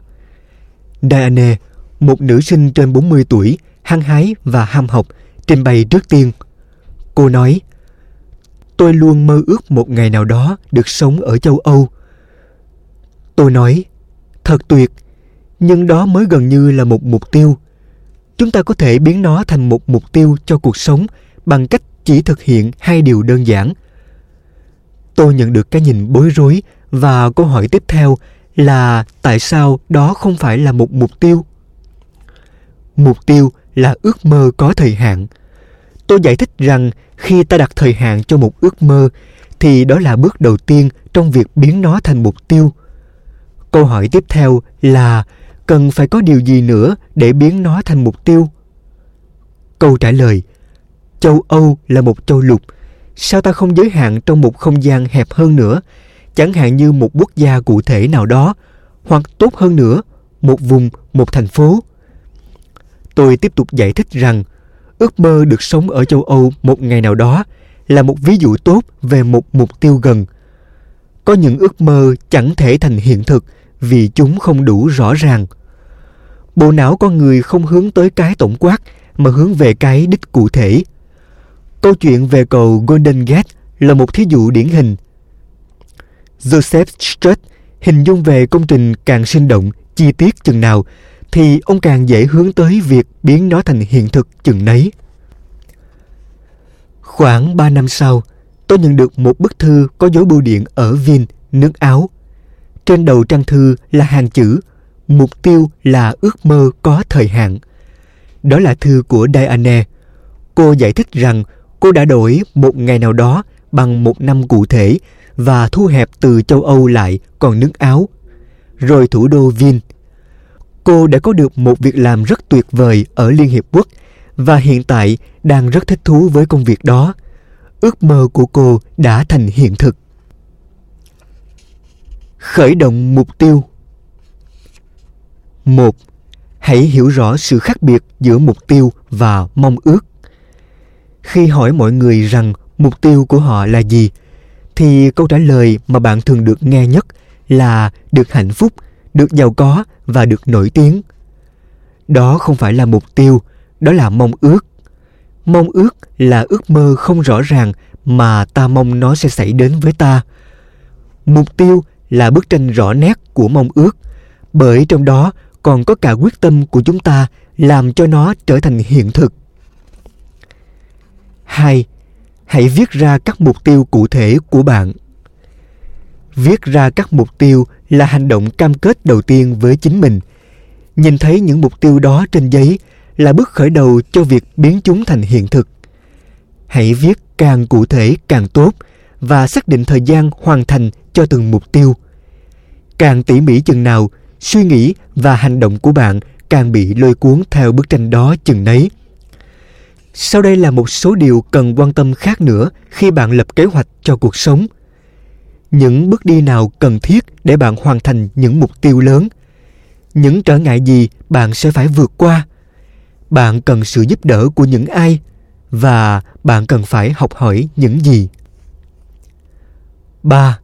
S2: Diane, một nữ sinh trên 40 tuổi, hăng hái và ham học, trình bày trước tiên. Cô nói, tôi luôn mơ ước một ngày nào đó được sống ở châu Âu. Tôi nói, thật tuyệt, nhưng đó mới gần như là một mục tiêu. Chúng ta có thể biến nó thành một mục tiêu cho cuộc sống bằng cách chỉ thực hiện hai điều đơn giản. Tôi nhận được cái nhìn bối rối và câu hỏi tiếp theo là tại sao đó không phải là một mục tiêu? Mục tiêu là ước mơ có thời hạn. Tôi giải thích rằng khi ta đặt thời hạn cho một ước mơ thì đó là bước đầu tiên trong việc biến nó thành mục tiêu. Câu hỏi tiếp theo là cần phải có điều gì nữa để biến nó thành mục tiêu? Câu trả lời châu Âu là một châu lục, sao ta không giới hạn trong một không gian hẹp hơn nữa, chẳng hạn như một quốc gia cụ thể nào đó, hoặc tốt hơn nữa, một vùng, một thành phố. Tôi tiếp tục giải thích rằng ước mơ được sống ở châu Âu một ngày nào đó là một ví dụ tốt về một mục tiêu gần. Có những ước mơ chẳng thể thành hiện thực vì chúng không đủ rõ ràng. Bộ não con người không hướng tới cái tổng quát mà hướng về cái đích cụ thể – Câu chuyện về cầu Golden Gate là một thí dụ điển hình. Joseph Strutt, hình dung về công trình càng sinh động, chi tiết chừng nào thì ông càng dễ hướng tới việc biến nó thành hiện thực chừng nấy. Khoảng 3 năm sau, tôi nhận được một bức thư có dấu bưu điện ở Vin, nước Áo. Trên đầu trang thư là hàng chữ Mục tiêu là ước mơ có thời hạn. Đó là thư của Diane. Cô giải thích rằng cô đã đổi một ngày nào đó bằng một năm cụ thể và thu hẹp từ châu Âu lại còn nước Áo. Rồi thủ đô Vin. Cô đã có được một việc làm rất tuyệt vời ở Liên Hiệp Quốc và hiện tại đang rất thích thú với công việc đó. Ước mơ của cô đã thành hiện thực. Khởi động mục tiêu một Hãy hiểu rõ sự khác biệt giữa mục tiêu và mong ước. Khi hỏi mọi người rằng mục tiêu của họ là gì, thì câu trả lời mà bạn thường được nghe nhất là được hạnh phúc, được giàu có và được nổi tiếng. Đó không phải là mục tiêu, đó là mong ước. Mong ước là ước mơ không rõ ràng mà ta mong nó sẽ xảy đến với ta. Mục tiêu là bức tranh rõ nét của mong ước, bởi trong đó còn có cả quyết tâm của chúng ta làm cho nó trở thành hiện thực. 2. Hãy viết ra các mục tiêu cụ thể của bạn. Viết ra các mục tiêu là hành động cam kết đầu tiên với chính mình. Nhìn thấy những mục tiêu đó trên giấy là bước khởi đầu cho việc biến chúng thành hiện thực. Hãy viết càng cụ thể càng tốt và xác định thời gian hoàn thành cho từng mục tiêu. Càng tỉ mỉ chừng nào, suy nghĩ và hành động của bạn càng bị lôi cuốn theo bức tranh đó chừng nấy. Sau đây là một số điều cần quan tâm khác nữa khi bạn lập kế hoạch cho cuộc sống. Những bước đi nào cần thiết để bạn hoàn thành những mục tiêu lớn? Những trở ngại gì bạn sẽ phải vượt qua? Bạn cần sự giúp đỡ của những ai? Và bạn cần phải học hỏi những gì? 3.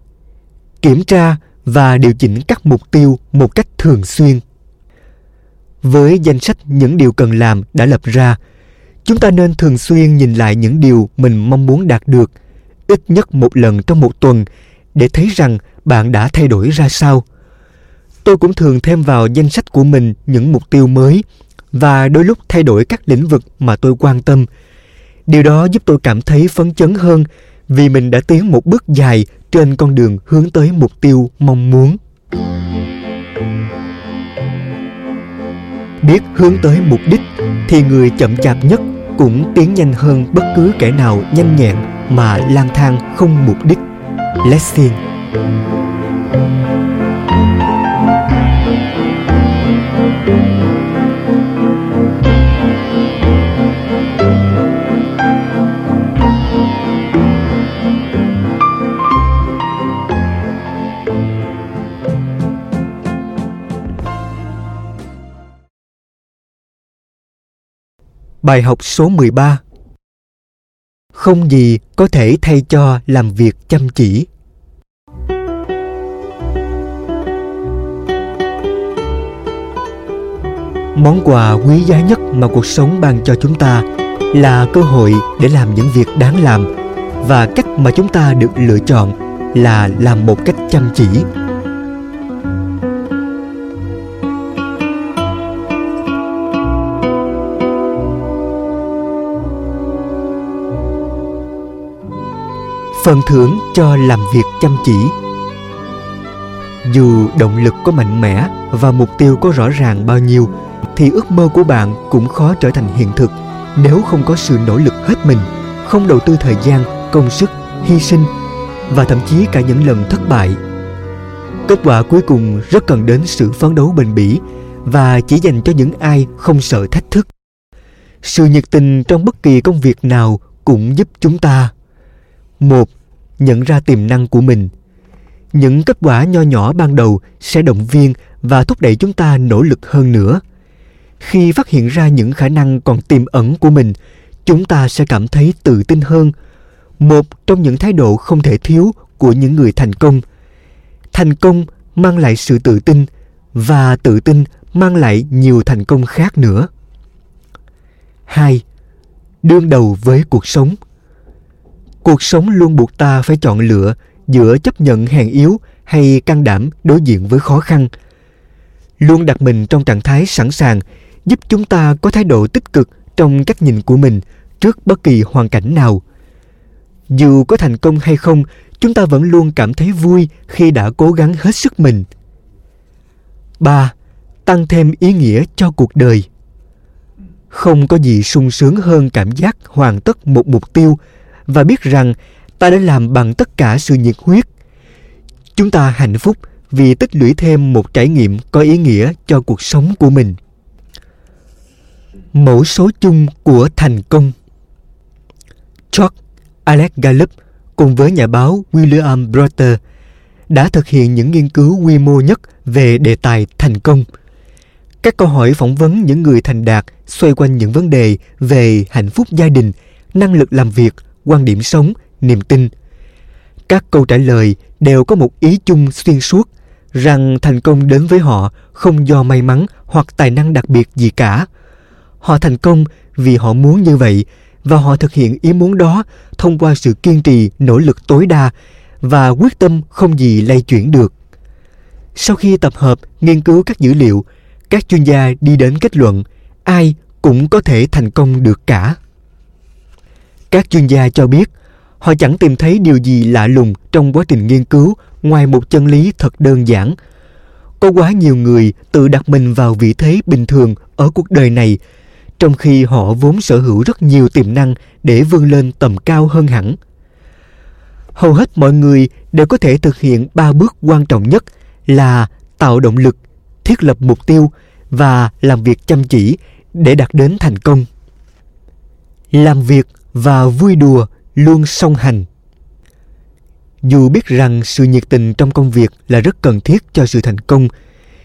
S2: Kiểm tra và điều chỉnh các mục tiêu một cách thường xuyên. Với danh sách những điều cần làm đã lập ra, chúng ta nên thường xuyên nhìn lại những điều mình mong muốn đạt được, ít nhất một lần trong một tuần để thấy rằng bạn đã thay đổi ra sao. Tôi cũng thường thêm vào danh sách của mình những mục tiêu mới và đôi lúc thay đổi các lĩnh vực mà tôi quan tâm. Điều đó giúp tôi cảm thấy phấn chấn hơn vì mình đã tiến một bước dài trên con đường hướng tới mục tiêu mong muốn. Biết hướng tới mục đích thì người chậm chạp nhất cũng tiến nhanh hơn bất cứ kẻ nào nhanh nhẹn mà lang thang không mục đích. Lessing Bài học số 13 không gì có thể thay cho làm việc chăm chỉ. Món quà quý giá nhất mà cuộc sống ban cho chúng ta là cơ hội để làm những việc đáng làm và cách mà chúng ta được lựa chọn là làm một cách chăm chỉ phần thưởng cho làm việc chăm chỉ. Dù động lực có mạnh mẽ và mục tiêu có rõ ràng bao nhiêu, thì ước mơ của bạn cũng khó trở thành hiện thực. Nếu không có sự nỗ lực hết mình, không đầu tư thời gian, công sức, hy sinh, và thậm chí cả những lần thất bại, kết quả cuối cùng rất cần đến sự phấn đấu bền bỉ và chỉ dành cho những ai không sợ thách thức. Sự nhiệt tình trong bất kỳ công việc nào cũng giúp chúng ta một, nhận ra tiềm năng của mình. Những kết quả nho nhỏ ban đầu sẽ động viên và thúc đẩy chúng ta nỗ lực hơn nữa. Khi phát hiện ra những khả năng còn tiềm ẩn của mình, chúng ta sẽ cảm thấy tự tin hơn. Một trong những thái độ không thể thiếu của những người thành công. Thành công mang lại sự tự tin và tự tin mang lại nhiều thành công khác nữa. Hai, đương đầu với cuộc sống cuộc sống luôn buộc ta phải chọn lựa giữa chấp nhận hèn yếu hay can đảm đối diện với khó khăn. Luôn đặt mình trong trạng thái sẵn sàng giúp chúng ta có thái độ tích cực trong cách nhìn của mình trước bất kỳ hoàn cảnh nào. Dù có thành công hay không, chúng ta vẫn luôn cảm thấy vui khi đã cố gắng hết sức mình. 3. Tăng thêm ý nghĩa cho cuộc đời. Không có gì sung sướng hơn cảm giác hoàn tất một mục tiêu và biết rằng ta đã làm bằng tất cả sự nhiệt huyết. Chúng ta hạnh phúc vì tích lũy thêm một trải nghiệm có ý nghĩa cho cuộc sống của mình. Mẫu số chung của thành công George Alex Gallup cùng với nhà báo William Brother đã thực hiện những nghiên cứu quy mô nhất về đề tài thành công. Các câu hỏi phỏng vấn những người thành đạt xoay quanh những vấn đề về hạnh phúc gia đình, năng lực làm việc, quan điểm sống, niềm tin. Các câu trả lời đều có một ý chung xuyên suốt rằng thành công đến với họ không do may mắn hoặc tài năng đặc biệt gì cả. Họ thành công vì họ muốn như vậy và họ thực hiện ý muốn đó thông qua sự kiên trì, nỗ lực tối đa và quyết tâm không gì lay chuyển được. Sau khi tập hợp, nghiên cứu các dữ liệu, các chuyên gia đi đến kết luận ai cũng có thể thành công được cả. Các chuyên gia cho biết họ chẳng tìm thấy điều gì lạ lùng trong quá trình nghiên cứu ngoài một chân lý thật đơn giản. Có quá nhiều người tự đặt mình vào vị thế bình thường ở cuộc đời này trong khi họ vốn sở hữu rất nhiều tiềm năng để vươn lên tầm cao hơn hẳn. Hầu hết mọi người đều có thể thực hiện ba bước quan trọng nhất là tạo động lực, thiết lập mục tiêu và làm việc chăm chỉ để đạt đến thành công. Làm việc và vui đùa luôn song hành. Dù biết rằng sự nhiệt tình trong công việc là rất cần thiết cho sự thành công,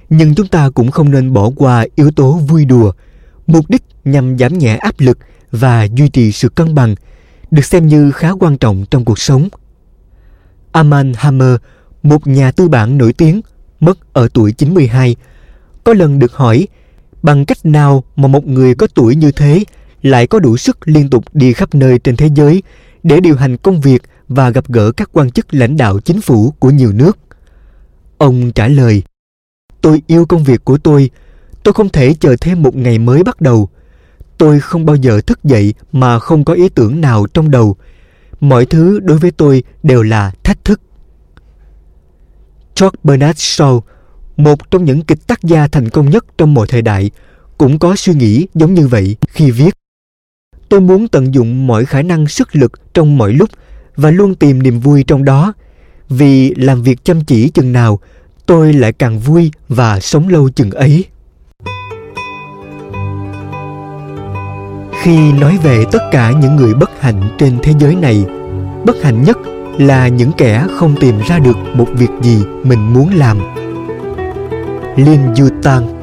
S2: nhưng chúng ta cũng không nên bỏ qua yếu tố vui đùa – mục đích nhằm giảm nhẹ áp lực và duy trì sự cân bằng được xem như khá quan trọng trong cuộc sống. Aman Hammer, một nhà tư bản nổi tiếng, mất ở tuổi 92, có lần được hỏi bằng cách nào mà một người có tuổi như thế lại có đủ sức liên tục đi khắp nơi trên thế giới để điều hành công việc và gặp gỡ các quan chức lãnh đạo chính phủ của nhiều nước. Ông trả lời, tôi yêu công việc của tôi Tôi không thể chờ thêm một ngày mới bắt đầu. Tôi không bao giờ thức dậy mà không có ý tưởng nào trong đầu. Mọi thứ đối với tôi đều là thách thức. George Bernard Shaw, một trong những kịch tác gia thành công nhất trong mọi thời đại, cũng có suy nghĩ giống như vậy khi viết. Tôi muốn tận dụng mọi khả năng sức lực trong mọi lúc và luôn tìm niềm vui trong đó. Vì làm việc chăm chỉ chừng nào, tôi lại càng vui và sống lâu chừng ấy. khi nói về tất cả những người bất hạnh trên thế giới này bất hạnh nhất là những kẻ không tìm ra được một việc gì mình muốn làm liên du tang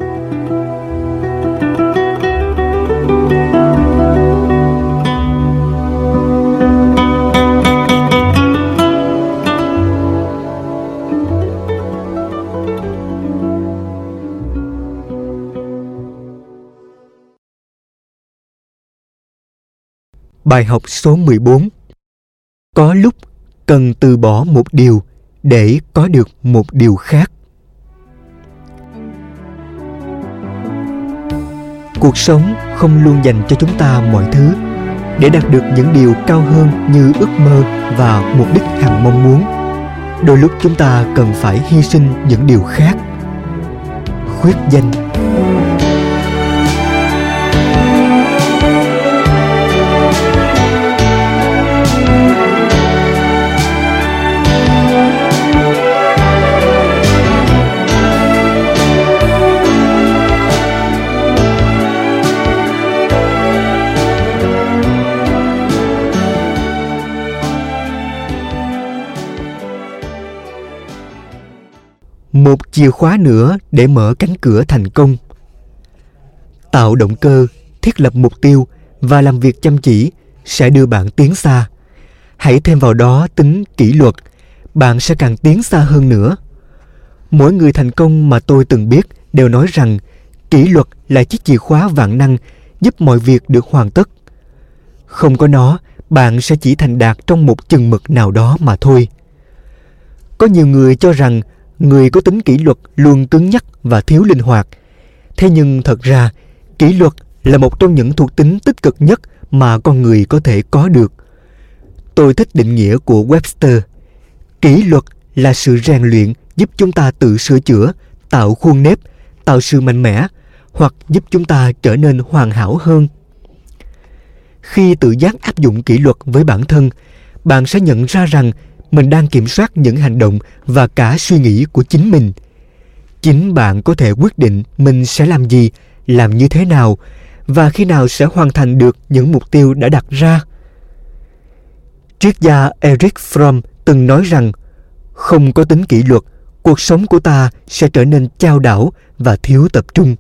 S2: Bài học số 14 Có lúc cần từ bỏ một điều để có được một điều khác. Cuộc sống không luôn dành cho chúng ta mọi thứ để đạt được những điều cao hơn như ước mơ và mục đích hằng mong muốn. Đôi lúc chúng ta cần phải hy sinh những điều khác. Khuyết danh một chìa khóa nữa để mở cánh cửa thành công. Tạo động cơ, thiết lập mục tiêu và làm việc chăm chỉ sẽ đưa bạn tiến xa. Hãy thêm vào đó tính kỷ luật, bạn sẽ càng tiến xa hơn nữa. Mỗi người thành công mà tôi từng biết đều nói rằng kỷ luật là chiếc chìa khóa vạn năng giúp mọi việc được hoàn tất. Không có nó, bạn sẽ chỉ thành đạt trong một chừng mực nào đó mà thôi. Có nhiều người cho rằng người có tính kỷ luật luôn cứng nhắc và thiếu linh hoạt. Thế nhưng thật ra, kỷ luật là một trong những thuộc tính tích cực nhất mà con người có thể có được. Tôi thích định nghĩa của Webster. Kỷ luật là sự rèn luyện giúp chúng ta tự sửa chữa, tạo khuôn nếp, tạo sự mạnh mẽ hoặc giúp chúng ta trở nên hoàn hảo hơn. Khi tự giác áp dụng kỷ luật với bản thân, bạn sẽ nhận ra rằng mình đang kiểm soát những hành động và cả suy nghĩ của chính mình. Chính bạn có thể quyết định mình sẽ làm gì, làm như thế nào và khi nào sẽ hoàn thành được những mục tiêu đã đặt ra. Triết gia Eric Fromm từng nói rằng không có tính kỷ luật, cuộc sống của ta sẽ trở nên chao đảo và thiếu tập trung.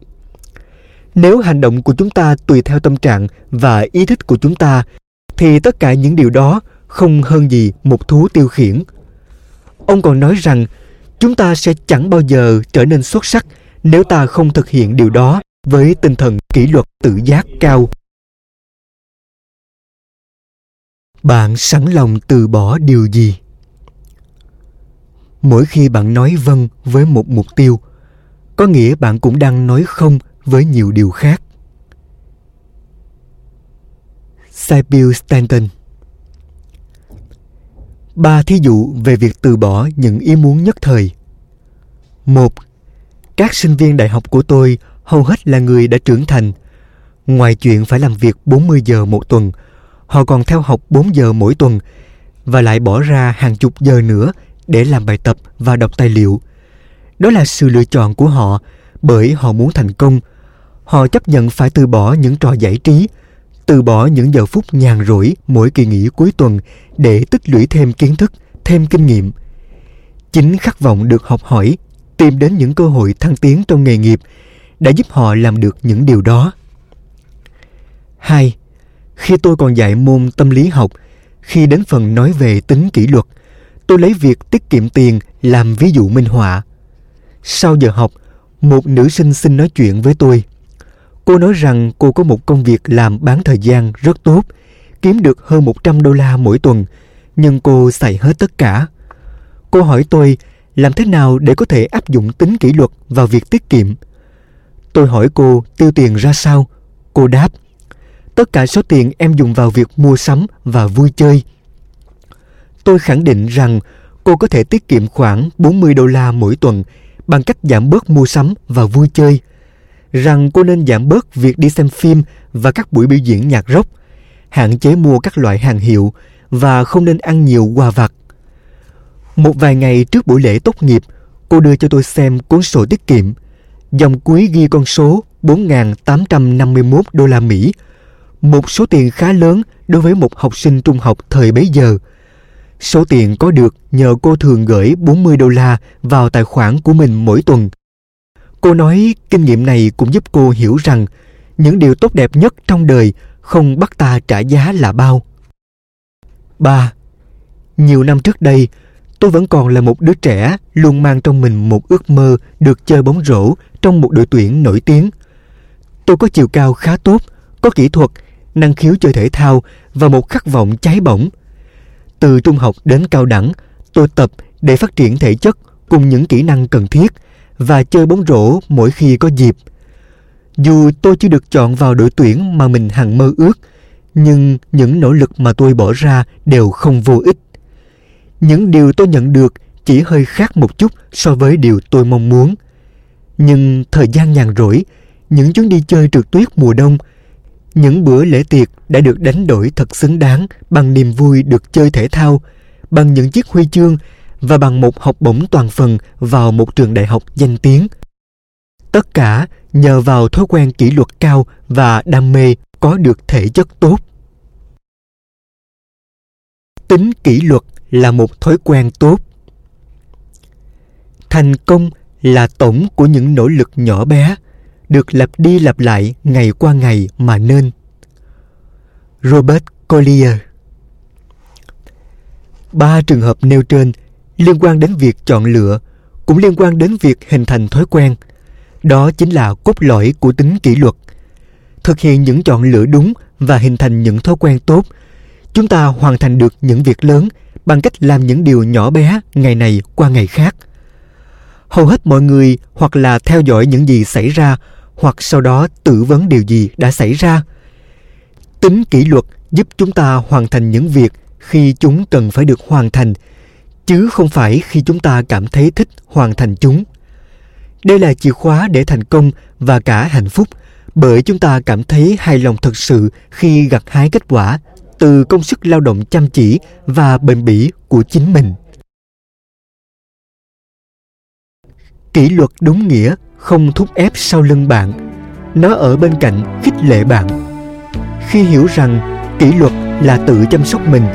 S2: Nếu hành động của chúng ta tùy theo tâm trạng và ý thích của chúng ta, thì tất cả những điều đó không hơn gì một thú tiêu khiển. Ông còn nói rằng chúng ta sẽ chẳng bao giờ trở nên xuất sắc nếu ta không thực hiện điều đó với tinh thần kỷ luật tự giác cao. Bạn sẵn lòng từ bỏ điều gì? Mỗi khi bạn nói vâng với một mục tiêu, có nghĩa bạn cũng đang nói không với nhiều điều khác. Sybil Stanton Ba thí dụ về việc từ bỏ những ý muốn nhất thời. Một, các sinh viên đại học của tôi hầu hết là người đã trưởng thành. Ngoài chuyện phải làm việc 40 giờ một tuần, họ còn theo học 4 giờ mỗi tuần và lại bỏ ra hàng chục giờ nữa để làm bài tập và đọc tài liệu. Đó là sự lựa chọn của họ bởi họ muốn thành công. Họ chấp nhận phải từ bỏ những trò giải trí, từ bỏ những giờ phút nhàn rỗi mỗi kỳ nghỉ cuối tuần để tích lũy thêm kiến thức, thêm kinh nghiệm. Chính khát vọng được học hỏi, tìm đến những cơ hội thăng tiến trong nghề nghiệp đã giúp họ làm được những điều đó. 2. Khi tôi còn dạy môn tâm lý học, khi đến phần nói về tính kỷ luật, tôi lấy việc tiết kiệm tiền làm ví dụ minh họa. Sau giờ học, một nữ sinh xin nói chuyện với tôi. Cô nói rằng cô có một công việc làm bán thời gian rất tốt, kiếm được hơn 100 đô la mỗi tuần, nhưng cô xài hết tất cả. Cô hỏi tôi làm thế nào để có thể áp dụng tính kỷ luật vào việc tiết kiệm. Tôi hỏi cô tiêu tiền ra sao. Cô đáp, tất cả số tiền em dùng vào việc mua sắm và vui chơi. Tôi khẳng định rằng cô có thể tiết kiệm khoảng 40 đô la mỗi tuần bằng cách giảm bớt mua sắm và vui chơi. Rằng cô nên giảm bớt việc đi xem phim và các buổi biểu diễn nhạc rock, hạn chế mua các loại hàng hiệu và không nên ăn nhiều quà vặt. Một vài ngày trước buổi lễ tốt nghiệp, cô đưa cho tôi xem cuốn sổ tiết kiệm. Dòng cuối ghi con số 4.851 đô la Mỹ, một số tiền khá lớn đối với một học sinh trung học thời bấy giờ. Số tiền có được nhờ cô thường gửi 40 đô la vào tài khoản của mình mỗi tuần. Cô nói kinh nghiệm này cũng giúp cô hiểu rằng những điều tốt đẹp nhất trong đời không bắt ta trả giá là bao. 3. Nhiều năm trước đây, tôi vẫn còn là một đứa trẻ luôn mang trong mình một ước mơ được chơi bóng rổ trong một đội tuyển nổi tiếng. Tôi có chiều cao khá tốt, có kỹ thuật, năng khiếu chơi thể thao và một khát vọng cháy bỏng. Từ trung học đến cao đẳng, tôi tập để phát triển thể chất cùng những kỹ năng cần thiết và chơi bóng rổ mỗi khi có dịp. Dù tôi chưa được chọn vào đội tuyển mà mình hằng mơ ước, nhưng những nỗ lực mà tôi bỏ ra đều không vô ích. Những điều tôi nhận được chỉ hơi khác một chút so với điều tôi mong muốn. Nhưng thời gian nhàn rỗi, những chuyến đi chơi trượt tuyết mùa đông, những bữa lễ tiệc đã được đánh đổi thật xứng đáng bằng niềm vui được chơi thể thao, bằng những chiếc huy chương và bằng một học bổng toàn phần vào một trường đại học danh tiếng. Tất cả nhờ vào thói quen kỷ luật cao và đam mê có được thể chất tốt. Tính kỷ luật là một thói quen tốt. Thành công là tổng của những nỗ lực nhỏ bé, được lặp đi lặp lại ngày qua ngày mà nên. Robert Collier Ba trường hợp nêu trên liên quan đến việc chọn lựa cũng liên quan đến việc hình thành thói quen. Đó chính là cốt lõi của tính kỷ luật. Thực hiện những chọn lựa đúng và hình thành những thói quen tốt, chúng ta hoàn thành được những việc lớn bằng cách làm những điều nhỏ bé ngày này qua ngày khác. Hầu hết mọi người hoặc là theo dõi những gì xảy ra hoặc sau đó tự vấn điều gì đã xảy ra. Tính kỷ luật giúp chúng ta hoàn thành những việc khi chúng cần phải được hoàn thành, chứ không phải khi chúng ta cảm thấy thích hoàn thành chúng. Đây là chìa khóa để thành công và cả hạnh phúc bởi chúng ta cảm thấy hài lòng thật sự khi gặt hái kết quả từ công sức lao động chăm chỉ và bền bỉ của chính mình. Kỷ luật đúng nghĩa không thúc ép sau lưng bạn. Nó ở bên cạnh khích lệ bạn. Khi hiểu rằng kỷ luật là tự chăm sóc mình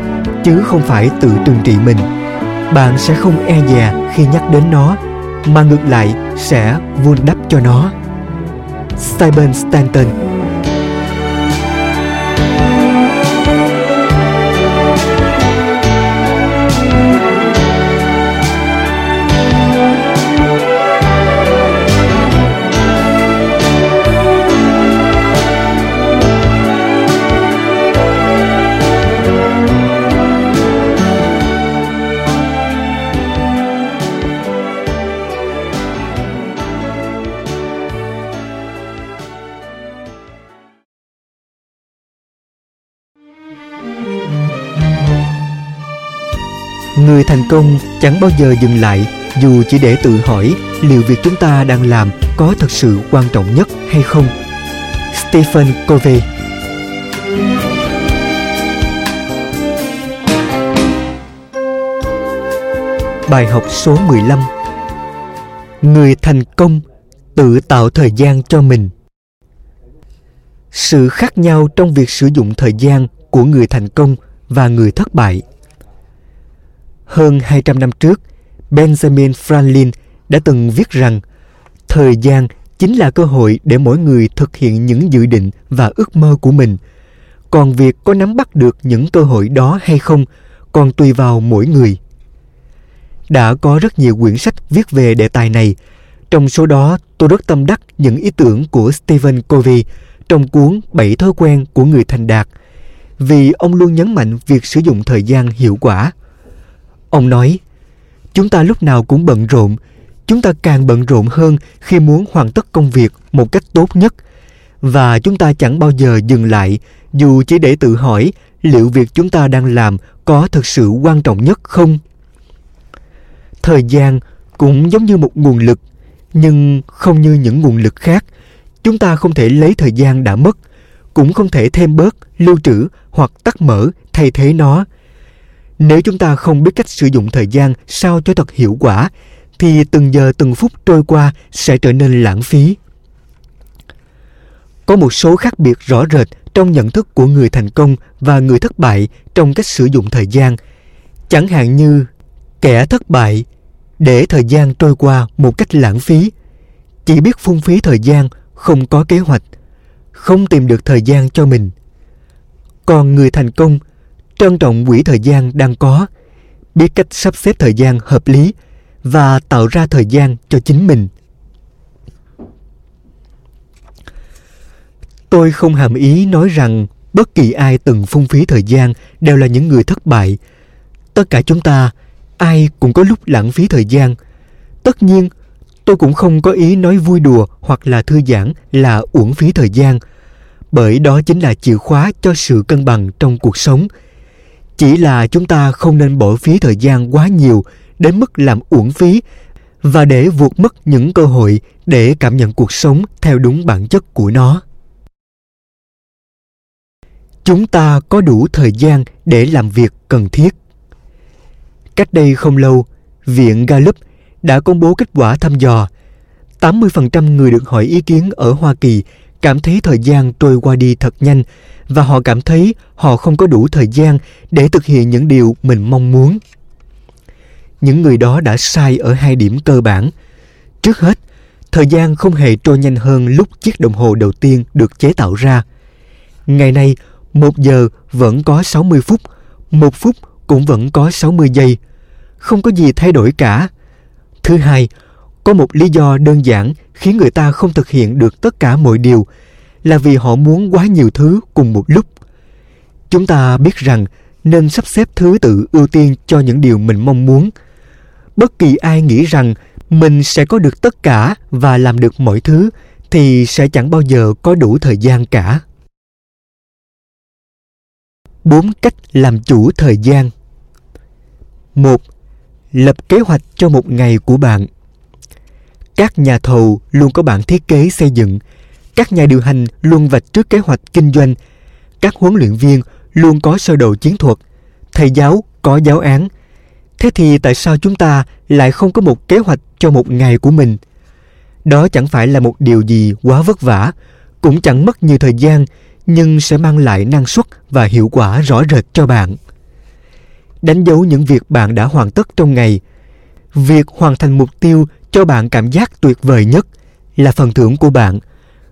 S2: chứ không phải tự trừng trị mình, bạn sẽ không e dè khi nhắc đến nó, mà ngược lại sẽ vun đắp cho nó. Simon Stanton người thành công chẳng bao giờ dừng lại, dù chỉ để tự hỏi liệu việc chúng ta đang làm có thật sự quan trọng nhất hay không. Stephen covey. Bài học số 15 Người thành công tự tạo thời gian cho mình. Sự khác nhau trong việc sử dụng thời gian của người thành công và người thất bại hơn 200 năm trước, Benjamin Franklin đã từng viết rằng thời gian chính là cơ hội để mỗi người thực hiện những dự định và ước mơ của mình. Còn việc có nắm bắt được những cơ hội đó hay không còn tùy vào mỗi người. Đã có rất nhiều quyển sách viết về đề tài này. Trong số đó, tôi rất tâm đắc những ý tưởng của Stephen Covey trong cuốn Bảy thói quen của người thành đạt, vì ông luôn nhấn mạnh việc sử dụng thời gian hiệu quả. Ông nói, chúng ta lúc nào cũng bận rộn, chúng ta càng bận rộn hơn khi muốn hoàn tất công việc một cách tốt nhất. Và chúng ta chẳng bao giờ dừng lại dù chỉ để tự hỏi liệu việc chúng ta đang làm có thực sự quan trọng nhất không. Thời gian cũng giống như một nguồn lực nhưng không như những nguồn lực khác. Chúng ta không thể lấy thời gian đã mất cũng không thể thêm bớt lưu trữ hoặc tắt mở thay thế nó nếu chúng ta không biết cách sử dụng thời gian sao cho thật hiệu quả, thì từng giờ từng phút trôi qua sẽ trở nên lãng phí. Có một số khác biệt rõ rệt trong nhận thức của người thành công và người thất bại trong cách sử dụng thời gian. Chẳng hạn như kẻ thất bại để thời gian trôi qua một cách lãng phí, chỉ biết phung phí thời gian, không có kế hoạch, không tìm được thời gian cho mình. Còn người thành công trân trọng quỹ thời gian đang có, biết cách sắp xếp thời gian hợp lý và tạo ra thời gian cho chính mình. Tôi không hàm ý nói rằng bất kỳ ai từng phung phí thời gian đều là những người thất bại. Tất cả chúng ta, ai cũng có lúc lãng phí thời gian. Tất nhiên, tôi cũng không có ý nói vui đùa hoặc là thư giãn là uổng phí thời gian, bởi đó chính là chìa khóa cho sự cân bằng trong cuộc sống – chỉ là chúng ta không nên bỏ phí thời gian quá nhiều đến mức làm uổng phí và để vụt mất những cơ hội để cảm nhận cuộc sống theo đúng bản chất của nó. Chúng ta có đủ thời gian để làm việc cần thiết. Cách đây không lâu, viện gallup đã công bố kết quả thăm dò. 80% người được hỏi ý kiến ở Hoa Kỳ cảm thấy thời gian trôi qua đi thật nhanh và họ cảm thấy họ không có đủ thời gian để thực hiện những điều mình mong muốn. Những người đó đã sai ở hai điểm cơ bản. Trước hết, thời gian không hề trôi nhanh hơn lúc chiếc đồng hồ đầu tiên được chế tạo ra. Ngày nay, một giờ vẫn có 60 phút, một phút cũng vẫn có 60 giây. Không có gì thay đổi cả. Thứ hai, có một lý do đơn giản khiến người ta không thực hiện được tất cả mọi điều là vì họ muốn quá nhiều thứ cùng một lúc. Chúng ta biết rằng nên sắp xếp thứ tự ưu tiên cho những điều mình mong muốn. Bất kỳ ai nghĩ rằng mình sẽ có được tất cả và làm được mọi thứ thì sẽ chẳng bao giờ có đủ thời gian cả. Bốn cách làm chủ thời gian. một Lập kế hoạch cho một ngày của bạn. Các nhà thầu luôn có bản thiết kế xây dựng, các nhà điều hành luôn vạch trước kế hoạch kinh doanh, các huấn luyện viên luôn có sơ đồ chiến thuật, thầy giáo có giáo án. Thế thì tại sao chúng ta lại không có một kế hoạch cho một ngày của mình? Đó chẳng phải là một điều gì quá vất vả, cũng chẳng mất nhiều thời gian nhưng sẽ mang lại năng suất và hiệu quả rõ rệt cho bạn. Đánh dấu những việc bạn đã hoàn tất trong ngày. Việc hoàn thành mục tiêu cho bạn cảm giác tuyệt vời nhất là phần thưởng của bạn.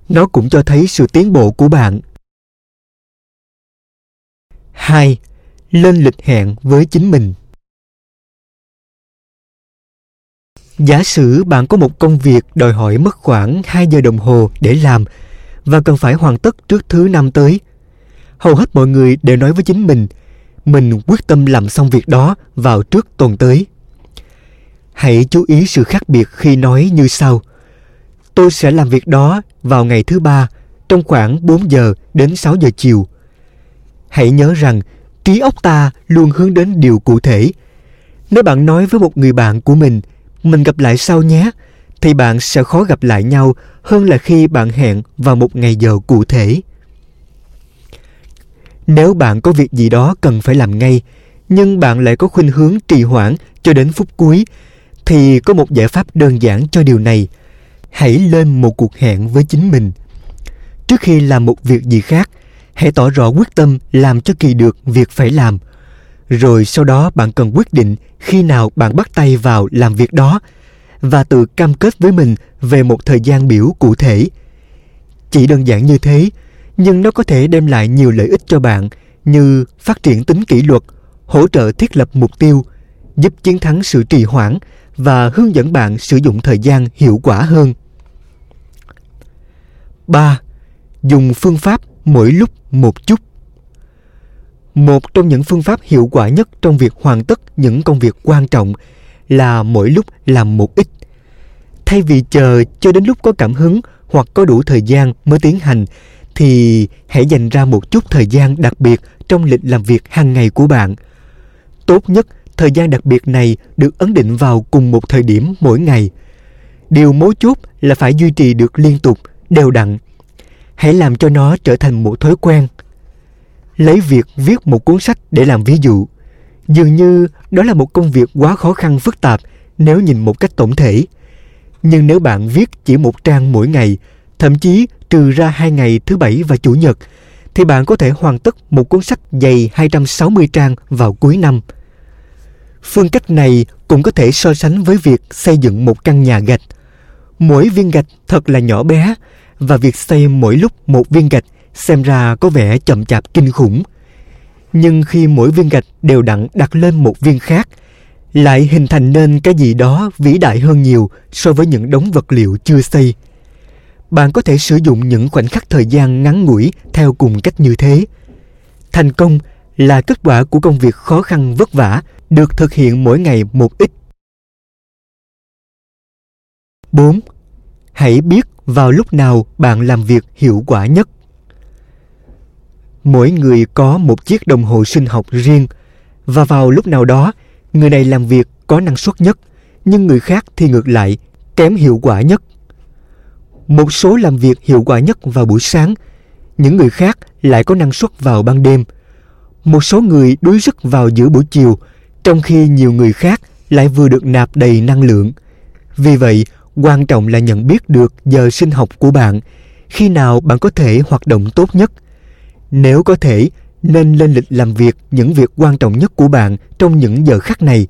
S2: Nó cũng cho thấy sự tiến bộ của bạn. 2. Lên lịch hẹn với chính mình. Giả sử bạn có một công việc đòi hỏi mất khoảng 2 giờ đồng hồ để làm và cần phải hoàn tất trước thứ năm tới. Hầu hết mọi người đều nói với chính mình, mình quyết tâm làm xong việc đó vào trước tuần tới. Hãy chú ý sự khác biệt khi nói như sau. Tôi sẽ làm việc đó vào ngày thứ ba trong khoảng 4 giờ đến 6 giờ chiều. Hãy nhớ rằng trí óc ta luôn hướng đến điều cụ thể. Nếu bạn nói với một người bạn của mình, mình gặp lại sau nhé, thì bạn sẽ khó gặp lại nhau hơn là khi bạn hẹn vào một ngày giờ cụ thể. Nếu bạn có việc gì đó cần phải làm ngay, nhưng bạn lại có khuynh hướng trì hoãn cho đến phút cuối, thì có một giải pháp đơn giản cho điều này. Hãy lên một cuộc hẹn với chính mình. Trước khi làm một việc gì khác, hãy tỏ rõ quyết tâm làm cho kỳ được việc phải làm. Rồi sau đó bạn cần quyết định khi nào bạn bắt tay vào làm việc đó và tự cam kết với mình về một thời gian biểu cụ thể. Chỉ đơn giản như thế, nhưng nó có thể đem lại nhiều lợi ích cho bạn như phát triển tính kỷ luật, hỗ trợ thiết lập mục tiêu, giúp chiến thắng sự trì hoãn và hướng dẫn bạn sử dụng thời gian hiệu quả hơn. 3. Dùng phương pháp mỗi lúc một chút. Một trong những phương pháp hiệu quả nhất trong việc hoàn tất những công việc quan trọng là mỗi lúc làm một ít. Thay vì chờ cho đến lúc có cảm hứng hoặc có đủ thời gian mới tiến hành thì hãy dành ra một chút thời gian đặc biệt trong lịch làm việc hàng ngày của bạn. Tốt nhất, thời gian đặc biệt này được ấn định vào cùng một thời điểm mỗi ngày. Điều mấu chốt là phải duy trì được liên tục, đều đặn. Hãy làm cho nó trở thành một thói quen. Lấy việc viết một cuốn sách để làm ví dụ. Dường như đó là một công việc quá khó khăn phức tạp nếu nhìn một cách tổng thể. Nhưng nếu bạn viết chỉ một trang mỗi ngày, thậm chí trừ ra hai ngày thứ bảy và chủ nhật, thì bạn có thể hoàn tất một cuốn sách dày 260 trang vào cuối năm. Phương cách này cũng có thể so sánh với việc xây dựng một căn nhà gạch. Mỗi viên gạch thật là nhỏ bé và việc xây mỗi lúc một viên gạch xem ra có vẻ chậm chạp kinh khủng. Nhưng khi mỗi viên gạch đều đặn đặt lên một viên khác, lại hình thành nên cái gì đó vĩ đại hơn nhiều so với những đống vật liệu chưa xây. Bạn có thể sử dụng những khoảnh khắc thời gian ngắn ngủi theo cùng cách như thế. Thành công là kết quả của công việc khó khăn vất vả được thực hiện mỗi ngày một ít. 4. Hãy biết vào lúc nào bạn làm việc hiệu quả nhất. Mỗi người có một chiếc đồng hồ sinh học riêng, và vào lúc nào đó, người này làm việc có năng suất nhất, nhưng người khác thì ngược lại, kém hiệu quả nhất. Một số làm việc hiệu quả nhất vào buổi sáng, những người khác lại có năng suất vào ban đêm. Một số người đuối sức vào giữa buổi chiều, trong khi nhiều người khác lại vừa được nạp đầy năng lượng. Vì vậy quan trọng là nhận biết được giờ sinh học của bạn khi nào bạn có thể hoạt động tốt nhất nếu có thể nên lên lịch làm việc những việc quan trọng nhất của bạn trong những giờ khắc này.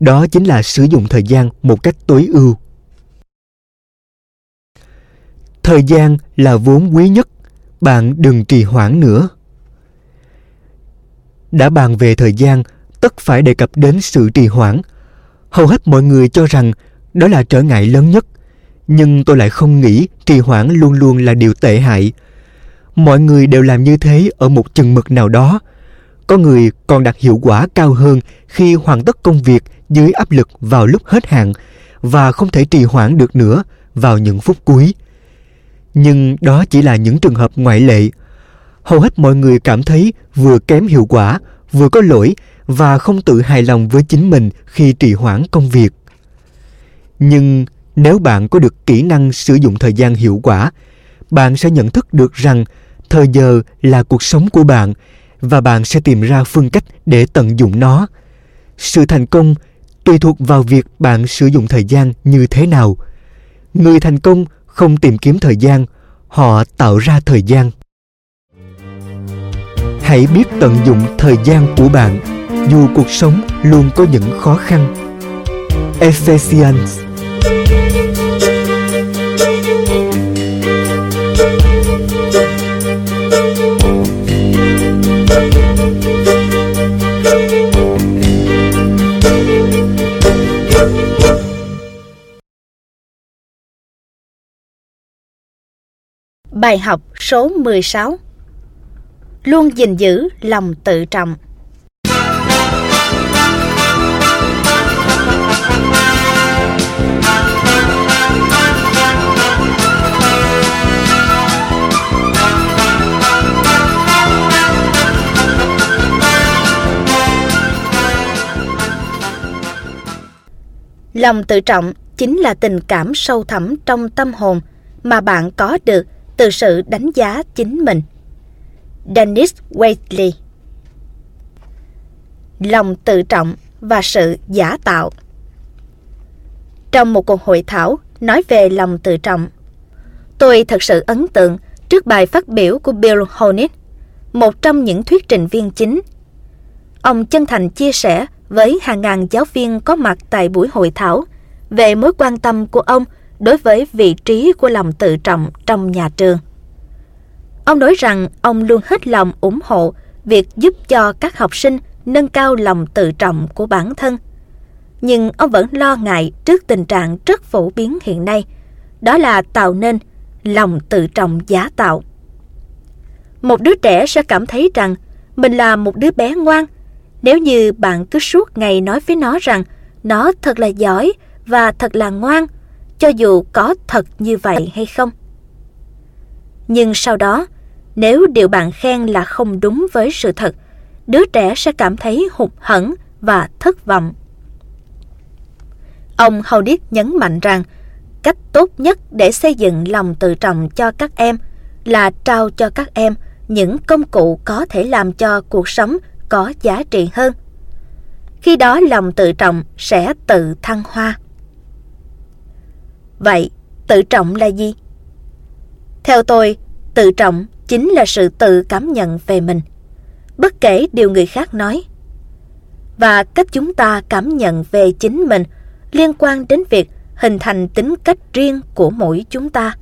S2: Đó chính là sử dụng thời gian một cách tối ưu. Thời gian là vốn quý nhất, bạn đừng trì hoãn nữa. Đã bàn về thời gian, tất phải đề cập đến sự trì hoãn. Hầu hết mọi người cho rằng đó là trở ngại lớn nhất, nhưng tôi lại không nghĩ trì hoãn luôn luôn là điều tệ hại mọi người đều làm như thế ở một chừng mực nào đó Có người còn đạt hiệu quả cao hơn khi hoàn tất công việc dưới áp lực vào lúc hết hạn và không thể trì hoãn được nữa vào những phút cuối. Nhưng đó chỉ là những trường hợp ngoại lệ. Hầu hết mọi người cảm thấy vừa kém hiệu quả, vừa có lỗi và không tự hài lòng với chính mình khi trì hoãn công việc. Nhưng nếu bạn có được kỹ năng sử dụng thời gian hiệu quả, bạn sẽ nhận thức được rằng thời giờ là cuộc sống của bạn và bạn sẽ tìm ra phương cách để tận dụng nó. Sự thành công tùy thuộc vào việc bạn sử dụng thời gian như thế nào. Người thành công không tìm kiếm thời gian, họ tạo ra thời gian. Hãy biết tận dụng thời gian của bạn dù cuộc sống luôn có những khó khăn. Ephesians
S1: Bài học số 16 Luôn gìn giữ lòng tự trọng. Lòng tự trọng chính là tình cảm sâu thẳm trong tâm hồn mà bạn có được từ sự đánh giá chính mình. Dennis Waitley Lòng tự trọng và sự giả tạo Trong một cuộc hội thảo nói về lòng tự trọng, tôi thật sự ấn tượng trước bài phát biểu của Bill Honit, một trong những thuyết trình viên chính. Ông chân thành chia sẻ với hàng ngàn giáo viên có mặt tại buổi hội thảo về mối quan tâm của ông đối với vị trí của lòng tự trọng trong nhà trường. Ông nói rằng ông luôn hết lòng ủng hộ việc giúp cho các học sinh nâng cao lòng tự trọng của bản thân. Nhưng ông vẫn lo ngại trước tình trạng rất phổ biến hiện nay, đó là tạo nên lòng tự trọng giả tạo. Một đứa trẻ sẽ cảm thấy rằng mình là một đứa bé ngoan nếu như bạn cứ suốt ngày nói với nó rằng nó thật là giỏi và thật là ngoan, cho dù có thật như vậy hay không. Nhưng sau đó, nếu điều bạn khen là không đúng với sự thật, đứa trẻ sẽ cảm thấy hụt hẫng và thất vọng. Ông Howard nhấn mạnh rằng cách tốt nhất để xây dựng lòng tự trọng cho các em là trao cho các em những công cụ có thể làm cho cuộc sống có giá trị hơn. Khi đó lòng tự trọng sẽ tự thăng hoa. Vậy, tự trọng là gì? Theo tôi, tự trọng chính là sự tự cảm nhận về mình, bất kể điều người khác nói. Và cách chúng ta cảm nhận về chính mình liên quan đến việc hình thành tính cách riêng của mỗi chúng ta.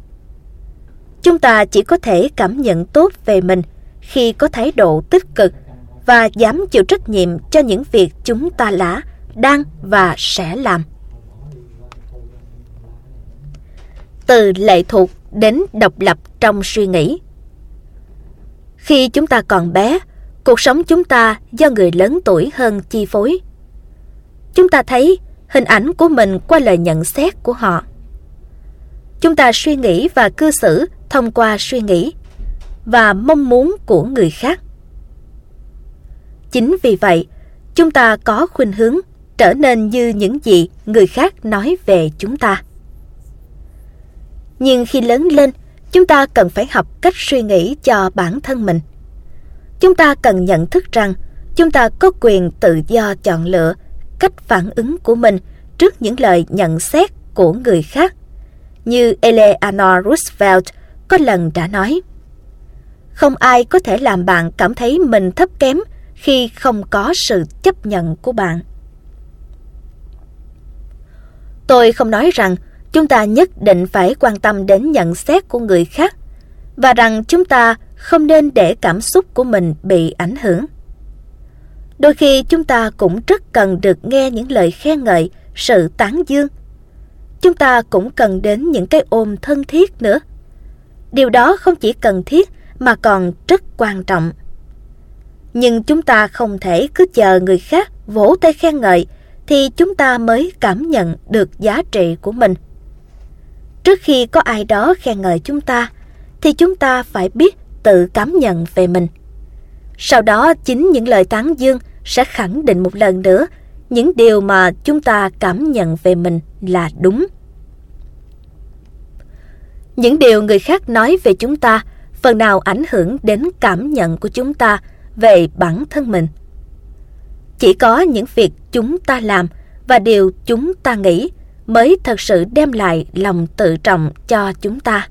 S1: Chúng ta chỉ có thể cảm nhận tốt về mình khi có thái độ tích cực và dám chịu trách nhiệm cho những việc chúng ta đã, đang và sẽ làm. Từ lệ thuộc đến độc lập trong suy nghĩ. Khi chúng ta còn bé, cuộc sống chúng ta do người lớn tuổi hơn chi phối. Chúng ta thấy hình ảnh của mình qua lời nhận xét của họ. Chúng ta suy nghĩ và cư xử thông qua suy nghĩ và mong muốn của người khác. Chính vì vậy, chúng ta có khuynh hướng trở nên như những gì người khác nói về chúng ta. Nhưng khi lớn lên, chúng ta cần phải học cách suy nghĩ cho bản thân mình. Chúng ta cần nhận thức rằng chúng ta có quyền tự do chọn lựa cách phản ứng của mình trước những lời nhận xét của người khác. Như Eleanor Roosevelt có lần đã nói, không ai có thể làm bạn cảm thấy mình thấp kém khi không có sự chấp nhận của bạn. Tôi không nói rằng chúng ta nhất định phải quan tâm đến nhận xét của người khác và rằng chúng ta không nên để cảm xúc của mình bị ảnh hưởng. Đôi khi chúng ta cũng rất cần được nghe những lời khen ngợi, sự tán dương. Chúng ta cũng cần đến những cái ôm thân thiết nữa. Điều đó không chỉ cần thiết mà còn rất quan trọng. Nhưng chúng ta không thể cứ chờ người khác vỗ tay khen ngợi thì chúng ta mới cảm nhận được giá trị của mình. Trước khi có ai đó khen ngợi chúng ta, thì chúng ta phải biết tự cảm nhận về mình. Sau đó chính những lời tán dương sẽ khẳng định một lần nữa những điều mà chúng ta cảm nhận về mình là đúng. Những điều người khác nói về chúng ta phần nào ảnh hưởng đến cảm nhận của chúng ta về bản thân mình. Chỉ có những việc chúng ta làm và điều chúng ta nghĩ mới thật sự đem lại lòng tự trọng cho chúng ta.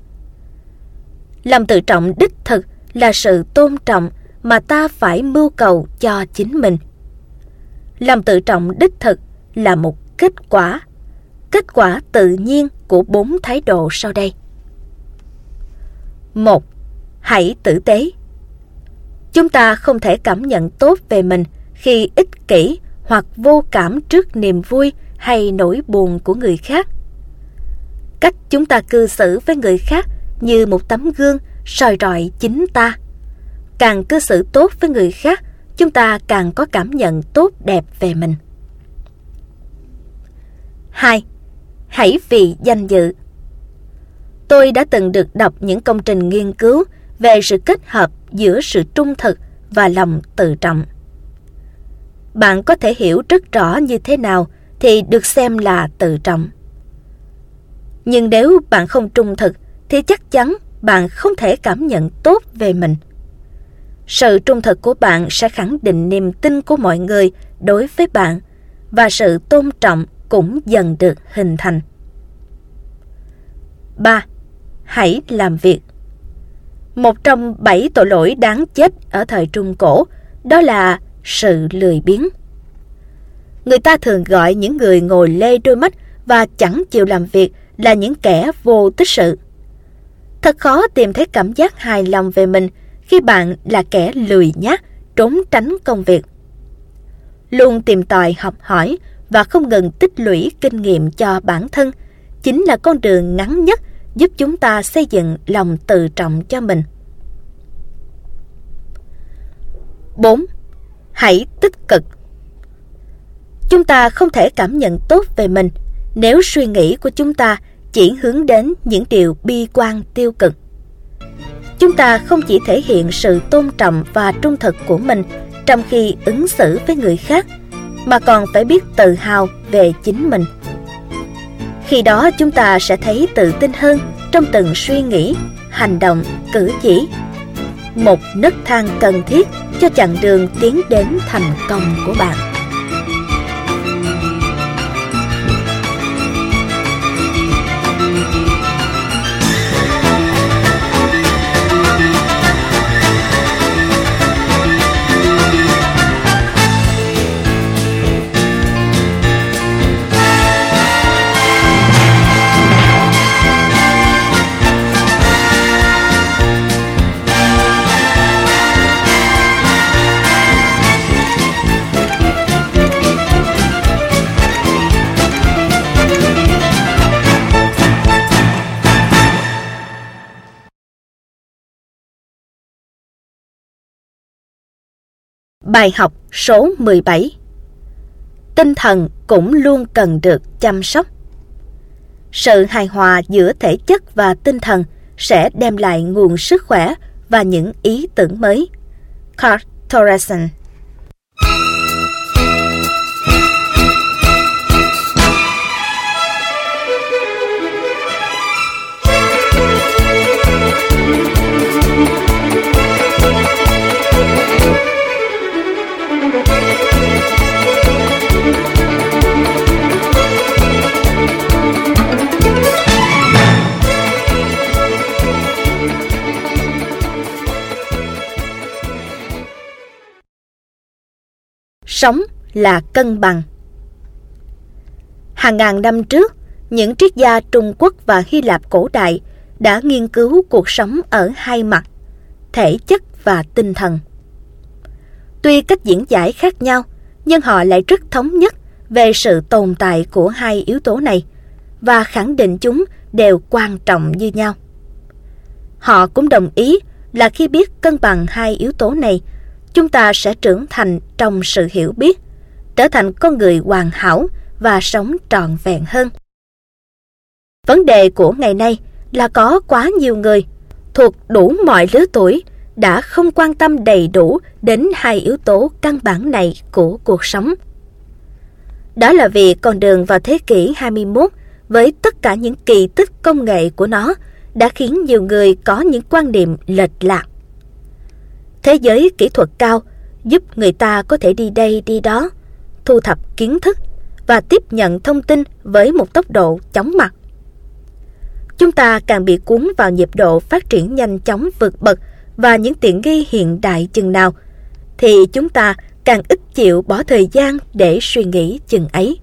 S1: Lòng tự trọng đích thực là sự tôn trọng mà ta phải mưu cầu cho chính mình. Lòng tự trọng đích thực là một kết quả, kết quả tự nhiên của bốn thái độ sau đây. một Hãy tử tế. Chúng ta không thể cảm nhận tốt về mình khi ích kỷ hoặc vô cảm trước niềm vui hay nỗi buồn của người khác. Cách chúng ta cư xử với người khác như một tấm gương soi rọi chính ta. Càng cư xử tốt với người khác, chúng ta càng có cảm nhận tốt đẹp về mình. 2. Hãy vì danh dự. Tôi đã từng được đọc những công trình nghiên cứu về sự kết hợp giữa sự trung thực và lòng tự trọng. Bạn có thể hiểu rất rõ như thế nào thì được xem là tự trọng. Nhưng nếu bạn không trung thực, thì chắc chắn bạn không thể cảm nhận tốt về mình. Sự trung thực của bạn sẽ khẳng định niềm tin của mọi người đối với bạn và sự tôn trọng cũng dần được hình thành. 3. Hãy làm việc Một trong bảy tội lỗi đáng chết ở thời Trung Cổ, đó là sự lười biếng. Người ta thường gọi những người ngồi lê đôi mắt và chẳng chịu làm việc là những kẻ vô tích sự. Thật khó tìm thấy cảm giác hài lòng về mình khi bạn là kẻ lười nhác, trốn tránh công việc. Luôn tìm tòi học hỏi và không ngừng tích lũy kinh nghiệm cho bản thân chính là con đường ngắn nhất giúp chúng ta xây dựng lòng tự trọng cho mình. 4. Hãy tích cực Chúng ta không thể cảm nhận tốt về mình nếu suy nghĩ của chúng ta chỉ hướng đến những điều bi quan tiêu cực. Chúng ta không chỉ thể hiện sự tôn trọng và trung thực của mình trong khi ứng xử với người khác, mà còn phải biết tự hào về chính mình. Khi đó chúng ta sẽ thấy tự tin hơn trong từng suy nghĩ, hành động, cử chỉ. Một nấc thang cần thiết cho chặng đường tiến đến thành công của bạn. Bài học số 17 Tinh thần cũng luôn cần được chăm sóc. Sự hài hòa giữa thể chất và tinh thần sẽ đem lại nguồn sức khỏe và những ý tưởng mới. Carl Thorason Sống là cân bằng. Hàng ngàn năm trước, những triết gia Trung Quốc và Hy Lạp cổ đại đã nghiên cứu cuộc sống ở hai mặt, thể chất và tinh thần. Tuy cách diễn giải khác nhau, nhưng họ lại rất thống nhất về sự tồn tại của hai yếu tố này và khẳng định chúng đều quan trọng như nhau. Họ cũng đồng ý là khi biết cân bằng hai yếu tố này chúng ta sẽ trưởng thành trong sự hiểu biết, trở thành con người hoàn hảo và sống trọn vẹn hơn. Vấn đề của ngày nay là có quá nhiều người thuộc đủ mọi lứa tuổi đã không quan tâm đầy đủ đến hai yếu tố căn bản này của cuộc sống. Đó là vì con đường vào thế kỷ 21 với tất cả những kỳ tích công nghệ của nó đã khiến nhiều người có những quan niệm lệch lạc. Thế giới kỹ thuật cao giúp người ta có thể đi đây đi đó, thu thập kiến thức và tiếp nhận thông tin với một tốc độ chóng mặt. Chúng ta càng bị cuốn vào nhịp độ phát triển nhanh chóng vượt bậc và những tiện nghi hiện đại chừng nào, thì chúng ta càng ít chịu bỏ thời gian để suy nghĩ chừng ấy.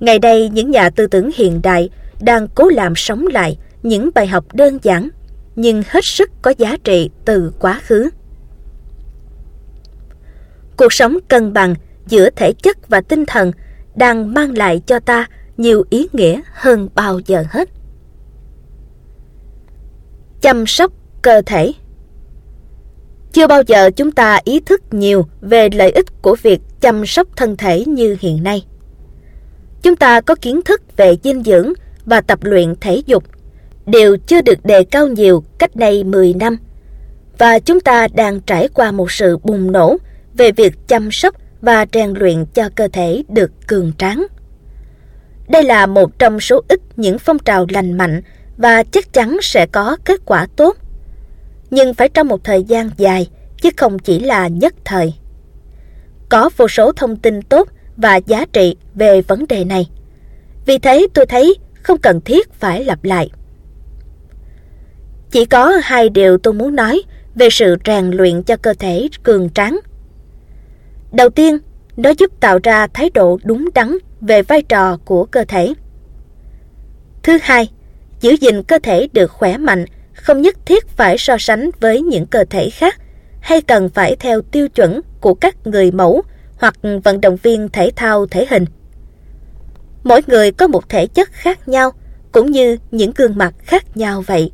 S1: Ngày đây, những nhà tư tưởng hiện đại đang cố làm sống lại những bài học đơn giản nhưng hết sức có giá trị từ quá khứ. Cuộc sống cân bằng giữa thể chất và tinh thần đang mang lại cho ta nhiều ý nghĩa hơn bao giờ hết. Chăm sóc cơ thể Chưa bao giờ chúng ta ý thức nhiều về lợi ích của việc chăm sóc thân thể như hiện nay. Chúng ta có kiến thức về dinh dưỡng và tập luyện thể dục đều chưa được đề cao nhiều cách đây 10 năm. Và chúng ta đang trải qua một sự bùng nổ về việc chăm sóc và rèn luyện cho cơ thể được cường tráng. Đây là một trong số ít những phong trào lành mạnh và chắc chắn sẽ có kết quả tốt. Nhưng phải trong một thời gian dài, chứ không chỉ là nhất thời. Có vô số thông tin tốt và giá trị về vấn đề này. Vì thế tôi thấy không cần thiết phải lặp lại. Chỉ có hai điều tôi muốn nói về sự rèn luyện cho cơ thể cường tráng. Đầu tiên, nó giúp tạo ra thái độ đúng đắn về vai trò của cơ thể. Thứ hai, giữ gìn cơ thể được khỏe mạnh không nhất thiết phải so sánh với những cơ thể khác hay cần phải theo tiêu chuẩn của các người mẫu hoặc vận động viên thể thao thể hình. Mỗi người có một thể chất khác nhau cũng như những gương mặt khác nhau vậy.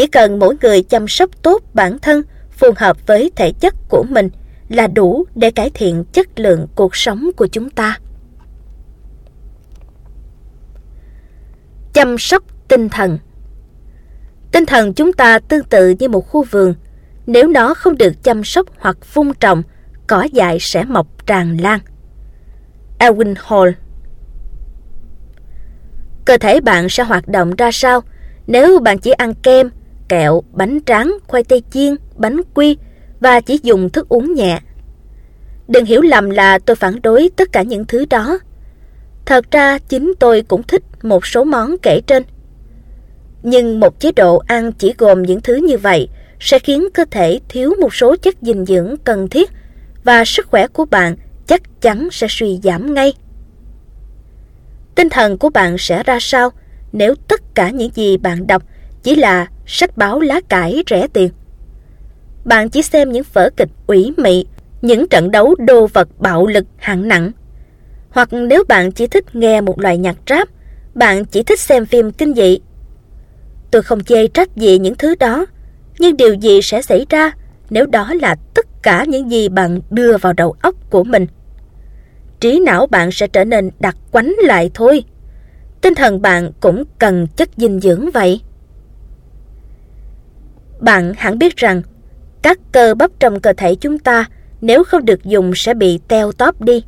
S1: Chỉ cần mỗi người chăm sóc tốt bản thân phù hợp với thể chất của mình là đủ để cải thiện chất lượng cuộc sống của chúng ta. Chăm sóc tinh thần Tinh thần chúng ta tương tự như một khu vườn. Nếu nó không được chăm sóc hoặc vun trồng, cỏ dại sẽ mọc tràn lan. Elwin Hall Cơ thể bạn sẽ hoạt động ra sao nếu bạn chỉ ăn kem, kẹo, bánh tráng, khoai tây chiên, bánh quy và chỉ dùng thức uống nhẹ. Đừng hiểu lầm là tôi phản đối tất cả những thứ đó. Thật ra chính tôi cũng thích một số món kể trên. Nhưng một chế độ ăn chỉ gồm những thứ như vậy sẽ khiến cơ thể thiếu một số chất dinh dưỡng cần thiết và sức khỏe của bạn chắc chắn sẽ suy giảm ngay. Tinh thần của bạn sẽ ra sao nếu tất cả những gì bạn đọc chỉ là sách báo lá cải rẻ tiền? Bạn chỉ xem những vở kịch ủy mị, những trận đấu đô vật bạo lực hạng nặng. Hoặc nếu bạn chỉ thích nghe một loại nhạc rap, bạn chỉ thích xem phim kinh dị. Tôi không chê trách gì những thứ đó, nhưng điều gì sẽ xảy ra nếu đó là tất cả những gì bạn đưa vào đầu óc của mình? trí não bạn sẽ trở nên đặc quánh lại thôi. Tinh thần bạn cũng cần chất dinh dưỡng vậy. Bạn hẳn biết rằng, các cơ bắp trong cơ thể chúng ta nếu không được dùng sẽ bị teo tóp đi.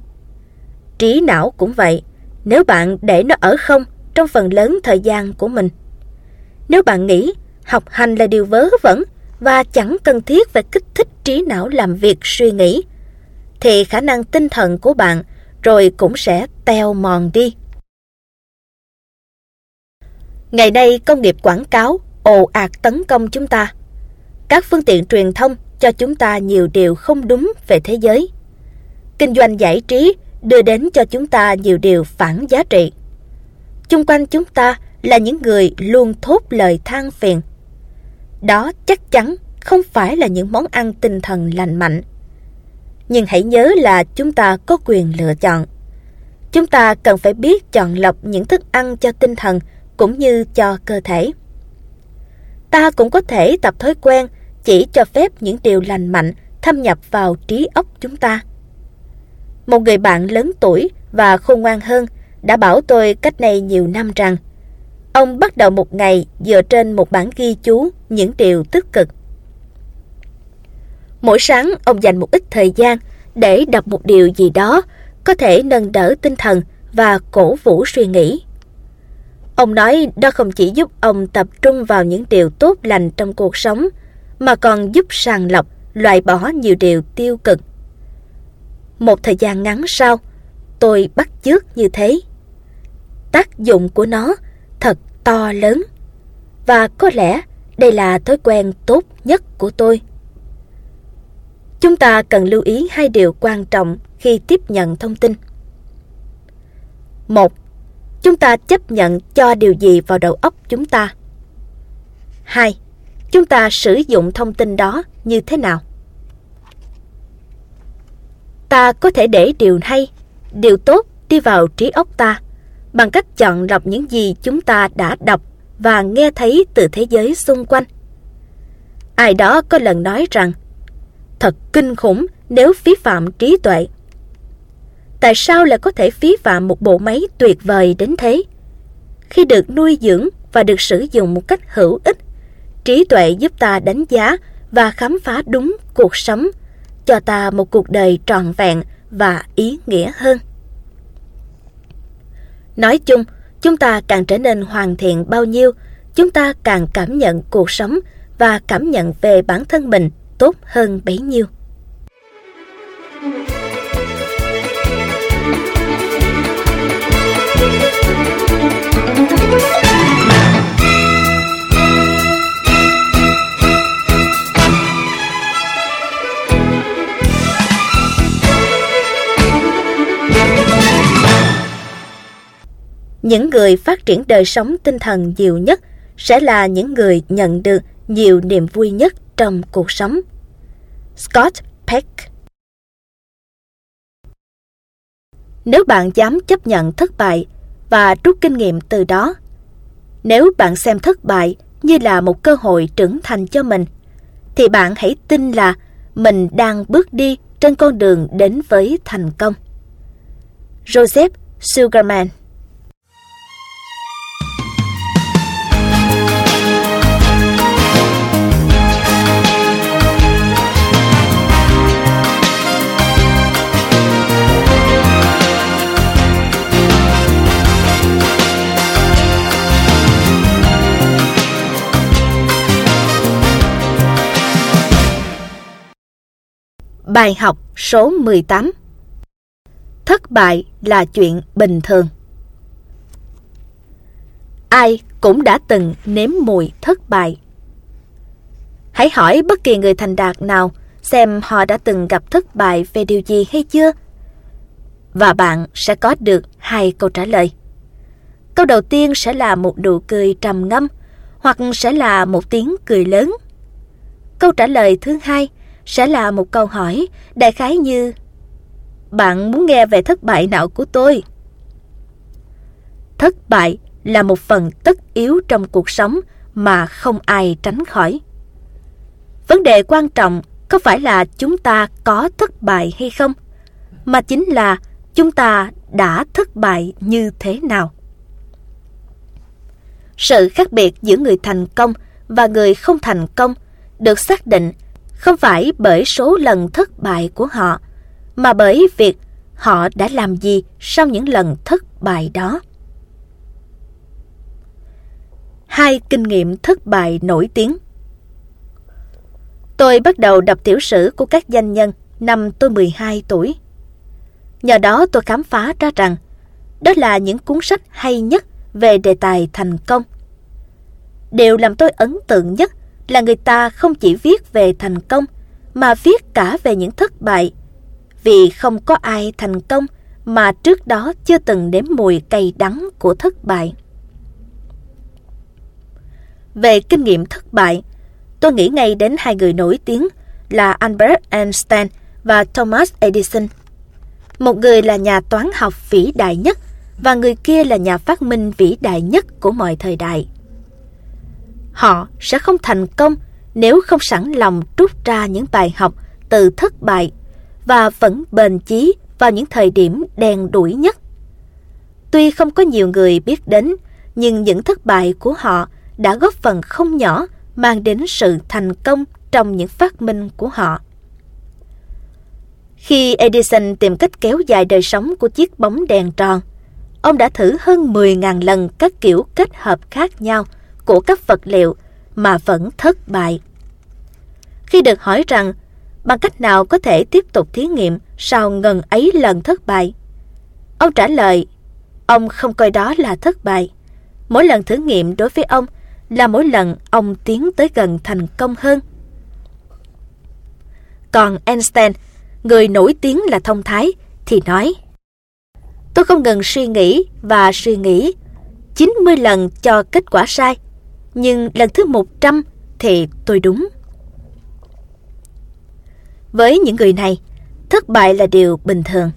S1: Trí não cũng vậy, nếu bạn để nó ở không trong phần lớn thời gian của mình. Nếu bạn nghĩ học hành là điều vớ vẩn và chẳng cần thiết phải kích thích trí não làm việc suy nghĩ, thì khả năng tinh thần của bạn rồi cũng sẽ teo mòn đi. Ngày nay công nghiệp quảng cáo ồ ạt tấn công chúng ta. Các phương tiện truyền thông cho chúng ta nhiều điều không đúng về thế giới. Kinh doanh giải trí đưa đến cho chúng ta nhiều điều phản giá trị. Chung quanh chúng ta là những người luôn thốt lời than phiền. Đó chắc chắn không phải là những món ăn tinh thần lành mạnh nhưng hãy nhớ là chúng ta có quyền lựa chọn. Chúng ta cần phải biết chọn lọc những thức ăn cho tinh thần cũng như cho cơ thể. Ta cũng có thể tập thói quen chỉ cho phép những điều lành mạnh thâm nhập vào trí óc chúng ta. Một người bạn lớn tuổi và khôn ngoan hơn đã bảo tôi cách này nhiều năm rằng ông bắt đầu một ngày dựa trên một bản ghi chú những điều tích cực. Mỗi sáng ông dành một ít thời gian để đọc một điều gì đó có thể nâng đỡ tinh thần và cổ vũ suy nghĩ. Ông nói đó không chỉ giúp ông tập trung vào những điều tốt lành trong cuộc sống, mà còn giúp sàng lọc, loại bỏ nhiều điều tiêu cực. Một thời gian ngắn sau, tôi bắt chước như thế. Tác dụng của nó thật to lớn, và có lẽ đây là thói quen tốt nhất của tôi. Chúng ta cần lưu ý hai điều quan trọng khi tiếp nhận thông tin. Một, chúng ta chấp nhận cho điều gì vào đầu óc chúng ta. Hai, chúng ta sử dụng thông tin đó như thế nào. Ta có thể để điều hay, điều tốt đi vào trí óc ta bằng cách chọn lọc những gì chúng ta đã đọc và nghe thấy từ thế giới xung quanh. Ai đó có lần nói rằng thật kinh khủng nếu phí phạm trí tuệ. Tại sao lại có thể phí phạm một bộ máy tuyệt vời đến thế? Khi được nuôi dưỡng và được sử dụng một cách hữu ích, trí tuệ giúp ta đánh giá và khám phá đúng cuộc sống, cho ta một cuộc đời trọn vẹn và ý nghĩa hơn. Nói chung, chúng ta càng trở nên hoàn thiện bao nhiêu, chúng ta càng cảm nhận cuộc sống và cảm nhận về bản thân mình tốt hơn bấy nhiêu. Những người phát triển đời sống tinh thần nhiều nhất sẽ là những người nhận được nhiều niềm vui nhất trong cuộc sống. Scott Peck Nếu bạn dám chấp nhận thất bại và rút kinh nghiệm từ đó, nếu bạn xem thất bại như là một cơ hội trưởng thành cho mình, thì bạn hãy tin là mình đang bước đi trên con đường đến với thành công. Joseph Sugarman Bài học số 18 Thất bại là chuyện bình thường. Ai cũng đã từng nếm mùi thất bại. Hãy hỏi bất kỳ người thành đạt nào xem họ đã từng gặp thất bại về điều gì hay chưa. Và bạn sẽ có được hai câu trả lời. Câu đầu tiên sẽ là một nụ cười trầm ngâm hoặc sẽ là một tiếng cười lớn. Câu trả lời thứ hai sẽ là một câu hỏi đại khái như Bạn muốn nghe về thất bại nào của tôi? Thất bại là một phần tất yếu trong cuộc sống mà không ai tránh khỏi. Vấn đề quan trọng không phải là chúng ta có thất bại hay không, mà chính là chúng ta đã thất bại như thế nào. Sự khác biệt giữa người thành công và người không thành công được xác định không phải bởi số lần thất bại của họ, mà bởi việc họ đã làm gì sau những lần thất bại đó. Hai kinh nghiệm thất bại nổi tiếng Tôi bắt đầu đọc tiểu sử của các danh nhân năm tôi 12 tuổi. Nhờ đó tôi khám phá ra rằng đó là những cuốn sách hay nhất về đề tài thành công. Điều làm tôi ấn tượng nhất là người ta không chỉ viết về thành công mà viết cả về những thất bại. Vì không có ai thành công mà trước đó chưa từng đếm mùi cay đắng của thất bại. Về kinh nghiệm thất bại, tôi nghĩ ngay đến hai người nổi tiếng là Albert Einstein và Thomas Edison. Một người là nhà toán học vĩ đại nhất và người kia là nhà phát minh vĩ đại nhất của mọi thời đại. Họ sẽ không thành công nếu không sẵn lòng rút ra những bài học từ thất bại và vẫn bền chí vào những thời điểm đen đủi nhất. Tuy không có nhiều người biết đến, nhưng những thất bại của họ đã góp phần không nhỏ mang đến sự thành công trong những phát minh của họ. Khi Edison tìm cách kéo dài đời sống của chiếc bóng đèn tròn, ông đã thử hơn 10.000 lần các kiểu kết hợp khác nhau của các vật liệu mà vẫn thất bại. Khi được hỏi rằng bằng cách nào có thể tiếp tục thí nghiệm sau ngần ấy lần thất bại, ông trả lời, ông không coi đó là thất bại. Mỗi lần thử nghiệm đối với ông là mỗi lần ông tiến tới gần thành công hơn. Còn Einstein, người nổi tiếng là thông thái, thì nói Tôi không ngừng suy nghĩ và suy nghĩ 90 lần cho kết quả sai, nhưng lần thứ 100 thì tôi đúng. Với những người này, thất bại là điều bình thường.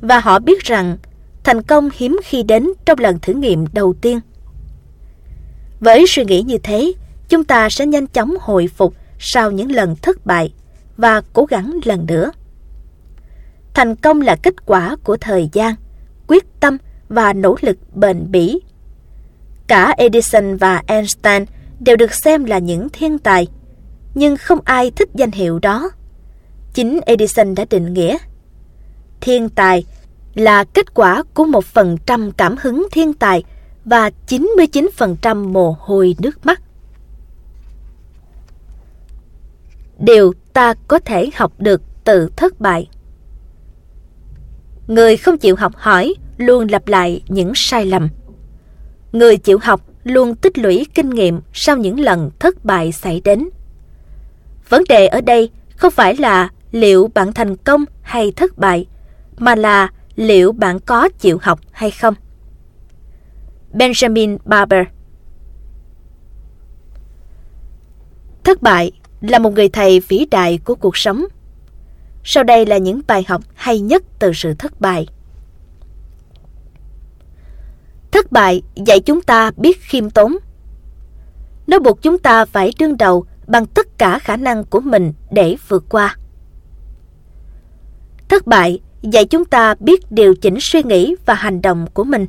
S1: Và họ biết rằng thành công hiếm khi đến trong lần thử nghiệm đầu tiên. Với suy nghĩ như thế, chúng ta sẽ nhanh chóng hồi phục sau những lần thất bại và cố gắng lần nữa. Thành công là kết quả của thời gian, quyết tâm và nỗ lực bền bỉ. Cả Edison và Einstein đều được xem là những thiên tài, nhưng không ai thích danh hiệu đó. Chính Edison đã định nghĩa. Thiên tài là kết quả của một phần trăm cảm hứng thiên tài và 99% mồ hôi nước mắt. Điều ta có thể học được từ thất bại. Người không chịu học hỏi luôn lặp lại những sai lầm. Người chịu học luôn tích lũy kinh nghiệm sau những lần thất bại xảy đến. Vấn đề ở đây không phải là liệu bạn thành công hay thất bại, mà là liệu bạn có chịu học hay không. Benjamin Barber Thất bại là một người thầy vĩ đại của cuộc sống. Sau đây là những bài học hay nhất từ sự thất bại. Thất bại, dạy chúng ta biết khiêm tốn. Nó buộc chúng ta phải đương đầu bằng tất cả khả năng của mình để vượt qua. Thất bại, dạy chúng ta biết điều chỉnh suy nghĩ và hành động của mình.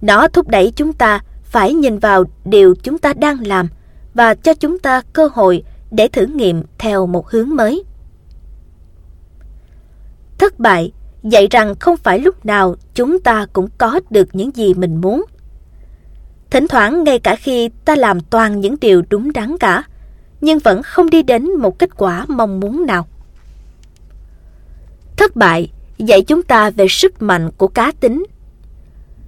S1: Nó thúc đẩy chúng ta phải nhìn vào điều chúng ta đang làm và cho chúng ta cơ hội để thử nghiệm theo một hướng mới. Thất bại dạy rằng không phải lúc nào chúng ta cũng có được những gì mình muốn. Thỉnh thoảng ngay cả khi ta làm toàn những điều đúng đắn cả, nhưng vẫn không đi đến một kết quả mong muốn nào. Thất bại dạy chúng ta về sức mạnh của cá tính.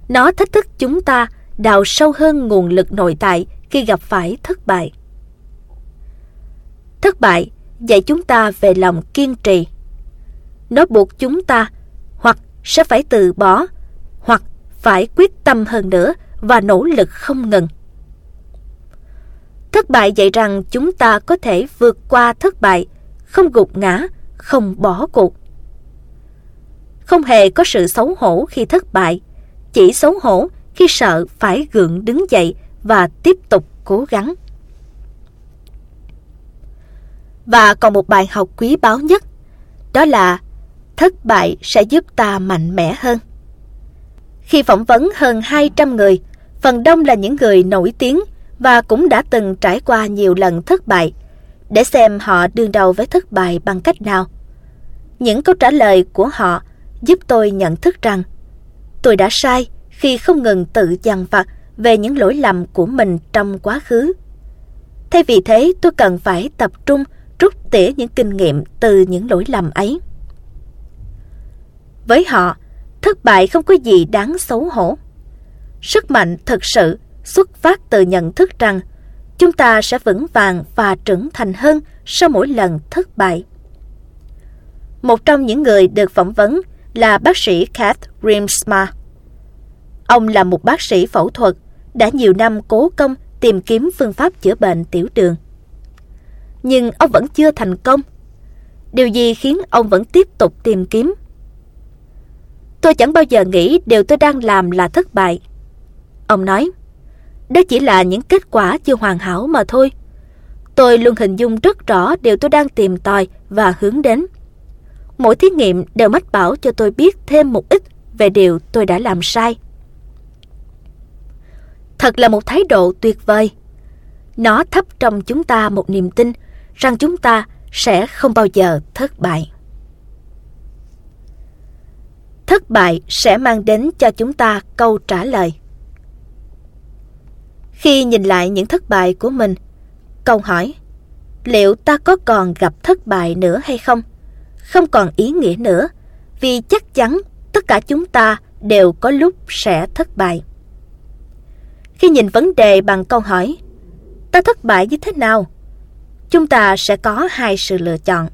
S1: Nó thách thức chúng ta đào sâu hơn nguồn lực nội tại khi gặp phải thất bại. Thất bại dạy chúng ta về lòng kiên trì. Nó buộc chúng ta sẽ phải từ bỏ, hoặc phải quyết tâm hơn nữa và nỗ lực không ngừng. Thất bại dạy rằng chúng ta có thể vượt qua thất bại, không gục ngã, không bỏ cuộc. Không hề có sự xấu hổ khi thất bại, chỉ xấu hổ khi sợ phải gượng đứng dậy và tiếp tục cố gắng. Và còn một bài học quý báu nhất, đó là thất bại sẽ giúp ta mạnh mẽ hơn. Khi phỏng vấn hơn 200 người, phần đông là những người nổi tiếng và cũng đã từng trải qua nhiều lần thất bại, để xem họ đương đầu với thất bại bằng cách nào. Những câu trả lời của họ giúp tôi nhận thức rằng tôi đã sai khi không ngừng tự dằn vặt về những lỗi lầm của mình trong quá khứ. Thay vì thế, tôi cần phải tập trung rút tỉa những kinh nghiệm từ những lỗi lầm ấy. Với họ, thất bại không có gì đáng xấu hổ. Sức mạnh thực sự xuất phát từ nhận thức rằng chúng ta sẽ vững vàng và trưởng thành hơn sau mỗi lần thất bại. Một trong những người được phỏng vấn là bác sĩ Kath Rimsma. Ông là một bác sĩ phẫu thuật, đã nhiều năm cố công tìm kiếm phương pháp chữa bệnh tiểu đường. Nhưng ông vẫn chưa thành công. Điều gì khiến ông vẫn tiếp tục tìm kiếm? Tôi chẳng bao giờ nghĩ điều tôi đang làm là thất bại. Ông nói, đó chỉ là những kết quả chưa hoàn hảo mà thôi. Tôi luôn hình dung rất rõ điều tôi đang tìm tòi và hướng đến. Mỗi thí nghiệm đều mách bảo cho tôi biết thêm một ít về điều tôi đã làm sai. Thật là một thái độ tuyệt vời. Nó thắp trong chúng ta một niềm tin rằng chúng ta sẽ không bao giờ thất bại. Thất bại sẽ mang đến cho chúng ta câu trả lời. Khi nhìn lại những thất bại của mình, câu hỏi liệu ta có còn gặp thất bại nữa hay không? Không còn ý nghĩa nữa, vì chắc chắn tất cả chúng ta đều có lúc sẽ thất bại. Khi nhìn vấn đề bằng câu hỏi, ta thất bại như thế nào? Chúng ta sẽ có hai sự lựa chọn.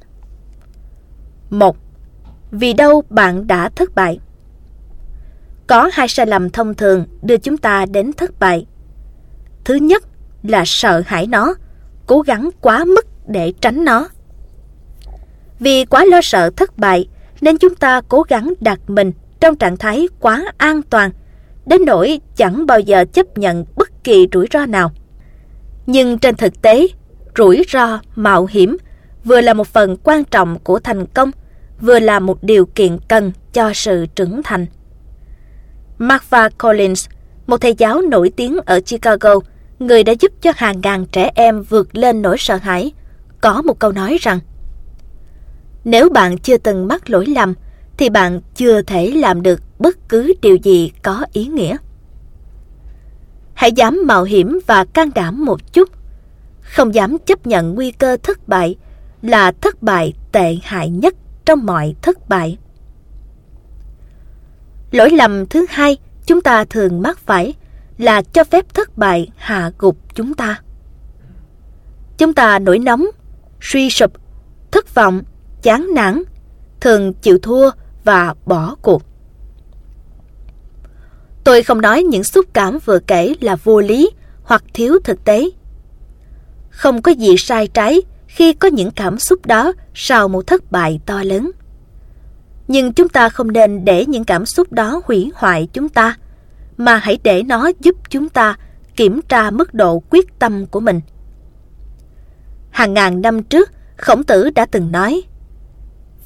S1: Một, vì đâu bạn đã thất bại? Có hai sai lầm thông thường đưa chúng ta đến thất bại. Thứ nhất là sợ hãi nó, cố gắng quá mức để tránh nó. Vì quá lo sợ thất bại nên chúng ta cố gắng đặt mình trong trạng thái quá an toàn đến nỗi chẳng bao giờ chấp nhận bất kỳ rủi ro nào. Nhưng trên thực tế, rủi ro, mạo hiểm vừa là một phần quan trọng của thành công, vừa là một điều kiện cần cho sự trưởng thành. Martha Collins, một thầy giáo nổi tiếng ở Chicago, người đã giúp cho hàng ngàn trẻ em vượt lên nỗi sợ hãi, có một câu nói rằng Nếu bạn chưa từng mắc lỗi lầm, thì bạn chưa thể làm được bất cứ điều gì có ý nghĩa. Hãy dám mạo hiểm và can đảm một chút. Không dám chấp nhận nguy cơ thất bại là thất bại tệ hại nhất trong mọi thất bại. Lỗi lầm thứ hai chúng ta thường mắc phải là cho phép thất bại hạ gục chúng ta. Chúng ta nổi nóng, suy sụp, thất vọng, chán nản, thường chịu thua và bỏ cuộc. Tôi không nói những xúc cảm vừa kể là vô lý hoặc thiếu thực tế. Không có gì sai trái khi có những cảm xúc đó sau một thất bại to lớn. Nhưng chúng ta không nên để những cảm xúc đó hủy hoại chúng ta, mà hãy để nó giúp chúng ta kiểm tra mức độ quyết tâm của mình. Hàng ngàn năm trước, Khổng Tử đã từng nói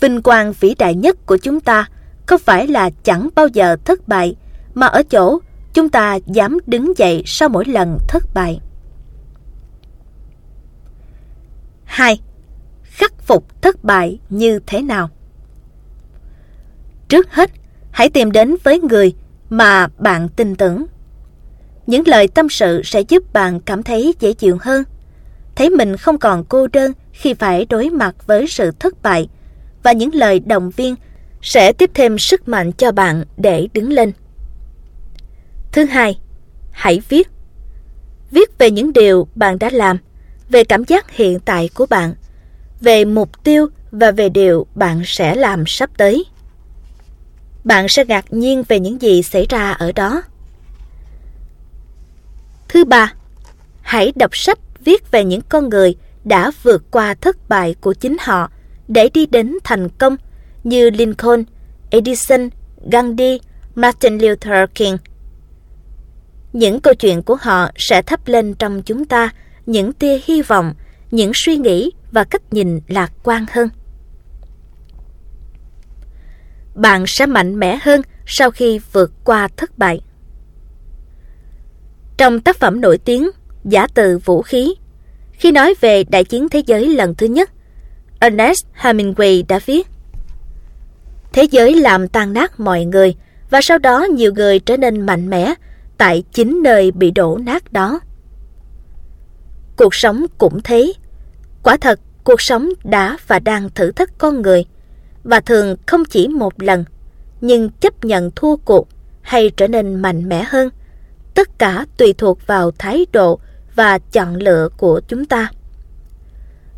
S1: Vinh quang vĩ đại nhất của chúng ta không phải là chẳng bao giờ thất bại, mà ở chỗ chúng ta dám đứng dậy sau mỗi lần thất bại. 2. Khắc phục thất bại như thế nào? Trước hết, hãy tìm đến với người mà bạn tin tưởng. Những lời tâm sự sẽ giúp bạn cảm thấy dễ chịu hơn, thấy mình không còn cô đơn khi phải đối mặt với sự thất bại và những lời động viên sẽ tiếp thêm sức mạnh cho bạn để đứng lên. Thứ hai, hãy viết. Viết về những điều bạn đã làm, về cảm giác hiện tại của bạn, về mục tiêu và về điều bạn sẽ làm sắp tới. Bạn sẽ ngạc nhiên về những gì xảy ra ở đó. Thứ ba, hãy đọc sách viết về những con người đã vượt qua thất bại của chính họ để đi đến thành công như Lincoln, Edison, Gandhi, Martin Luther King. Những câu chuyện của họ sẽ thắp lên trong chúng ta những tia hy vọng, những suy nghĩ và cách nhìn lạc quan hơn. Bạn sẽ mạnh mẽ hơn sau khi vượt qua thất bại. Trong tác phẩm nổi tiếng Giả từ vũ khí, khi nói về đại chiến thế giới lần thứ nhất, Ernest Hemingway đã viết Thế giới làm tan nát mọi người và sau đó nhiều người trở nên mạnh mẽ tại chính nơi bị đổ nát đó. Cuộc sống cũng thế. Quả thật, cuộc sống đã và đang thử thách con người và thường không chỉ một lần, nhưng chấp nhận thua cuộc hay trở nên mạnh mẽ hơn, tất cả tùy thuộc vào thái độ và chọn lựa của chúng ta.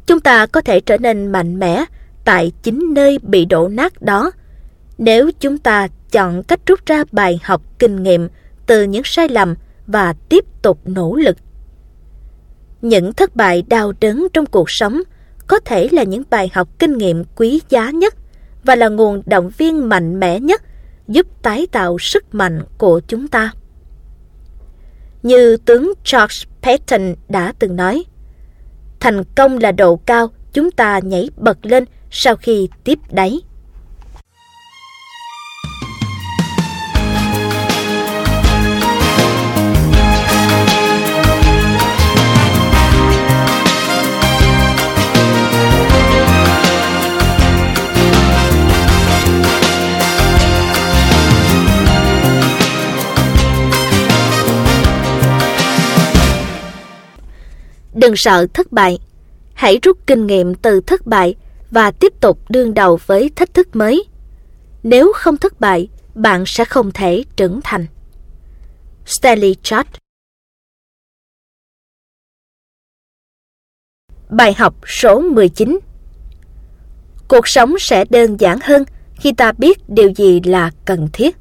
S1: Chúng ta có thể trở nên mạnh mẽ tại chính nơi bị đổ nát đó nếu chúng ta chọn cách rút ra bài học kinh nghiệm từ những sai lầm và tiếp tục nỗ lực. Những thất bại đau đớn trong cuộc sống có thể là những bài học kinh nghiệm quý giá nhất và là nguồn động viên mạnh mẽ nhất giúp tái tạo sức mạnh của chúng ta. Như tướng George Patton đã từng nói, Thành công là độ cao chúng ta nhảy bật lên sau khi tiếp đáy. Đừng sợ thất bại. Hãy rút kinh nghiệm từ thất bại và tiếp tục đương đầu với thách thức mới. Nếu không thất bại, bạn sẽ không thể trưởng thành. Stanley Chart Bài học số 19 Cuộc sống sẽ đơn giản hơn khi ta biết điều gì là cần thiết.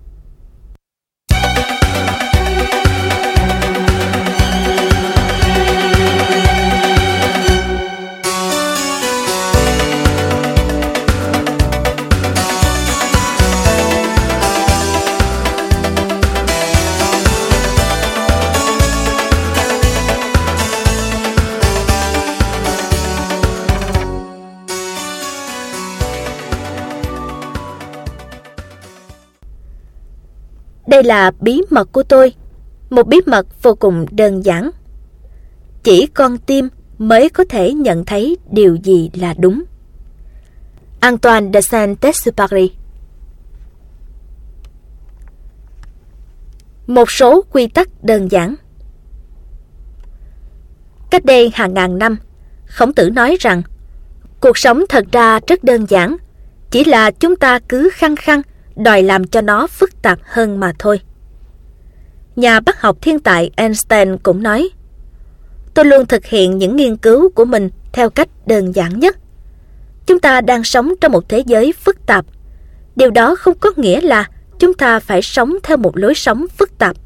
S1: Đây là bí mật của tôi, một bí mật vô cùng đơn giản. Chỉ con tim mới có thể nhận thấy điều gì là đúng. Antoine de Saint-Exupéry Một số quy tắc đơn giản Cách đây hàng ngàn năm, Khổng tử nói rằng cuộc sống thật ra rất đơn giản, chỉ là chúng ta cứ khăng khăng đòi làm cho nó phức tạp hơn mà thôi. Nhà bác học thiên tài Einstein cũng nói, tôi luôn thực hiện những nghiên cứu của mình theo cách đơn giản nhất. Chúng ta đang sống trong một thế giới phức tạp. Điều đó không có nghĩa là chúng ta phải sống theo một lối sống phức tạp.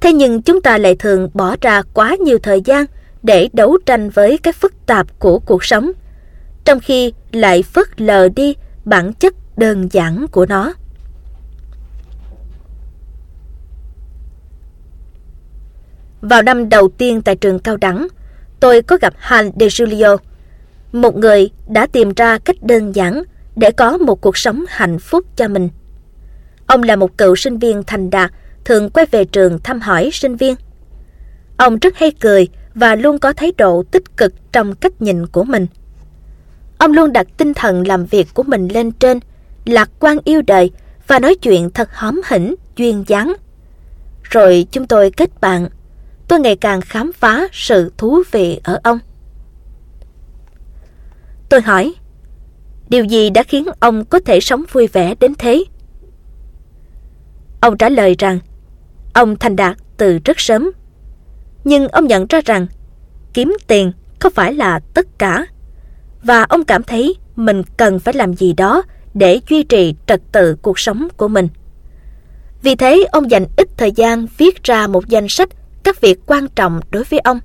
S1: Thế nhưng chúng ta lại thường bỏ ra quá nhiều thời gian để đấu tranh với cái phức tạp của cuộc sống, trong khi lại phớt lờ đi bản chất đơn giản của nó. Vào năm đầu tiên tại trường cao đẳng, tôi có gặp Han De Julio, một người đã tìm ra cách đơn giản để có một cuộc sống hạnh phúc cho mình. Ông là một cựu sinh viên thành đạt, thường quay về trường thăm hỏi sinh viên. Ông rất hay cười và luôn có thái độ tích cực trong cách nhìn của mình. Ông luôn đặt tinh thần làm việc của mình lên trên lạc quan yêu đời và nói chuyện thật hóm hỉnh, duyên dáng. Rồi chúng tôi kết bạn. Tôi ngày càng khám phá sự thú vị ở ông. Tôi hỏi, điều gì đã khiến ông có thể sống vui vẻ đến thế? Ông trả lời rằng, ông thành đạt từ rất sớm. Nhưng ông nhận ra rằng, kiếm tiền không phải là tất cả. Và ông cảm thấy mình cần phải làm gì đó để duy trì trật tự cuộc sống của mình. Vì thế, ông dành ít thời gian viết ra một danh sách các việc quan trọng đối với ông.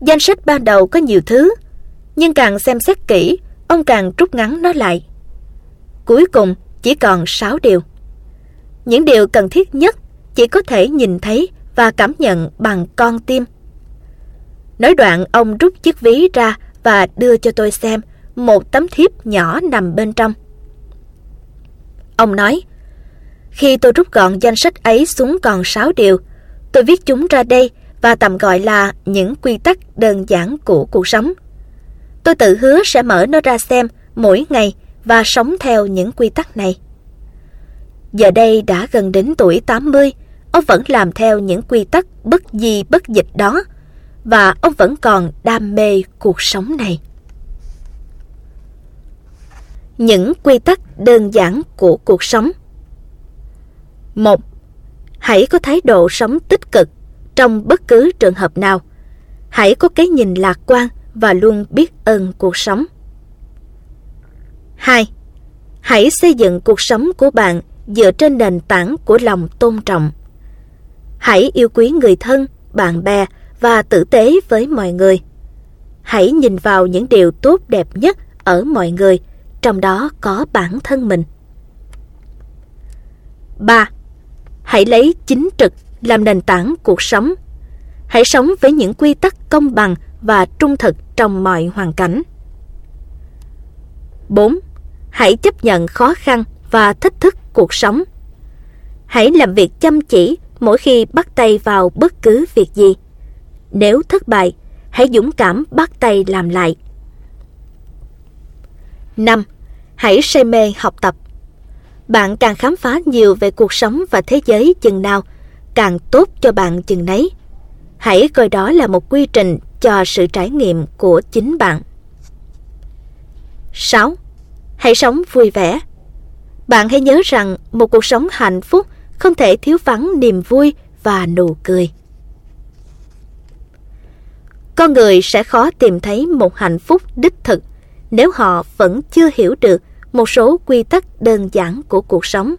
S1: Danh sách ban đầu có nhiều thứ, nhưng càng xem xét kỹ, ông càng rút ngắn nó lại. Cuối cùng chỉ còn 6 điều. Những điều cần thiết nhất chỉ có thể nhìn thấy và cảm nhận bằng con tim. Nói đoạn ông rút chiếc ví ra và đưa cho tôi xem một tấm thiếp nhỏ nằm bên trong. Ông nói, khi tôi rút gọn danh sách ấy xuống còn 6 điều, tôi viết chúng ra đây và tạm gọi là những quy tắc đơn giản của cuộc sống. Tôi tự hứa sẽ mở nó ra xem mỗi ngày và sống theo những quy tắc này. Giờ đây đã gần đến tuổi 80, ông vẫn làm theo những quy tắc bất di bất dịch đó và ông vẫn còn đam mê cuộc sống này những quy tắc đơn giản của cuộc sống. một Hãy có thái độ sống tích cực trong bất cứ trường hợp nào. Hãy có cái nhìn lạc quan và luôn biết ơn cuộc sống. 2. Hãy xây dựng cuộc sống của bạn dựa trên nền tảng của lòng tôn trọng. Hãy yêu quý người thân, bạn bè và tử tế với mọi người. Hãy nhìn vào những điều tốt đẹp nhất ở mọi người trong đó có bản thân mình. 3. Hãy lấy chính trực làm nền tảng cuộc sống. Hãy sống với những quy tắc công bằng và trung thực trong mọi hoàn cảnh. 4. Hãy chấp nhận khó khăn và thách thức cuộc sống. Hãy làm việc chăm chỉ mỗi khi bắt tay vào bất cứ việc gì. Nếu thất bại, hãy dũng cảm bắt tay làm lại. 5. Hãy say mê học tập. Bạn càng khám phá nhiều về cuộc sống và thế giới chừng nào, càng tốt cho bạn chừng nấy. Hãy coi đó là một quy trình cho sự trải nghiệm của chính bạn. 6. Hãy sống vui vẻ. Bạn hãy nhớ rằng một cuộc sống hạnh phúc không thể thiếu vắng niềm vui và nụ cười. Con người sẽ khó tìm thấy một hạnh phúc đích thực nếu họ vẫn chưa hiểu được một số quy tắc đơn giản của cuộc sống.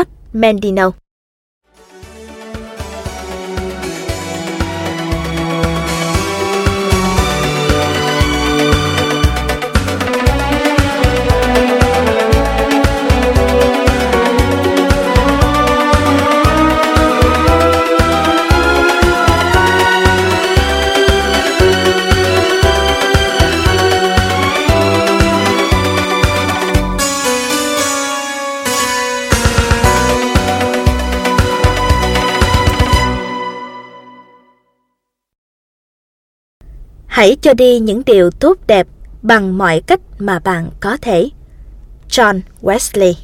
S1: Ott Mendino Hãy cho đi những điều tốt đẹp bằng mọi cách mà bạn có thể. John Wesley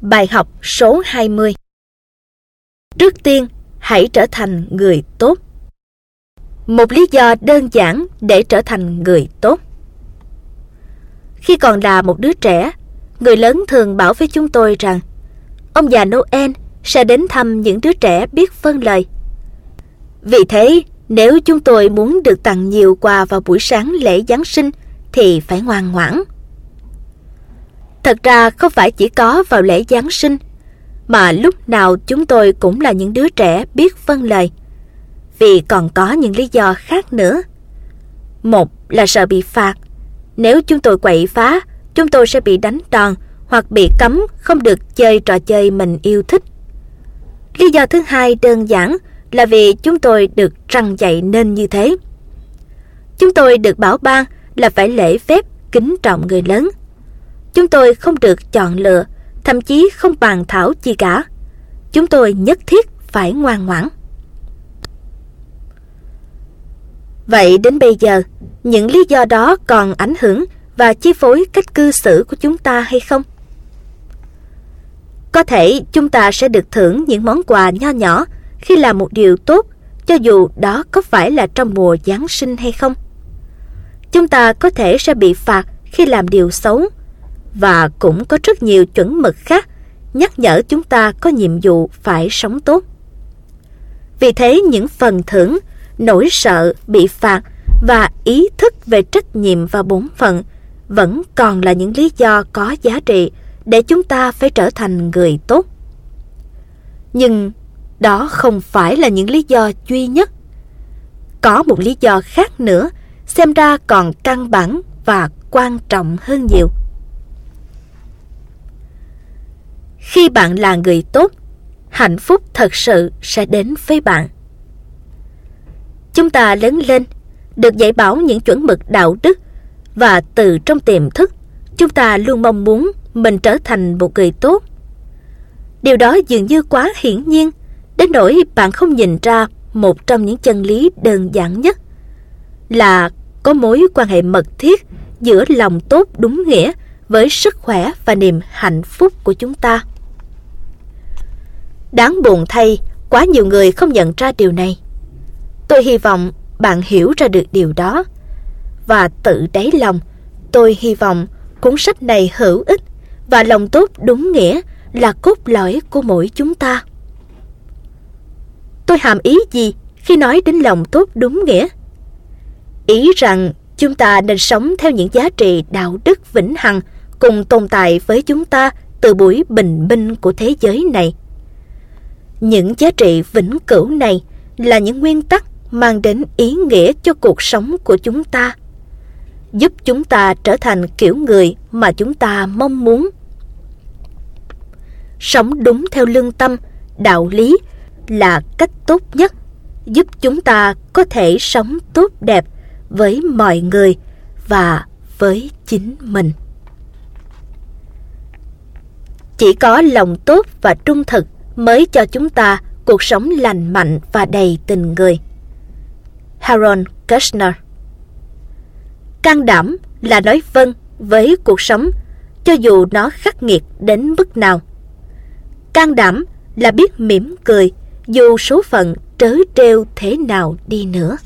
S1: Bài học số 20 Trước tiên, hãy trở thành người tốt. Một lý do đơn giản để trở thành người tốt. Khi còn là một đứa trẻ, người lớn thường bảo với chúng tôi rằng ông già Noel sẽ đến thăm những đứa trẻ biết phân lời. Vì thế, nếu chúng tôi muốn được tặng nhiều quà vào buổi sáng lễ Giáng sinh thì phải ngoan ngoãn. Thật ra không phải chỉ có vào lễ Giáng sinh mà lúc nào chúng tôi cũng là những đứa trẻ biết phân lời. Vì còn có những lý do khác nữa. Một là sợ bị phạt. Nếu chúng tôi quậy phá, chúng tôi sẽ bị đánh đòn hoặc bị cấm không được chơi trò chơi mình yêu thích. Lý do thứ hai đơn giản là vì chúng tôi được răng dạy nên như thế. Chúng tôi được bảo ban là phải lễ phép kính trọng người lớn. Chúng tôi không được chọn lựa thậm chí không bàn thảo gì cả. Chúng tôi nhất thiết phải ngoan ngoãn. Vậy đến bây giờ, những lý do đó còn ảnh hưởng và chi phối cách cư xử của chúng ta hay không? Có thể chúng ta sẽ được thưởng những món quà nho nhỏ khi làm một điều tốt, cho dù đó có phải là trong mùa Giáng sinh hay không. Chúng ta có thể sẽ bị phạt khi làm điều xấu, và cũng có rất nhiều chuẩn mực khác nhắc nhở chúng ta có nhiệm vụ phải sống tốt. Vì thế những phần thưởng, nỗi sợ bị phạt và ý thức về trách nhiệm và bổn phận vẫn còn là những lý do có giá trị để chúng ta phải trở thành người tốt. Nhưng đó không phải là những lý do duy nhất. Có một lý do khác nữa xem ra còn căn bản và quan trọng hơn nhiều. Khi bạn là người tốt, hạnh phúc thật sự sẽ đến với bạn. Chúng ta lớn lên, được dạy bảo những chuẩn mực đạo đức và từ trong tiềm thức, chúng ta luôn mong muốn mình trở thành một người tốt. Điều đó dường như quá hiển nhiên, đến nỗi bạn không nhìn ra một trong những chân lý đơn giản nhất là có mối quan hệ mật thiết giữa lòng tốt đúng nghĩa với sức khỏe và niềm hạnh phúc của chúng ta. Đáng buồn thay, quá nhiều người không nhận ra điều này. Tôi hy vọng bạn hiểu ra được điều đó. Và tự đáy lòng, tôi hy vọng cuốn sách này hữu ích và lòng tốt đúng nghĩa là cốt lõi của mỗi chúng ta. Tôi hàm ý gì khi nói đến lòng tốt đúng nghĩa? Ý rằng chúng ta nên sống theo những giá trị đạo đức vĩnh hằng cùng tồn tại với chúng ta từ buổi bình minh của thế giới này những giá trị vĩnh cửu này là những nguyên tắc mang đến ý nghĩa cho cuộc sống của chúng ta, giúp chúng ta trở thành kiểu người mà chúng ta mong muốn. Sống đúng theo lương tâm, đạo lý là cách tốt nhất giúp chúng ta có thể sống tốt đẹp với mọi người và với chính mình. Chỉ có lòng tốt và trung thực mới cho chúng ta cuộc sống lành mạnh và đầy tình người. Harold Kushner Can đảm là nói vâng với cuộc sống, cho dù nó khắc nghiệt đến mức nào. Can đảm là biết mỉm cười, dù số phận trớ trêu thế nào đi nữa.